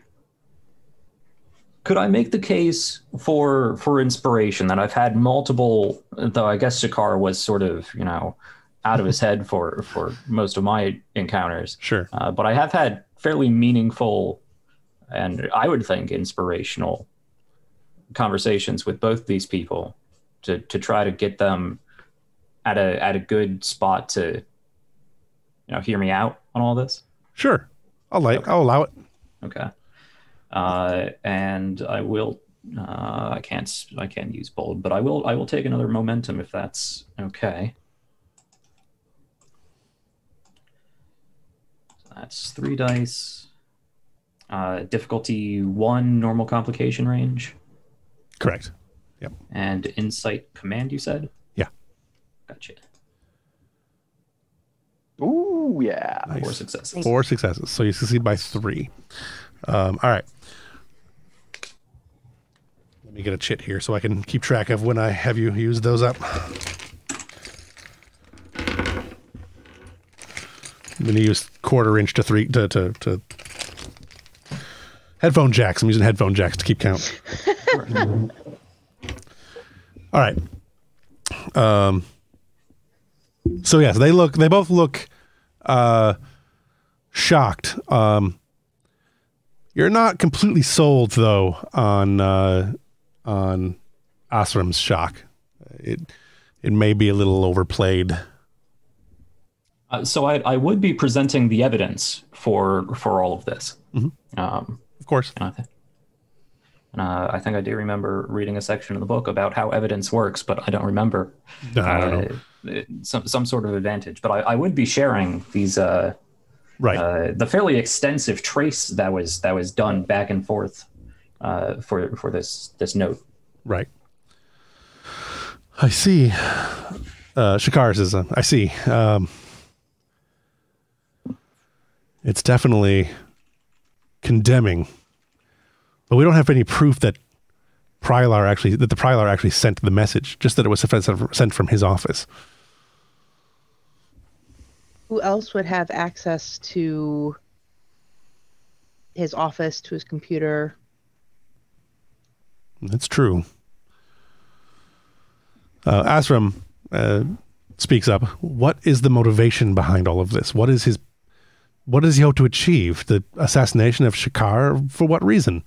could I make the case for for inspiration that I've had multiple though I guess Shakar was sort of, you know, out of his head for for most of my encounters. Sure. Uh, but I have had fairly meaningful and I would think inspirational conversations with both these people to to try to get them at a at a good spot to you know hear me out on all this. Sure. I'll like. I'll allow it. Okay. Uh, and I will. Uh, I can't. I can't use bold, but I will. I will take another momentum if that's okay. That's three dice. Uh, difficulty one, normal complication range, Correct. Yep. And insight command. You said. Yeah. Gotcha. Ooh, yeah. Nice. Four successes. Four successes. So you succeed by three. Um, all right. Let me get a chit here so I can keep track of when I have you use those up. I'm going to use quarter inch to three to, to, to headphone jacks. I'm using headphone jacks to keep count. All right. Um, so yes, they look. They both look uh, shocked. Um, you're not completely sold though on uh, on Asram's shock. It it may be a little overplayed. Uh, so I, I would be presenting the evidence for for all of this. Mhm. Um, Of course. and I think, and, uh, I think I do remember reading a section in the book about how evidence works, but I don't remember No, I don't uh, it- some some sort of advantage. But I, I would be sharing these uh, Right. uh, the fairly extensive trace that was that was done back and forth uh, for for this this note. Right. I see. Uh, Shakar says, uh, I see. Um, it's definitely condemning, but we don't have any proof that Prylar actually that the Prylar actually sent the message. Just that it was sent from his office. Who else would have access to his office, to his computer? That's true. Uh, Asram uh, speaks up. What is the motivation behind all of this? What is his? What does he hope to achieve? The assassination of Shakar? For what reason?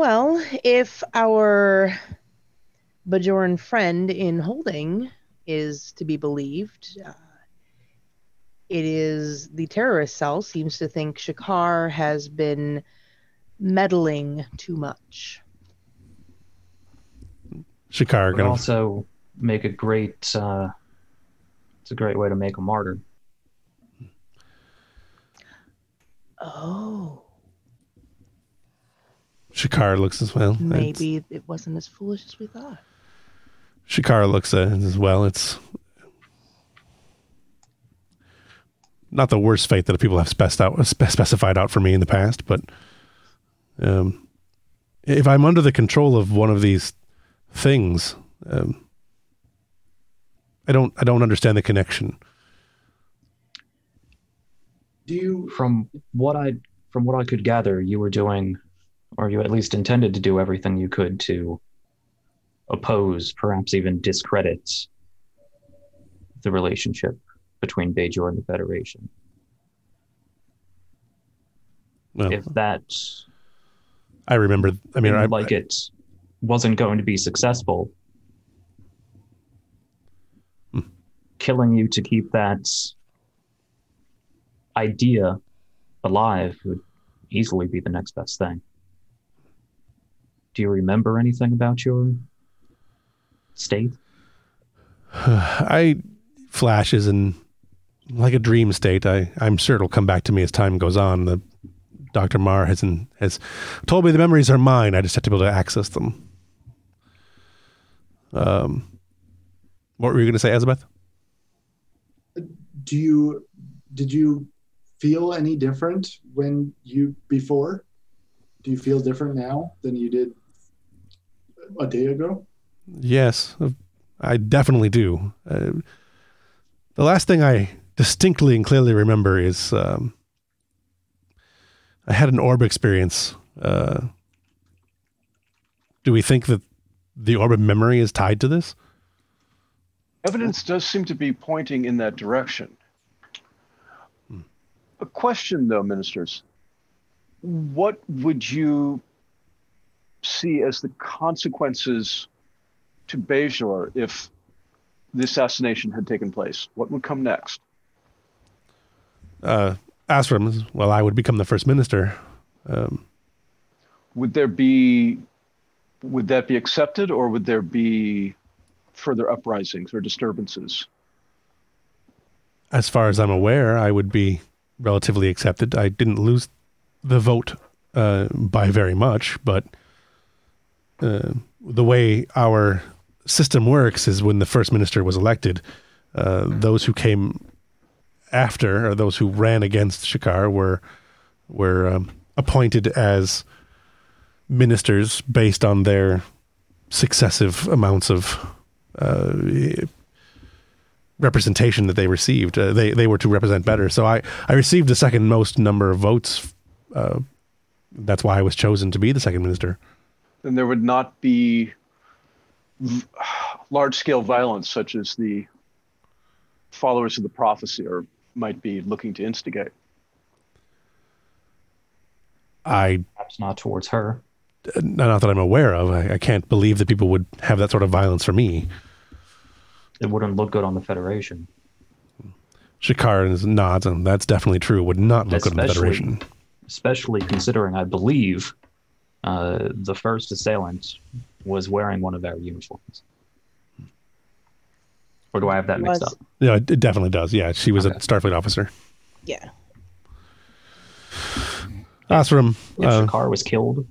Well, if our Bajoran friend in holding is to be believed, uh, it is the terrorist cell seems to think Shakar has been meddling too much. Shakar can would kind also make a great. Uh, it's a great way to make a martyr. Oh, Shakar looks as well. It's- maybe it wasn't as foolish as we thought. Shakar looks uh, as well. It's not the worst fate that people have spec- out, spe- specified out for me in the past, but um, if I'm under the control of one of these things, um, I don't I don't understand the connection. Do you? From what I from what I could gather, you were doing, or you at least intended to do everything you could to oppose, perhaps even discredit, the relationship between Bajor and the Federation. Well, If that I remember. I mean, I, like it wasn't going to be successful, Hmm. killing you to keep that idea alive would easily be the next best thing. Do you remember anything about your state? I flashes and like a dream state. I I'm sure it'll come back to me as time goes on. The Dr. Mar has has told me the memories are mine. I just have to be able to access them. Um, what were you going to say, Elizabeth? Do you did you feel any different when you before? Do you feel different now than you did a day ago? Yes, I definitely do. Uh, the last thing I distinctly and clearly remember is um, I had an orb experience. Uh, do we think that the orb of memory is tied to this? Evidence does seem to be pointing in that direction. Hmm. A question, though, ministers. What would you see as the consequences to Bajor if the assassination had taken place? What would come next? Uh, Asram, well, I would become the first minister. Um, would there be, would that be accepted, or would there be further uprisings or disturbances? As far as I'm aware, I would be relatively accepted. I didn't lose the vote uh, by very much, but uh, the way our system works is when the first minister was elected, uh, those who came after or those who ran against Shakar were were um, appointed as ministers based on their successive amounts of uh, representation that they received. Uh, they they were to represent better. So I I received the second most number of votes. Uh, that's why I was chosen to be the second minister. Then there would not be large scale violence such as the followers of the prophecy or might be looking to instigate. I perhaps not towards her. Not that I'm aware of. I, I, can't believe that people would have that sort of violence for me. It wouldn't look good on the Federation. Shakar nods, and that's definitely true. Would not look especially, good on the Federation. Especially considering, I believe, uh, the first assailant was wearing one of our uniforms. Or do I have that mixed up? Yeah, it definitely does. Yeah, she was okay. a Starfleet officer. Yeah. Asram. If uh, Shakar was killed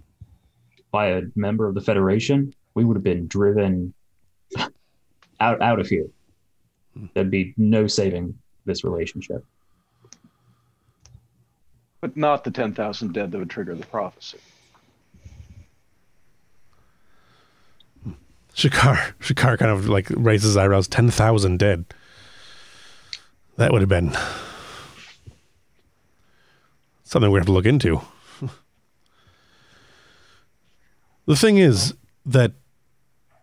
by a member of the Federation, we would have been driven out out of here. There'd be no saving this relationship. But not the 10,000 dead that would trigger the prophecy. Shakar, Shakar kind of like raises eyebrows. Ten thousand dead. That would have been something we have to look into. the thing is that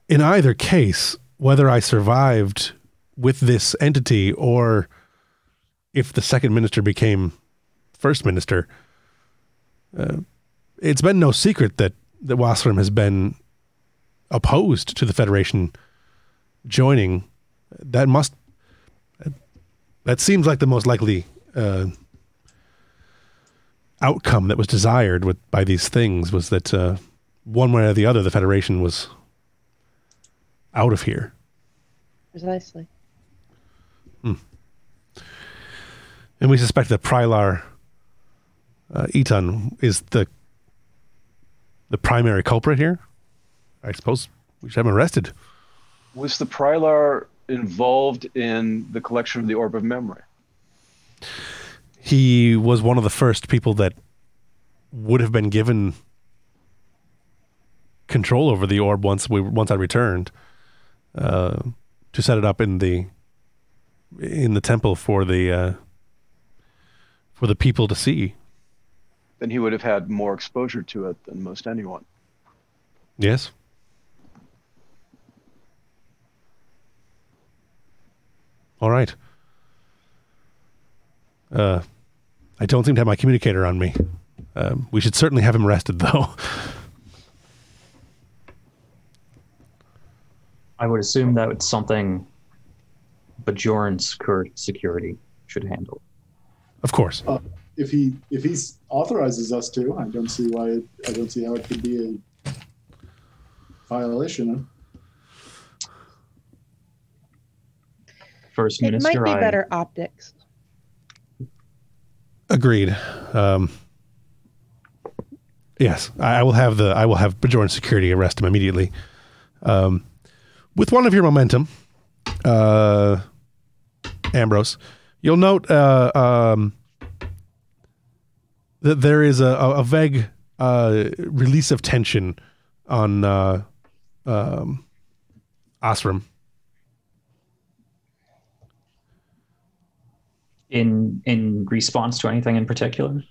in either case, whether I survived with this entity or if the second minister became first minister, uh, it's been no secret that that Wasserman has been opposed to the Federation joining, that must that seems like the most likely uh, outcome that was desired with by these things was that uh, one way or the other the Federation was out of here. Precisely. Hmm. And we suspect that Prylar uh, Eton is the the primary culprit here. I suppose we should have him arrested. Was the Prylar involved in the collection of the Orb of Memory? He was one of the first people that would have been given control over the orb once we once I returned uh, to set it up in the in the temple for the uh, for the people to see. Then he would have had more exposure to it than most anyone. Yes. All right. Uh, I don't seem to have my communicator on me. Um, we should certainly have him arrested, though. I would assume that it's something Bajorn's current security should handle. Of course. Uh, if he if he authorizes us to, I don't see why it, I don't see how it could be a violation. First It Minister, might be I, better optics. Agreed. Um, yes, I, I will have the I will have Bajoran security arrest him immediately. Um, with one of your momentum, uh, Ambrose, you'll note uh, um, that there is a, a, vague uh, release of tension on uh, um, Asram. in in response to anything in particular.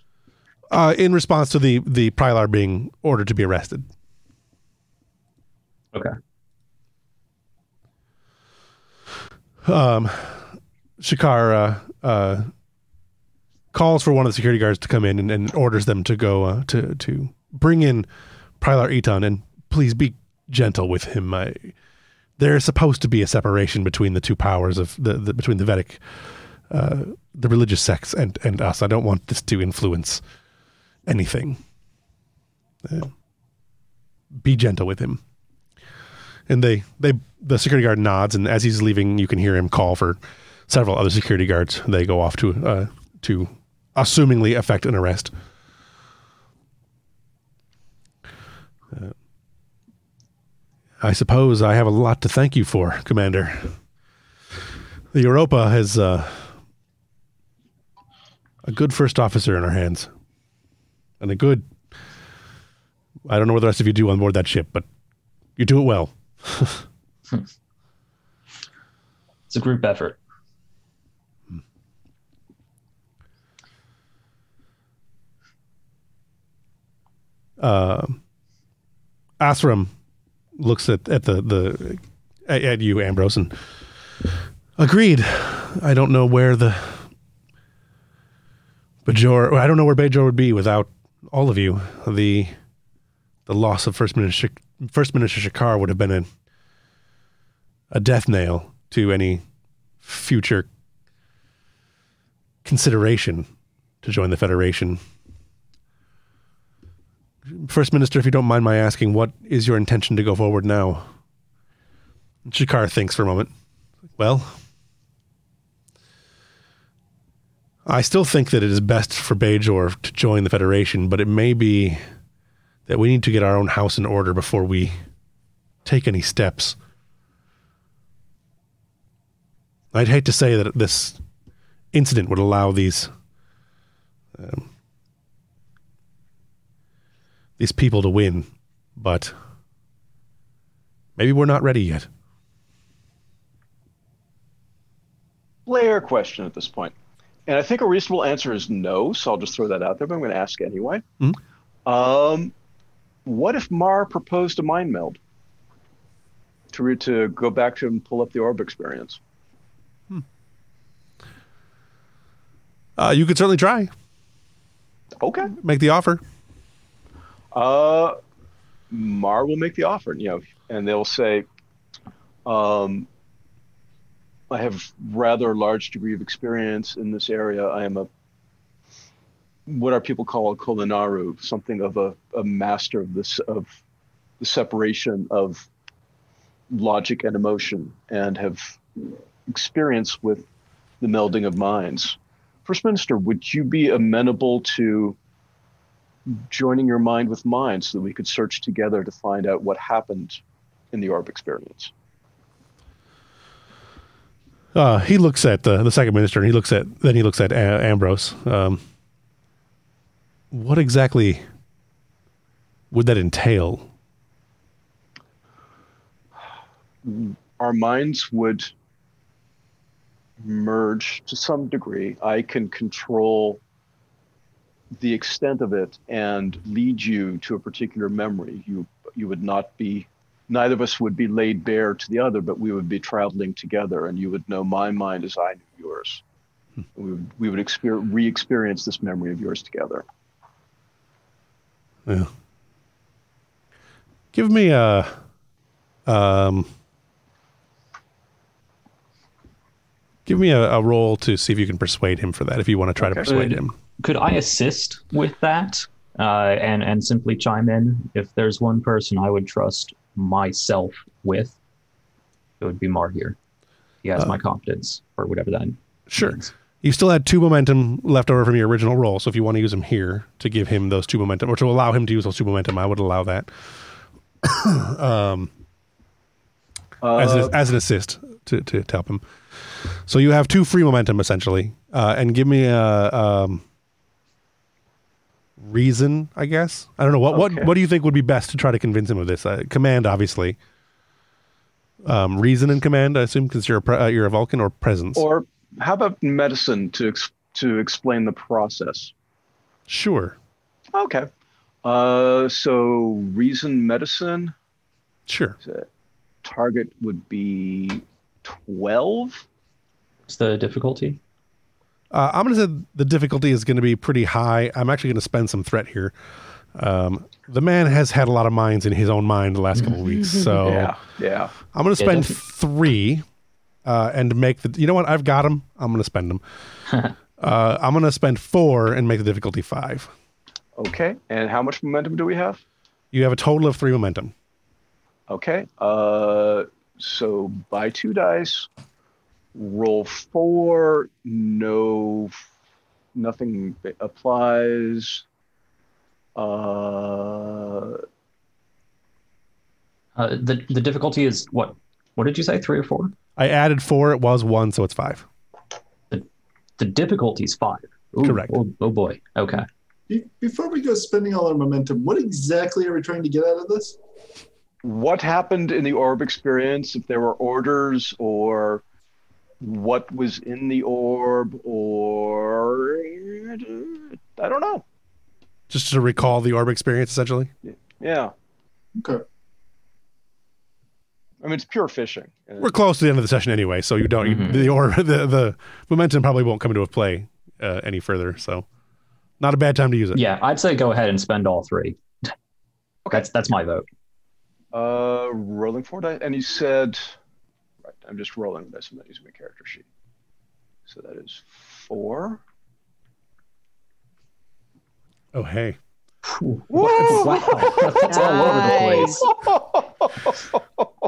uh, in response to the the Prylar being ordered to be arrested. Okay. Um, Shakar uh, uh, calls for one of the security guards to come in and, and orders them to go uh, to to bring in Prylar Eton and please be gentle with him. I, there is supposed to be a separation between the two powers of the, the between the Vedek, uh, the religious sects and and us. I don't want this to influence anything. Uh, be gentle with him. And they they the security guard nods, and as he's leaving, you can hear him call for several other security guards. They go off to uh, to assumingly affect an arrest. Uh, I suppose I have a lot to thank you for, Commander. The Europa has uh, a good first officer in our hands, and a good. I don't know what the rest of you do on board that ship, but you do it well. It's a group effort. Uh, Asram looks at, at the the at, you, Ambrose, and agreed. I don't know where the Bajor. I don't know where Bajor would be without all of you. The the loss of First Minister First Minister Shakar would have been a a death nail to any future consideration to join the Federation. First Minister, if you don't mind my asking, what is your intention to go forward now? Shakar thinks for a moment. Well, I still think that it is best for Bajor to join the Federation, but it may be that we need to get our own house in order before we take any steps. I'd hate to say that this incident would allow these um, these people to win, but maybe we're not ready yet. Layer question at this point. And I think a reasonable answer is no, so I'll just throw that out there, but I'm going to ask anyway. Mhm. Um, what if Mar proposed a mind meld to, to go back to and pull up the orb experience? Uh, you could certainly try. Okay. Make the offer. Uh, Mar will make the offer, you know, and they'll say, um, I have rather large degree of experience in this area. I am a what our people call a kulinaru, something of a, a master of this of the separation of logic and emotion, and have experience with the melding of minds. First Minister, would you be amenable to joining your mind with mine so that we could search together to find out what happened in the orb experience? Uh, he looks at the, the second minister and he looks at then he looks at A- Ambrose. Um, what exactly would that entail? Our minds would merge to some degree. I can control the extent of it and lead you to a particular memory. You you would not be neither of us would be laid bare to the other, but we would be traveling together and you would know my mind as I knew yours. Hmm. We would we would exper- re-experience this memory of yours together. Yeah. Give me a um Give me a, a roll to see if you can persuade him for that. If you want to try to persuade uh, him. Could I assist with that uh, and and simply chime in if there's one person I would trust myself with? It would be Mar here. He has Uh, my confidence, or whatever that. Sure. means. You still had two momentum left over from your original roll, so if you want to use them here to give him those two momentum, or to allow him to use those two momentum, I would allow that um, as, Uh, a, as an assist to, to, to help him. So you have two free momentum essentially, uh, and give me a um, reason, I guess. I don't know what Okay. what what do you think would be best to try to convince him of this? Uh, command, obviously. Um, reason and command, I assume, because you're a pre- uh, you're a Vulcan or presence. or how about medicine to ex- to explain the process? sure, Okay. Uh, so reason medicine sure. the target would be twelve. What's the difficulty? Uh, I'm going to say the difficulty is going to be pretty high. I'm actually going to spend some threat here. Um, the man has had a lot of minds in his own mind the last couple of weeks, so Yeah, yeah. I'm going to spend three uh, and make the. You know what? I've got them. I'm going to spend them. uh, I'm going to spend four and make the difficulty five. Okay. And how much momentum do we have? You have a total of three momentum. Okay. Uh, so buy two dice, roll four. No, nothing applies. Uh, Uh, the the difficulty is what? What did you say? Three or four? I added four. It was one, so it's five. The difficulty is five. Ooh, Correct. Oh, oh boy. Okay. Before we go spending all our momentum, what exactly are we trying to get out of this? what happened in the orb experience? If there were orders, or what was in the orb, or I don't know. Just to recall the orb experience, essentially. Yeah. Okay. I mean, it's pure fishing. We're close to the end of the session anyway, so you don't. Mhm. The or the the momentum probably won't come into play uh, any further. So, not a bad time to use it. Yeah, I'd say go ahead and spend all three. That's that's my vote. Uh, rolling four dice, and you said, right? I'm just rolling dice. I'm not using my character sheet. So that is four. Oh hey. Whew. Wow, that's all over the place.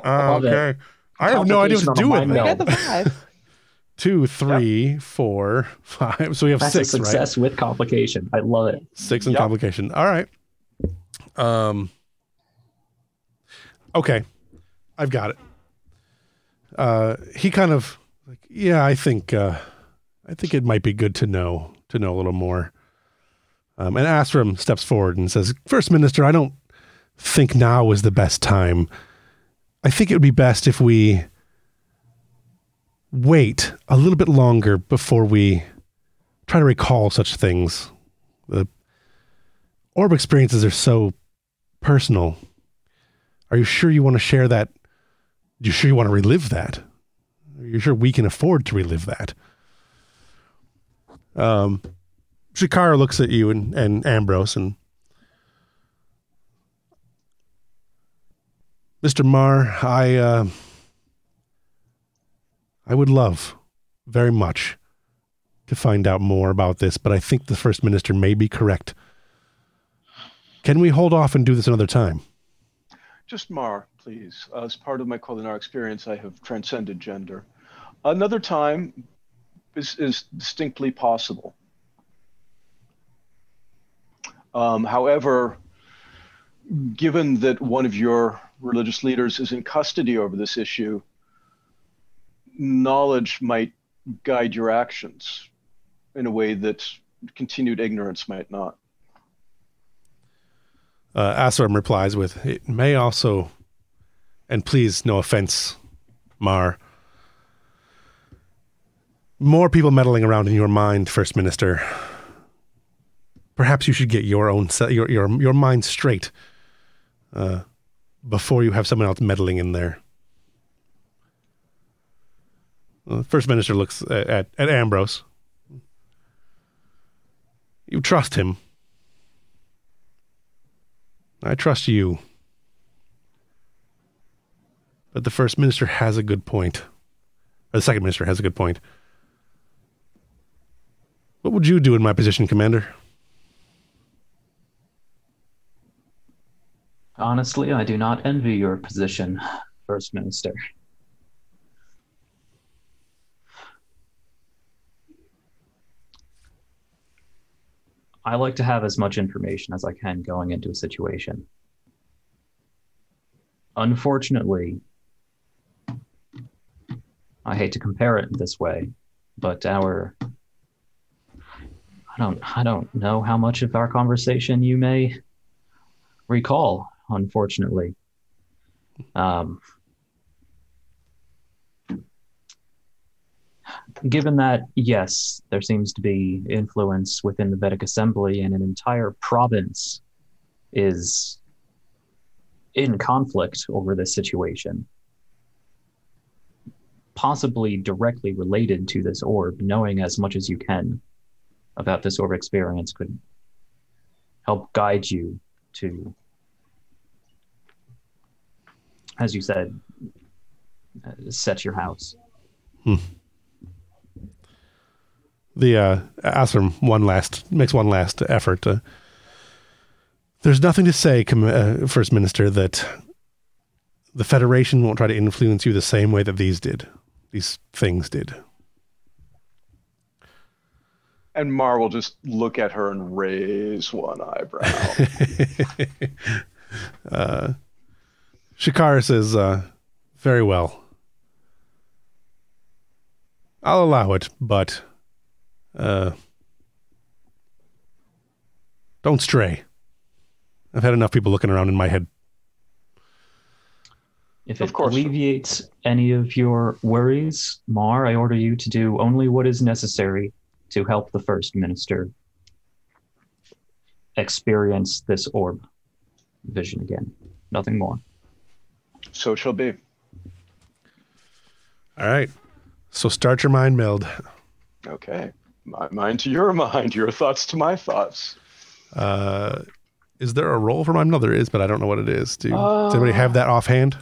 Love it. okay. I have no idea what to do with Complication it. mind I got the five. Two, three, four, five. So we have That's six, a right? success with complication. I love it. Six in Yep. complication. All right. Um. Okay, I've got it. Uh, he kind of like, yeah, I think, uh, I think it might be good to know to know a little more. Um, and Asram steps forward and says, First Minister, I don't think now is the best time. I think it would be best if we wait a little bit longer before we try to recall such things. The orb experiences are so personal. Are you sure you want to share that? You sure you want to relive that? Are you sure we can afford to relive that? Um, Shikara looks at you and, and Ambrose and Mr. Mar, I uh, I would love very much to find out more about this, but I think the first minister may be correct. Can we hold off and do this another time? Just Mar, please. As part of my Kolinahr experience, I have transcended gender. Another time is, is distinctly possible. Um, however, given that one of your religious leaders is in custody over this issue, knowledge might guide your actions in a way that continued ignorance might not. Uh, Asram replies with, It may also, and please, no offense, Mar, more people meddling around in your mind, First Minister. Perhaps you should get your own your your your mind straight uh, before you have someone else meddling in there. The First Minister looks at, at, at Ambrose. You trust him. I trust you. But the First Minister has a good point. Or the Second Minister has a good point. What would you do in my position, Commander? Honestly, I do not envy your position, First Minister. I like to have as much information as I can going into a situation. Unfortunately, I hate to compare it this way, but our I don't I don't know how much of our conversation you may recall, unfortunately. Um, given that, yes, there seems to be influence within the Vedek Assembly, and an entire province is in conflict over this situation, possibly directly related to this orb, knowing as much as you can about this orb experience could help guide you to, as you said, uh, set your house. The uh, Asram one last makes one last effort. To, there's nothing to say, Com- uh, First Minister, that the Federation won't try to influence you the same way that these did. These things did. And Mar will just look at her and raise one eyebrow. uh, Shikara says, uh, "Very well. I'll allow it, but uh, don't stray. I've had enough people looking around in my head. If Of it course. alleviates any of your worries, Mar, I order you to do only what is necessary to help the First Minister experience this orb vision again. Nothing more. so it shall be. All right. So start your mind meld. Okay. My mind to your mind, your thoughts to my thoughts. Uh, is there a role for mind meld? There is, but I don't know what it is. Do, does anybody have that offhand?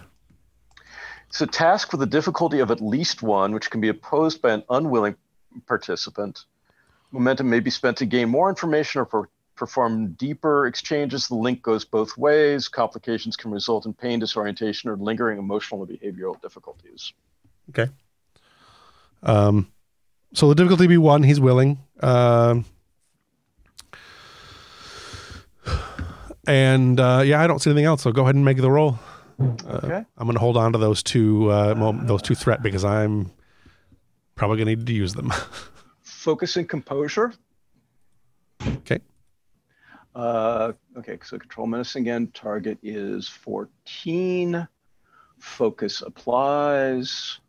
It's a task with a difficulty of at least one, which can be opposed by an unwilling participant. Momentum may be spent to gain more information or per- perform deeper exchanges. The link goes both ways. Complications can result in pain, disorientation, or lingering emotional or behavioral difficulties. Okay. Um, so the difficulty be one. He's willing. Um, and uh, yeah, I don't see anything else. So go ahead and make the roll. Okay. I'm going to hold on to those two, uh, those two threat because I'm probably going to need to use them. Focus and composure. okay. Uh, okay, so control menace again. Target is 14. Focus applies.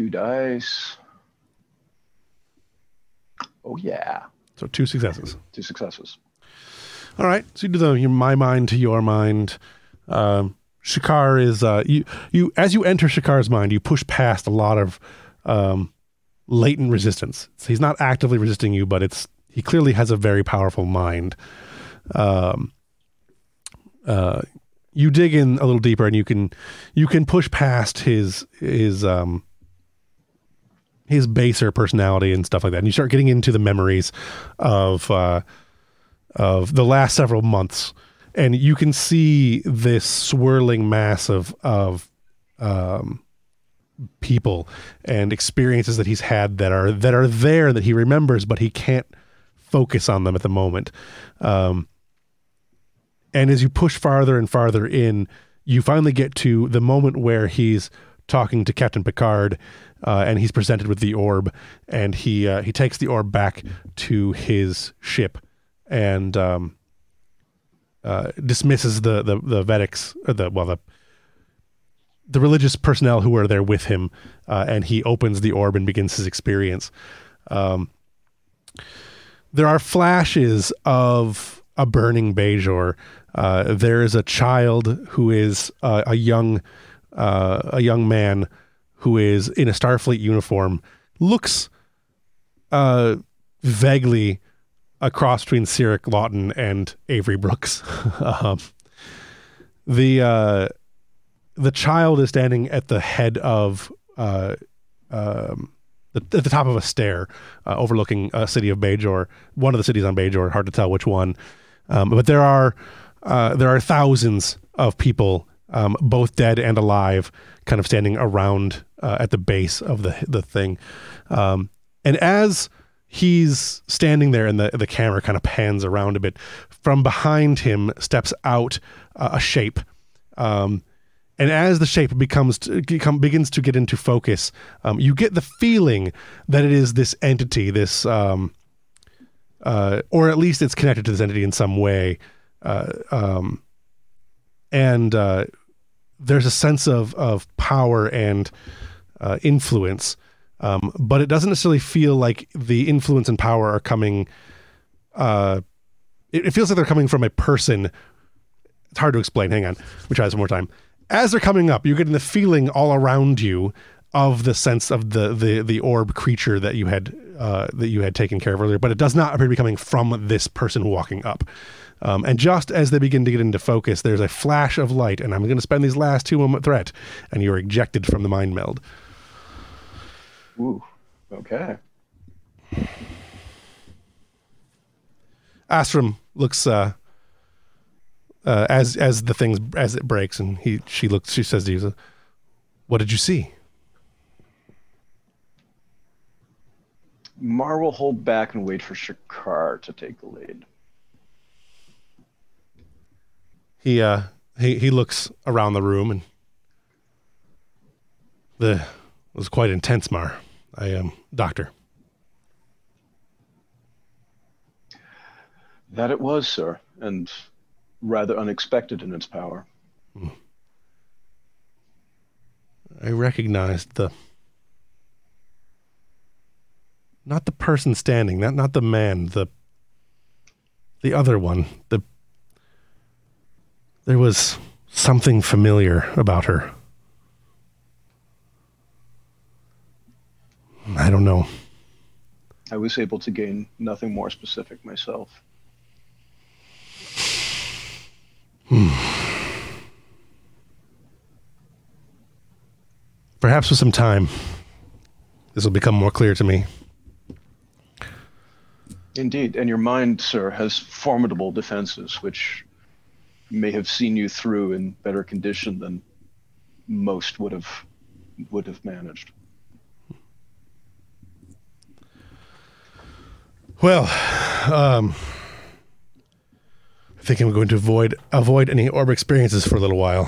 Two dice. Oh yeah, So two successes. two successes. All right. So you do the your my mind to your mind. Um, Shakar is uh, you you as you enter Shakar's mind, you push past a lot of um, latent resistance. So he's not actively resisting you, but it's he clearly has a very powerful mind. Um, uh, you dig in a little deeper, and you can you can push past his his um, his baser personality and stuff like that, and you start getting into the memories of. Uh, of the last several months, and you can see this swirling mass of of um, people and experiences that he's had that are that are there that he remembers, but he can't focus on them at the moment. Um, and as you push farther and farther in, you finally get to the moment where he's talking to Captain Picard, uh, and he's presented with the orb, and he uh, he takes the orb back to his ship and um, uh, dismisses the the the Vedeks or the well the the religious personnel who are there with him, uh, and he opens the orb and begins his experience. Um, there are flashes of a burning Bajor. Uh, there is a child who is uh, a young uh, a young man who is in a Starfleet uniform, looks uh, vaguely a cross between Cirroc Lofton and Avery Brooks. um, the uh, the child is standing at the head of uh, um, the, at the top of a stair uh, overlooking a city of Bajor, one of the cities on Bajor. Hard to tell which one, um, but there are uh, there are thousands of people, um, both dead and alive, kind of standing around uh, at the base of the the thing. Um, and as he's standing there, and the the camera kind of pans around a bit, from behind him steps out uh, a shape. Um, and as the shape becomes become, begins to get into focus, um, you get the feeling that it is this entity, this, um, uh, or at least it's connected to this entity in some way. Uh, um, and uh, there's a sense of of power and uh, influence, um, but it doesn't necessarily feel like the influence and power are coming. Uh, it, it feels like they're coming from a person. It's hard to explain. Hang on, we try this one more time as they're coming up, you're getting the feeling all around you of the sense of the the the orb creature that you had uh, that you had taken care of earlier, but it does not appear to be coming from this person walking up. Um, and just as they begin to get into focus, there's a flash of light, and I'm going to spend these last two moment threat, and you're ejected from the mind meld. Ooh, okay. Asram looks uh, uh, as as the things as it breaks, and he she looks. She says to you, "What did you see?" Mar will hold back and wait for Shakar to take the lead. He uh he he looks around the room and the it was quite intense, Mar. I am doctor. That it was, sir, and rather unexpected in its power. Hmm. I recognized the not the person standing, not not the man, the the other one. The there was something familiar about her. I don't know. I was able to gain nothing more specific myself. Perhaps with some time, this will become more clear to me. Indeed, and your mind, sir, has formidable defenses, which may have seen you through in better condition than most would have would have managed. Well, um, I think I'm going to avoid avoid any orb experiences for a little while.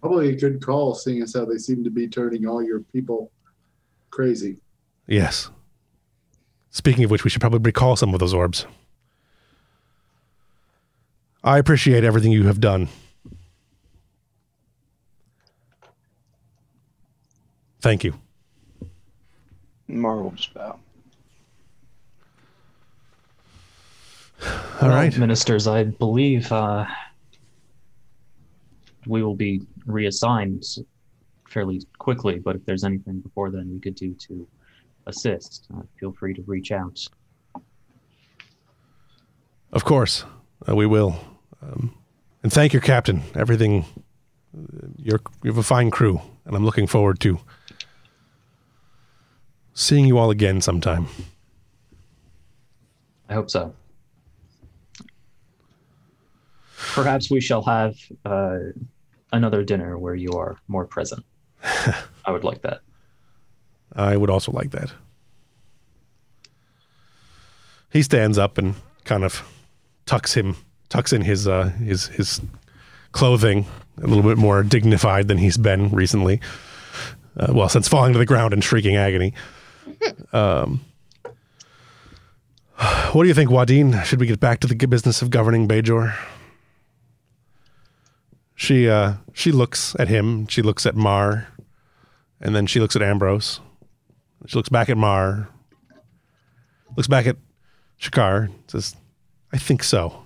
Probably a good call, seeing as how they seem to be turning all your people crazy. Yes. Speaking of which, we should probably recall some of those orbs. I appreciate everything you have done. Thank you. Mar will bow. All right. ministers, I believe uh, we will be reassigned fairly quickly. But if there's anything before then we could do to assist, uh, feel free to reach out. Of course, uh, we will. Um, and thank your captain. Everything, you're, you have a fine crew, and I'm looking forward to seeing you all again sometime. I hope so. Perhaps we shall have uh, another dinner where you are more present. I would like that. I would also like that. He stands up and kind of tucks him, tucks in his uh, his his clothing a little bit more dignified than he's been recently. Uh, well, since falling to the ground in shrieking agony. Um, what do you think, Wadine? Should we get back to the business of governing Bajor? She uh, she looks at him. She looks at Mar, and then she looks at Ambrose. She looks back at Mar, looks back at Shakar, says, I think so.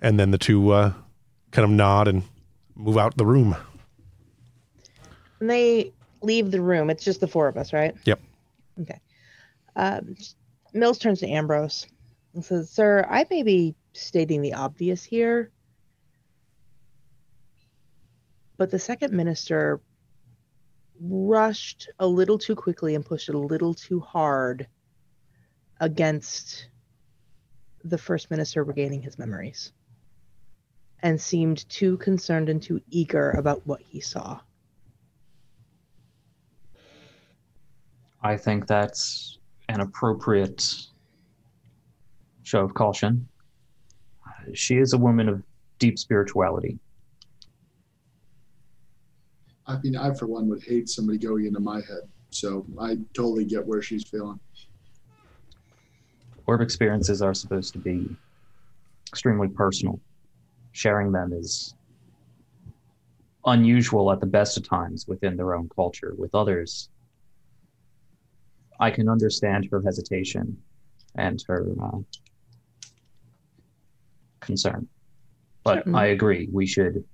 And then the two uh, kind of nod and move out the room. When they leave the room, it's just the four of us, right? Yep. Okay. Um, Mills turns to Ambrose and says, Sir, I may be stating the obvious here, but the second minister rushed a little too quickly and pushed a little too hard against the first minister regaining his memories and seemed too concerned and too eager about what he saw. I think that's an appropriate show of caution. She is a woman of deep spirituality. I mean, I for one would hate somebody going into my head. So I totally get where she's feeling. Orb experiences are supposed to be extremely personal. Sharing them is unusual at the best of times within their own culture. With others, I can understand her hesitation and her uh, concern. But Certainly. I agree, we should.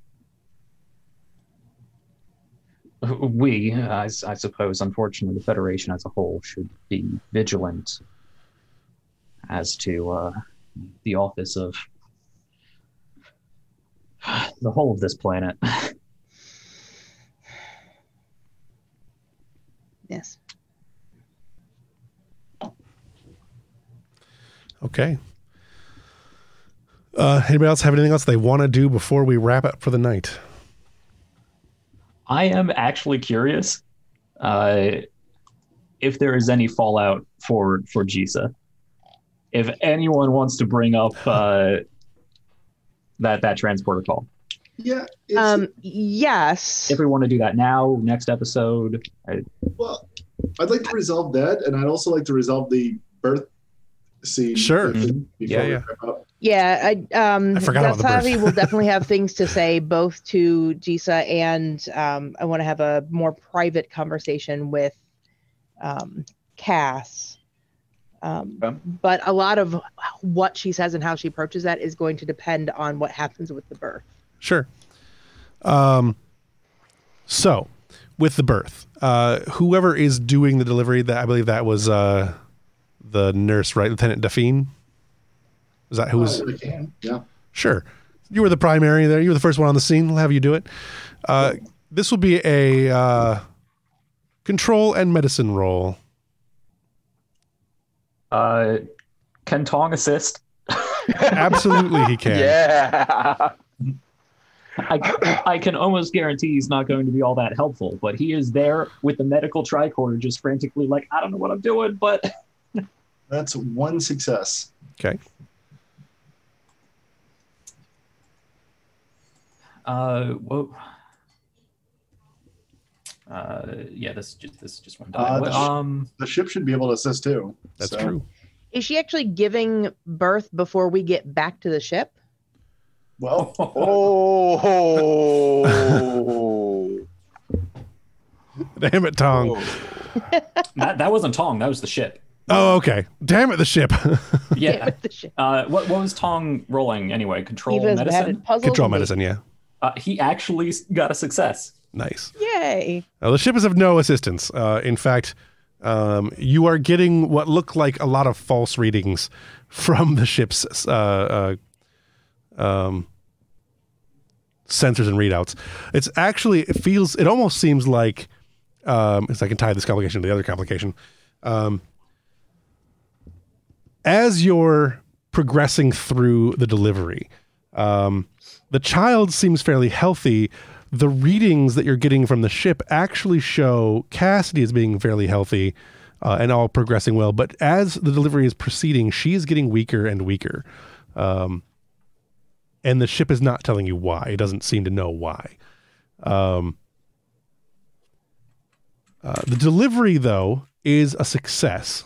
We, I suppose, unfortunately, the Federation as a whole should be vigilant as to uh, the office of the whole of this planet. Yes. Okay. Uh, anybody else have anything else they want to do before we wrap up for the night? I am actually curious uh, if there is any fallout for for Jisa. If anyone wants to bring up uh, that that transporter call, Yeah. Um, yes. if we want to do that now, next episode, I, well, I'd like to resolve that, and I'd also like to resolve the birth scene. Sure. before Mhm. Yeah, we yeah. Wrap up. Yeah, I, um, I forgot about the birth. Dasavi will definitely have things to say both to Jisa and um, I want to have a more private conversation with um, Cass. Um, Okay. But a lot of what she says and how she approaches that is going to depend on what happens with the birth. Sure. Um, so, with the birth, uh, whoever is doing the delivery, that I believe that was uh, the nurse, right, Lieutenant Delphine. Is that who was? We can. Yeah. Sure. You were the primary there. You were the first one on the scene. We'll have you do it. Uh, this will be a uh, control and medicine roll. uh, can Tong assist? Absolutely, he can. Yeah. I, I can almost guarantee he's not going to be all that helpful, but he is there with the medical tricorder, just frantically like, I don't know what I'm doing, but That's one success. Okay. Uh, whoa. Uh, yeah, this just this just went down. Uh, the um, The ship should be able to assist too. That's So, true. Is she actually giving birth before we get back to the ship? Well, Oh. Damn it, Tong. that that wasn't Tong, that was the ship. Oh, okay. Damn it, the ship. Yeah. With the ship. uh, what what was Tong rolling anyway? Control Eva's medicine. had control medicine, yeah. Uh, he actually got a success. Nice. Yay. Now, the ship is of no assistance. Uh, in fact, um, you are getting what look like a lot of false readings from the ship's uh, uh, um, sensors and readouts. It's actually, it feels, it almost seems like, um, as I can tie this complication to the other complication. Um, as you're progressing through the delivery, um, the child seems fairly healthy. The readings that you're getting from the ship actually show Kasidy as being fairly healthy uh, and all progressing well. But as the delivery is proceeding, she is getting weaker and weaker. Um, and the ship is not telling you why. It doesn't seem to know why. Um, uh, the delivery, though, is a success.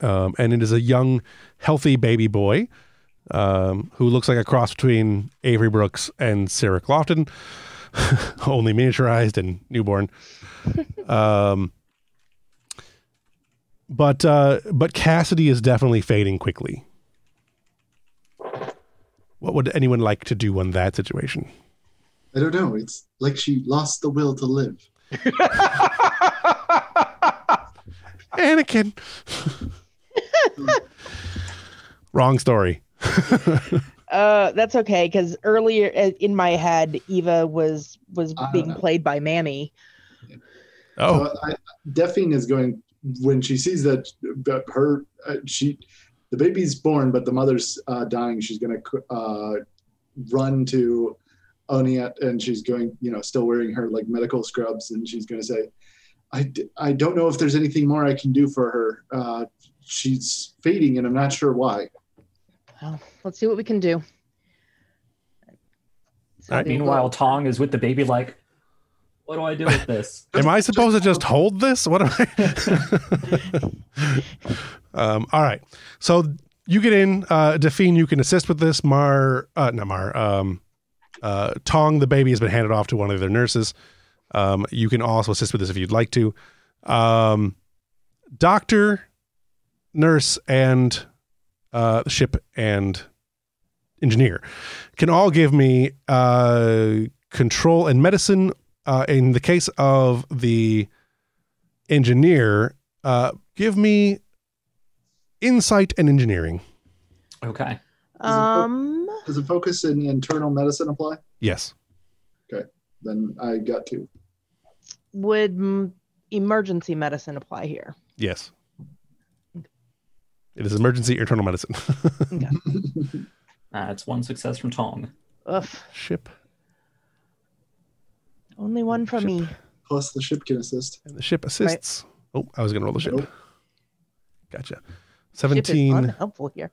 Um, and it is a young, healthy baby boy um, who looks like a cross between Avery Brooks and Cirroc Lofton, only miniaturized and newborn. um, but uh, but Kasidy is definitely fading quickly. What would anyone like to do in that situation? I don't know. It's like she lost the will to live. Anakin. Wrong story. Uh, that's okay because earlier uh, in my head, Eva was was being know. played by Manny. Oh, So I, Delphine is going when she sees that, that her uh, she the baby's born, but the mother's uh, dying. She's going to uh, run to Oniet, and she's going, you know, still wearing her like medical scrubs, and she's going to say, i don't know if there's anything more I can do for her. Uh, she's fading, and I'm not sure why. Well, let's see what we can do. So Alright, they will- Meanwhile, Tong is with the baby, like, what do I do with this? am I supposed to just hold this? What am I? um, all right. So you get in. Uh, Delphine, you can assist with this. Mar, uh, not Mar. Um, uh, Tong, the baby, has been handed off to one of their nurses. Um, you can also assist with this if you'd like to. Um, doctor, nurse, and uh, ship and engineer can all give me uh, control and medicine. Uh, in the case of the engineer, uh, give me insight and engineering. Okay. Um, Does the focus in internal medicine apply? Yes. Okay, then I got to. would mm, emergency medicine apply here? Yes. It is emergency internal medicine. yeah That's one success from Tong. Ugh, Ship only one from Ship. me. Plus, the ship can assist. and the ship assists. Oh, I was going to roll the ship. Nope. Gotcha. Ship is 17. unhelpful here.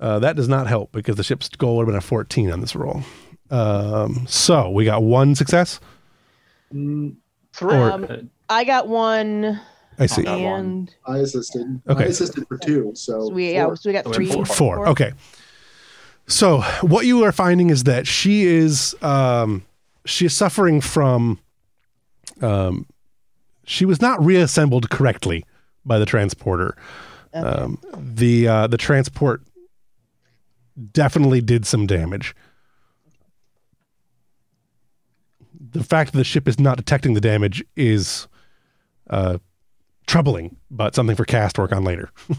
Uh, that does not help because the ship's goal would have been a 14 on this roll. Um, so we got one success. Mm, Three. Or- Um, Uh, I got one, I see. Got one. and I assisted. Okay. I assisted for two. So, so we yeah, so we got So we're three, four. Four. Okay. So what you are finding is that she is um, she is suffering from um, she was not reassembled correctly by the transporter. Okay. Um, the uh, the transport definitely did some damage. The fact that the ship is not detecting the damage is uh, troubling, but something for Cast to work on later.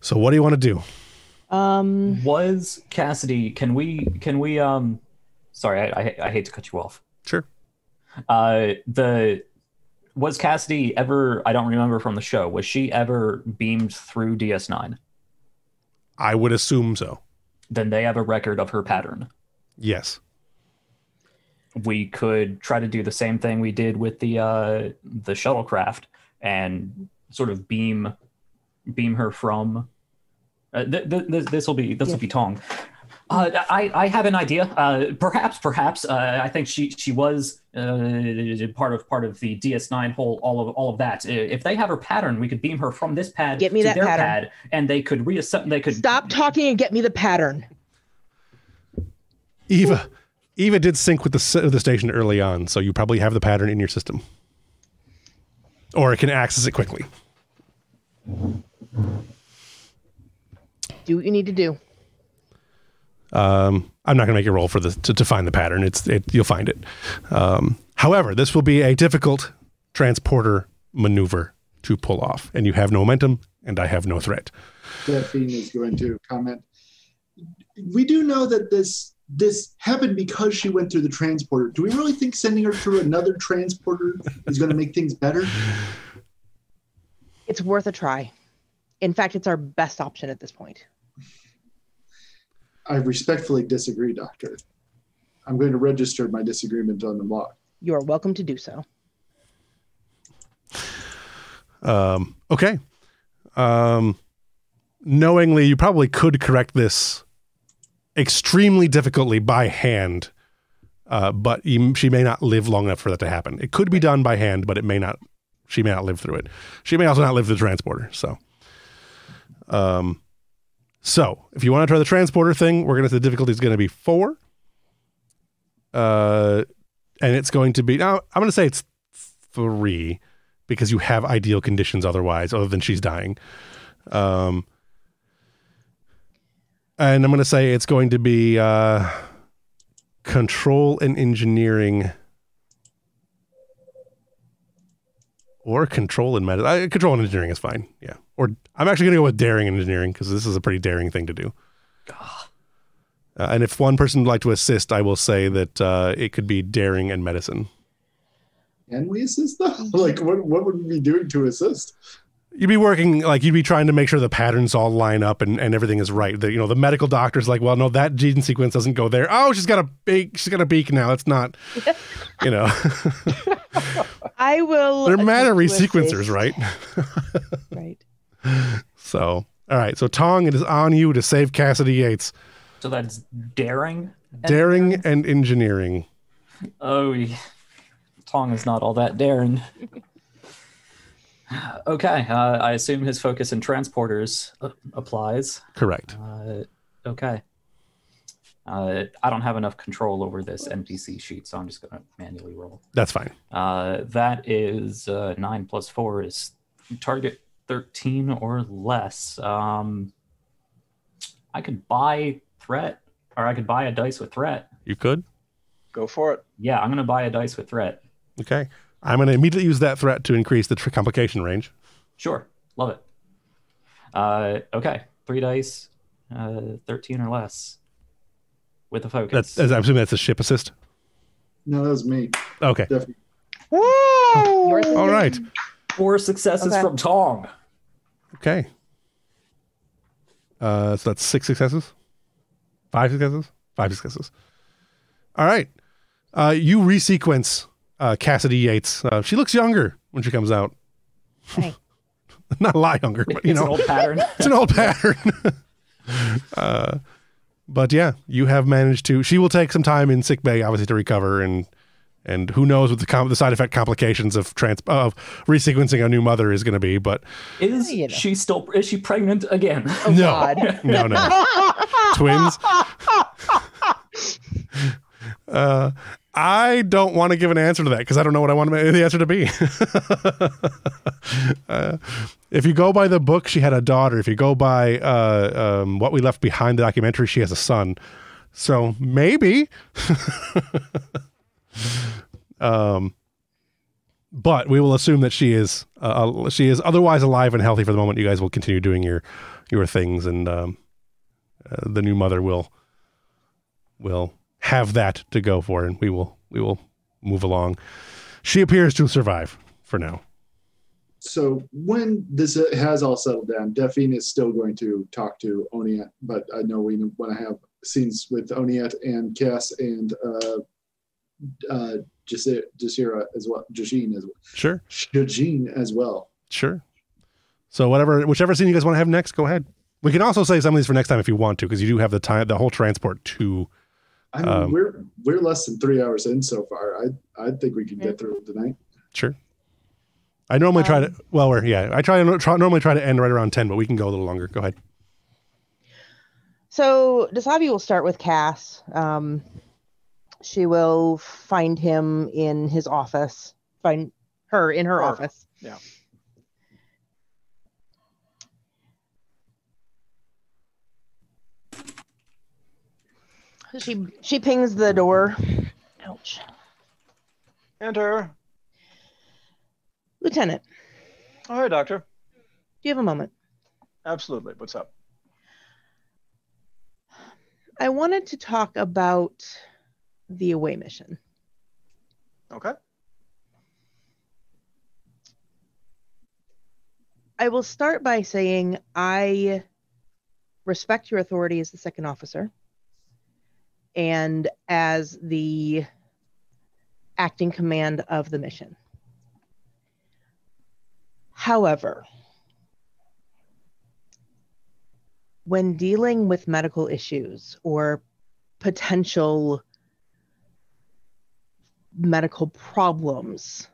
so, what do you want to do? Um, was Kasidy? Can we? Can we? Um, sorry, I, I, I hate to cut you off. Sure. Uh, the was Kasidy ever? I don't remember from the show. Was she ever beamed through DS9? I would assume so. Then they have a record of her pattern. Yes. We could try to do the same thing we did with the uh, the shuttlecraft and sort of beam beam her from. Uh, th- th- th- this will be this will Yeah. be Tong. Uh, I, I have an idea. Uh, perhaps, perhaps. Uh, I think she she was uh, part of part of the DS9 whole all of all of that. Uh, If they have her pattern, we could beam her from this pad Get me to that their pattern. pad, and they could reassemble. They could stop talking and get me the pattern. Eva, Eva did sync with the the station early on, so you probably have the pattern in your system, or it can access it quickly. Do what you need to do. Um, I'm not going to make a roll for the to, to find the pattern. It's it, you'll find it. Um, however, this will be a difficult transporter maneuver to pull off, and you have no momentum, and I have no threat. Delphine is going to comment. We do know that this this happened because she went through the transporter. Do we really think sending her through another transporter is going to make things better? It's worth a try. In fact, it's our best option at this point. I respectfully disagree, Doctor. I'm going to register my disagreement on the log. You are welcome to do so. Um, okay. Um, knowingly, you probably could correct this extremely difficultly by hand, uh, but you, she may not live long enough for that to happen. It could be done by hand, but it may not. She may not live through it. She may also not live through the transporter. So, um, so if you want to try the transporter thing, we're gonna the difficulty is going to be four. Uh, and it's going to be now. I'm going to say it's three because you have ideal conditions otherwise, other than she's dying. Um, and I'm going to say it's going to be uh, control and engineering or control and medicine. Uh, control and engineering is fine. Yeah. Or I'm actually going to go with daring and engineering because this is a pretty daring thing to do. Uh, and if one person would like to assist, I will say that uh, it could be daring and medicine. Can we assist though? Like, what what would we be doing to assist? You'd be working like you'd be trying to make sure the patterns all line up and, and everything is right. The, you know, the medical doctor's like, well, no, that gene sequence doesn't go there. Oh, she's got a beak. She's got a beak now. It's not, you know. I will. They're matter attempt resequencers, right? Right. So, all right. So, Tong, it is on you to save Kasidy Yates. So that's daring. and Daring and engineering. Oh, yeah. Tong is not all that daring. Okay, uh, I assume his focus in transporters uh, applies. Correct. Uh, okay. Uh, I don't have enough control over this NPC sheet, so I'm just going to manually roll. That's fine. Uh, that is uh, 9 plus 4 is target 13 or less. Um, I could buy threat, or I could buy a dice with threat. You could. Go for it. Yeah, I'm going to buy a dice with threat. Okay. I'm going to immediately use that threat to increase the complication range. Sure, love it. Uh, okay, three dice, uh, 13 or less with a focus. That's, that's I'm assuming that's a ship assist. No, that was me. Okay. Definitely. Yours is All right. Four successes Okay. from Tong. Okay. Uh, so that's six successes. Five successes. Five successes. All right. Uh, you resequence uh, Kasidy Yates. Uh, she looks younger when she comes out. Hey. Not a lot younger, but you it's know, an old pattern. it's an old pattern. uh, but yeah, you have managed to. She will take some time in sick bay, obviously, to recover, and and who knows what the com- the side effect complications of trans of resequencing a new mother is going to be. But Is You know. she still? Is she pregnant again? Oh, no, God. no, no, twins. Uh, I don't want to give an answer to that because I don't know what I want the answer to be. uh, if you go by the book, she had a daughter. If you go by uh, um, what we left behind the documentary, she has a son. So maybe. um, but we will assume that she is uh, uh, she is otherwise alive and healthy for the moment. You guys will continue doing your your things, and um, uh, the new mother will will have that to go for, and we will we will move along. She appears to survive for now. So when this has all settled down, Delphine is still going to talk to Oniet, but I know we want to have scenes with Oniet and Cass and uh, uh, Jasi- Jasira as well, Jajin as well, Sure, Jajin as well. sure. So whatever, whichever scene you guys want to have next, go ahead. We can also say some of these for next time if you want to, because you do have the time, the whole transport to. I mean, Um, we're we're less than three hours in so far. I I think we can get through tonight. Sure. I normally try to. Um, Well, we're yeah. I try to try, normally try to end right around ten, but we can go a little longer. Go ahead. So Dasabi will start with Cass. Um, she will find him in his office. Find her in her Her. office. Yeah. She she pings the door. Ouch. Enter. Lieutenant, Oh, hi, Doctor. do you have a moment? Absolutely. What's up? I wanted to talk about the away mission. Okay. I will start by saying I respect your authority as the second officer and as the acting command of the mission. However, when dealing with medical issues or potential medical problems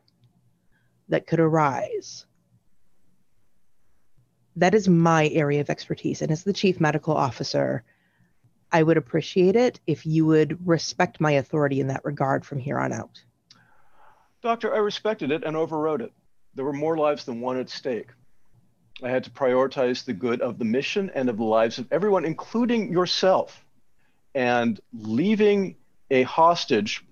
that could arise, that is my area of expertise. And as the chief medical officer, I would appreciate it if you would respect my authority in that regard from here on out. Doctor, I respected it and overrode it. There were more lives than one at stake. I had to prioritize the good of the mission and of the lives of everyone, including yourself. And leaving a hostage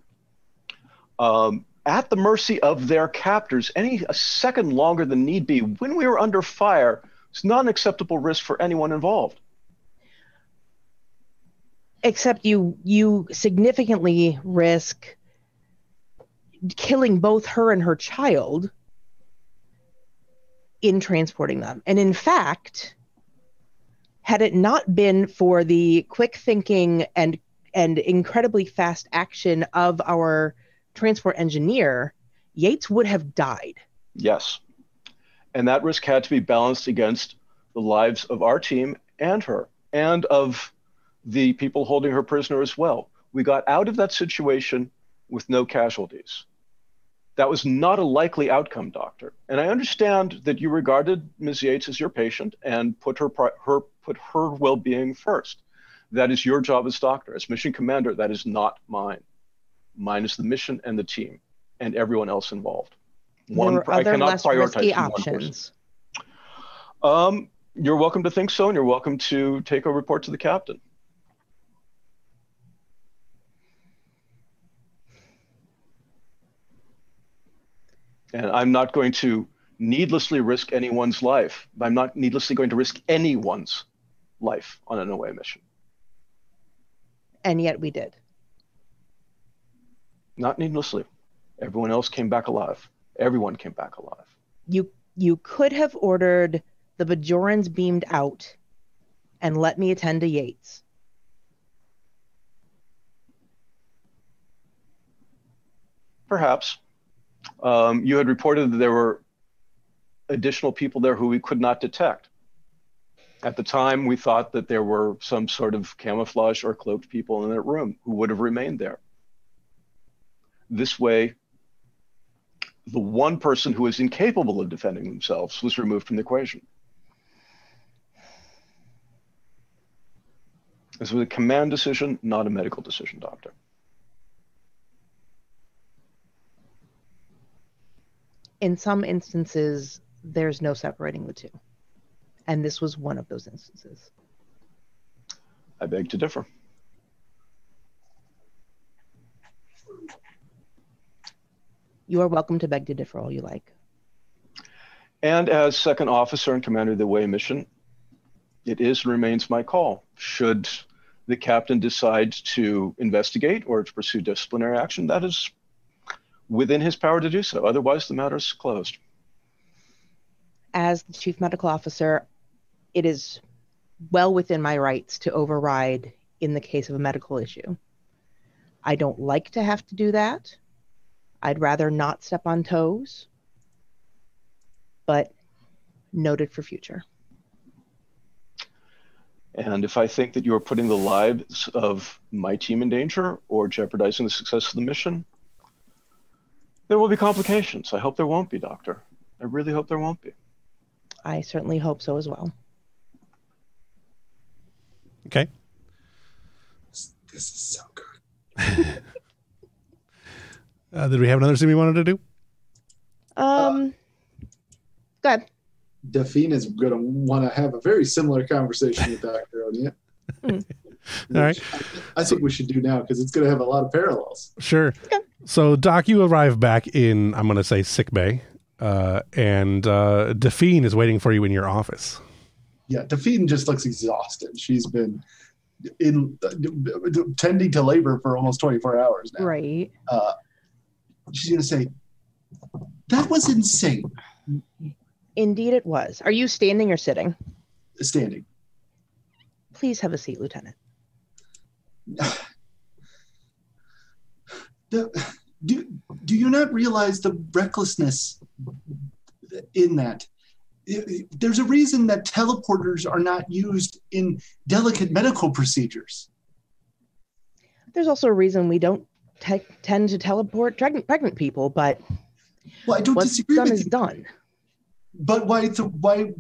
um, at the mercy of their captors any a second longer than need be when we are under fire is not an acceptable risk for anyone involved. Except you you significantly risk killing both her and her child in transporting them. And in fact, had it not been for the quick thinking and and incredibly fast action of our transport engineer, Yates would have died. Yes. And that risk had to be balanced against the lives of our team and her and of the people holding her prisoner as well. We got out of that situation with no casualties. That was not a likely outcome, doctor. And I understand that you regarded Ms. Yates as your patient and put her, her put her well-being first. That is your job as doctor. As mission commander, that is not mine. Mine is the mission and the team and everyone else involved. One, there were other less risky options. Um, you're welcome to think so, and you're welcome to take a report to the captain. And I'm not going to needlessly risk anyone's life. I'm not needlessly going to risk anyone's life on an away mission. And yet we did. Not needlessly. Everyone else came back alive. Everyone came back alive. You you could have ordered the Bajorans beamed out and let me attend to Yates. Perhaps. Um, you had reported that there were additional people there who we could not detect. At the time, we thought that there were some sort of camouflage or cloaked people in that room who would have remained there. This way, the one person who was incapable of defending themselves was removed from the equation. This was a command decision, not a medical decision, doctor. In some instances, there's no separating the two. And this was one of those instances. I beg to differ. You are welcome to beg to differ all you like. And as second officer and commander of the Way mission, it is and remains my call. Should the captain decide to investigate or to pursue disciplinary action, that is within his power to do so. Otherwise, the matter is closed. As the chief medical officer, it is well within my rights to override in the case of a medical issue. I don't like to have to do that. I'd rather not step on toes, but noted for future. And if I think that you are putting the lives of my team in danger or jeopardizing the success of the mission, there will be complications. I hope there won't be, Doctor. I really hope there won't be. I certainly hope so as well. Okay. This, this is so good. uh, did we have another scene we wanted to do? Um, uh, go ahead. Delphine is going to want to have a very similar conversation with Dr. O'Neill. Mm. All right. I, I think we should do now because it's going to have a lot of parallels. Sure. Okay. So, Doc, you arrive back in, I'm going to say, sick bay, uh, and uh, Delphine is waiting for you in your office. Yeah, Delphine just looks exhausted. She's been in uh, tending to labor for almost 24 hours now. Right. Uh, she's going to say, That was insane. Indeed, it was. Are you standing or sitting? Standing. Please have a seat, Lieutenant. The, do, do you not realize the recklessness in that? There's a reason that teleporters are not used in delicate medical procedures. There's also a reason we don't te- tend to teleport pregnant, pregnant people, but well, I don't what's disagree done with is you. done. But why? Th- why?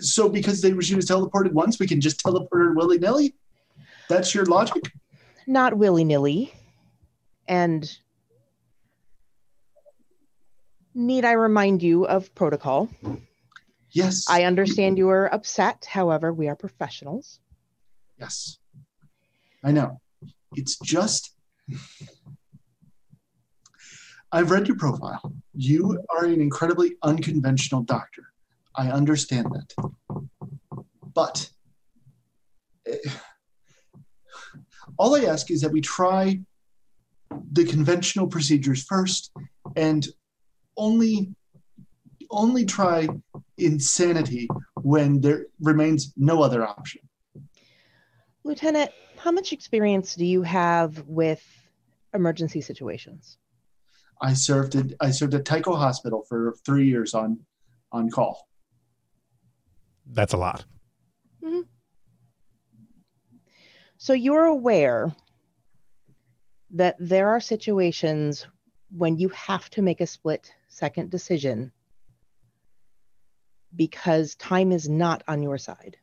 So because they was teleported once, we can just teleport her willy nilly. That's your logic. Not willy nilly. And need I remind you of protocol? Yes. I understand you are upset. However, we are professionals. Yes. I know. It's just I've read your profile. You are an incredibly unconventional doctor. I understand that. But eh, all I ask is that we try the conventional procedures first and only only try insanity when there remains no other option. Lieutenant, how much experience do you have with emergency situations? I served at I served at Tycho Hospital for three years on on call. That's a lot. Mm-hmm. So you're aware that there are situations when you have to make a split second decision because time is not on your side.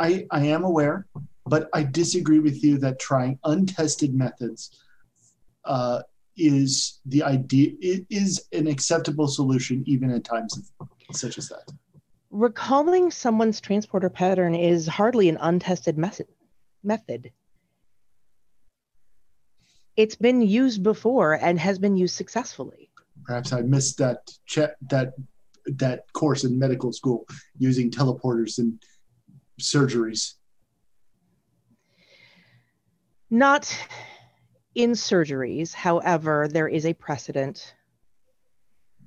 I, I am aware, but I disagree with you that trying untested methods uh, is the idea is an acceptable solution even in times such as that. Recalling someone's transporter pattern is hardly an untested method. method. It's been used before and has been used successfully. Perhaps I missed that chat that that course in medical school using teleporters and surgeries. Not in surgeries, however, there is a precedent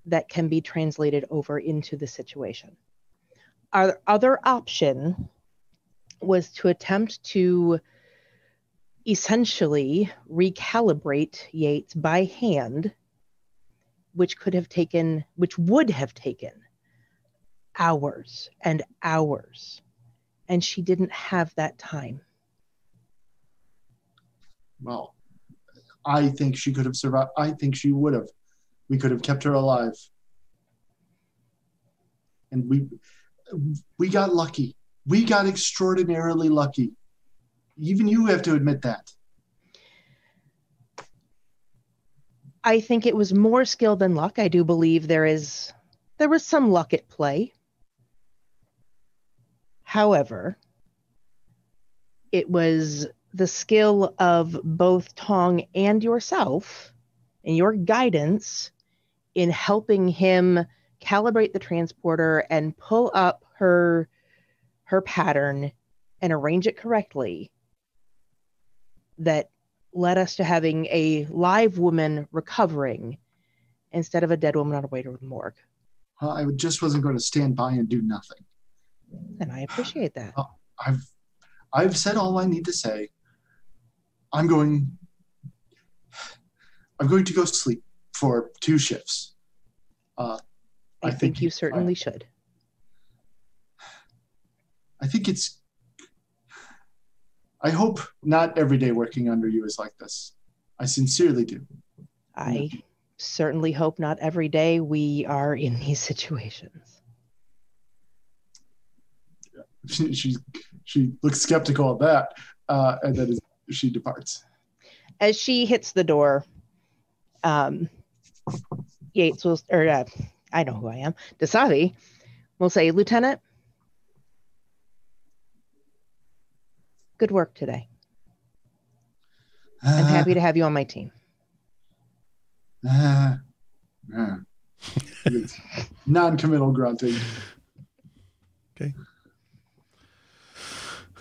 that can be translated over into the situation. Our other option was to attempt to essentially recalibrate Yates by hand, which could have taken, which would have taken hours and hours. And she didn't have that time. Well, I think she could have survived. I think she would have. We could have kept her alive. And we we got lucky. We got extraordinarily lucky. Even you have to admit that. I think it was more skill than luck. I do believe there is there was some luck at play. However, it was the skill of both Tong and yourself and your guidance in helping him calibrate the transporter and pull up her her pattern and arrange it correctly that led us to having a live woman recovering instead of a dead woman on her way to the morgue. I just wasn't going to stand by and do nothing. And I appreciate that. I've I've said all I need to say. I'm going I'm going to go sleep for two shifts. Uh, I, I think, think you certainly should. I think it's. I hope not every day working under you is like this. I sincerely do. I certainly hope not every day we are in these situations. She she, she looks skeptical of that, uh, and then she departs. As she hits the door, um, Yates will, or uh, I know who I am, Dasavi will say, Lieutenant, good work today. I'm happy to have you on my team. Uh, uh, non-committal grunting. Okay.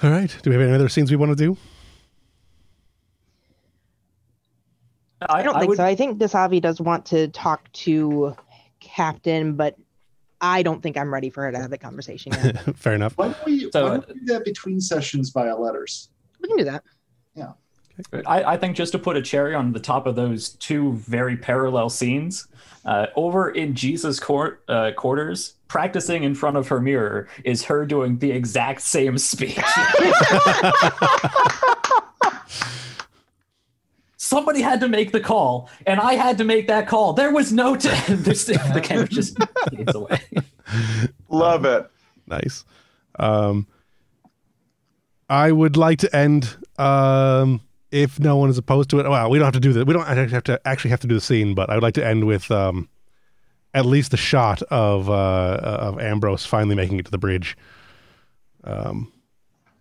All right. Do we have any other scenes we want to do? I, I don't I think would, so. I think Dasavi does want to talk to Captain, but I don't think I'm ready for her to have the conversation yet. Fair enough. Why don't we, So- why don't we do that between sessions via letters? we can do that. I, I think just to put a cherry on the top of those two very parallel scenes, uh, over in Jesus' court, uh, quarters, practicing in front of her mirror is her doing the exact same speech. Somebody had to make the call, and I had to make that call. There was no t- this, the camera just fades away. Love it. Nice. Um, I would like to end. Um, if no one is opposed to it, well, we don't have to do that. We don't actually have to actually have to do the scene, but I would like to end with um, at least the shot of uh, of Ambrose finally making it to the bridge. Um,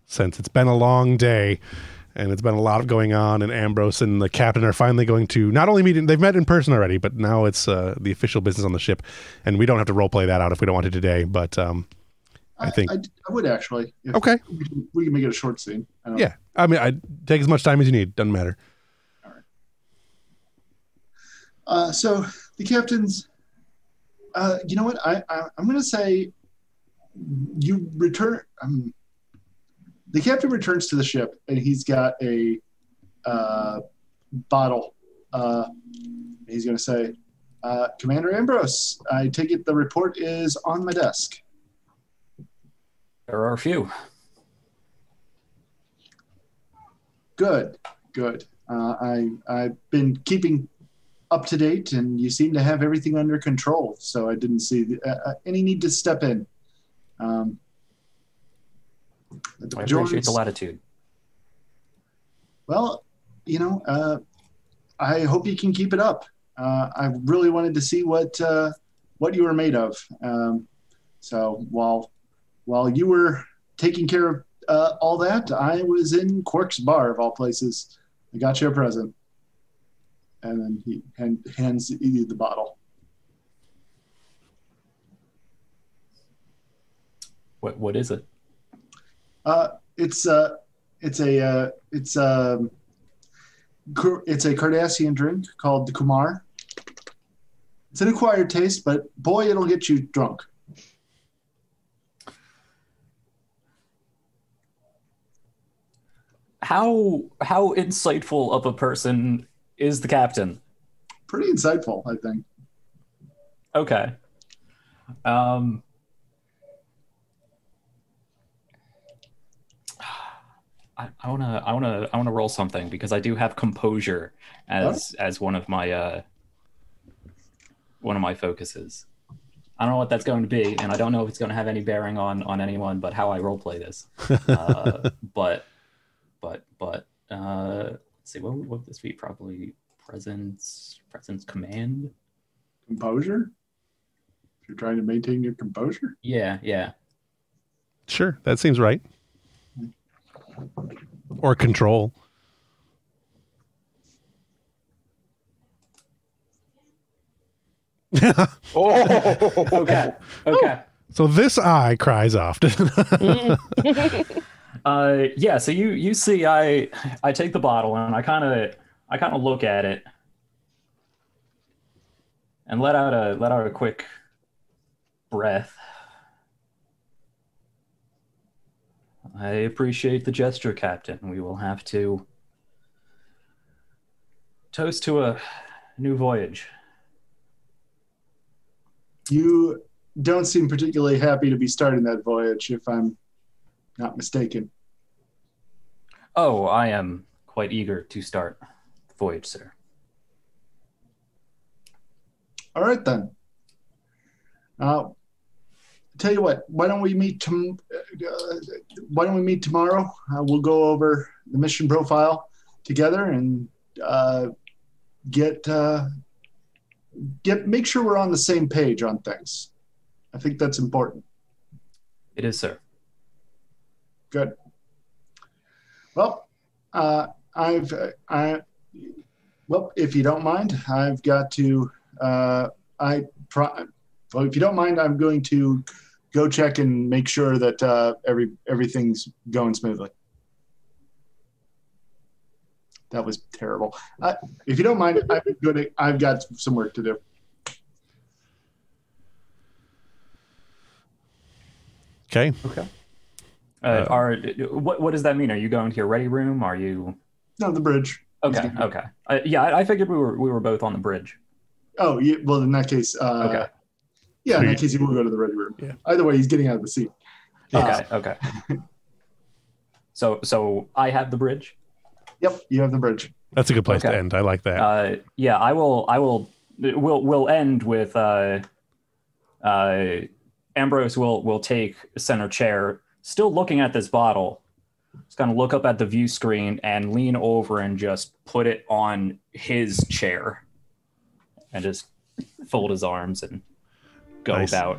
since it's been a long day, and it's been a lot of going on. And Ambrose and the captain are finally going to not only meet. In, they've met in person already, but now it's uh, the official business on the ship, and we don't have to role play that out if we don't want to today. But um, I think- I, I would actually. Okay, We can, we can make it a short scene. I don't- yeah. I mean, I take as much time as you need. Doesn't matter. Uh, so the captain's. Uh, you know what? I, I I'm going to say. You return. Um, the captain returns to the ship, and he's got a uh, bottle. Uh, he's going to say, uh, "Commander Ambrose, I take it the report is on my desk." There are a few. Good, good. Uh, I I've been keeping up to date, and you seem to have everything under control. So I didn't see the, uh, uh, any need to step in. Um, the I appreciate the latitude. well, you know, uh, I hope you can keep it up. Uh, I really wanted to see what uh, what you were made of. Um, so while while you were taking care of uh, all that, I was in Quark's bar of all places. I got you a present, and then he hand, hands you the bottle. What what is it? Uh, it's uh, it's a uh, it's um, Car- it's a Cardassian drink called the kanar. It's an acquired taste, but boy, it'll get you drunk. How how insightful of a person is the captain? Pretty insightful, I think. Okay. Um I, I wanna I wanna I wanna roll something because I do have composure as as one of my uh one of my focuses. I don't know what that's going to be, and I don't know if it's going to have any bearing on on anyone, but how I role play this. Uh, but but but uh, let's see, what would, what would this be? Probably presence presence command. Composure. If you're trying to maintain your composure. Yeah, yeah. Sure, that seems right. Or control. Oh, Okay. Okay. So this eye cries often. Uh, yeah. So you you see, I I take the bottle and I kind of I kind of look at it and let out a let out a quick breath. I appreciate the gesture, Captain. We will have to toast to a new voyage. You don't seem particularly happy to be starting that voyage, if I'm not mistaken. Oh, I am quite eager to start the voyage, sir. All right then. Uh, tell you what. Why don't we meet? Tom- uh, why don't we meet tomorrow? Uh, we'll go over the mission profile together and uh, get uh, get make sure we're on the same page on things. I think that's important. It is, sir. Good. Well, uh, I've uh, I well, if you don't mind, I've got to. Uh, I try. Well, if you don't mind, I'm going to go check and make sure that uh, every everything's going smoothly. That was terrible. Uh, if you don't mind, I'm going to. I've got some work to do. okay. Okay. Uh, Uh, are what what does that mean? Are you going to your ready room? Are you No, the bridge. okay? Okay. Uh, yeah, I, I figured we were we were both on the bridge. Oh, yeah, well, in that case, uh, Okay. Yeah, in that case, you will go to the ready room. Yeah. Either way, he's getting out of the seat. Okay. Okay. So so I have the bridge. Yep, you have the bridge. That's a good place to end. I like that. Uh, yeah, I will. I will. We'll we'll end with uh, uh, Ambrose will will take center chair, still looking at this bottle. Just kind of look up at the view screen and lean over and just put it on his chair, and just fold his arms and go Nice. about.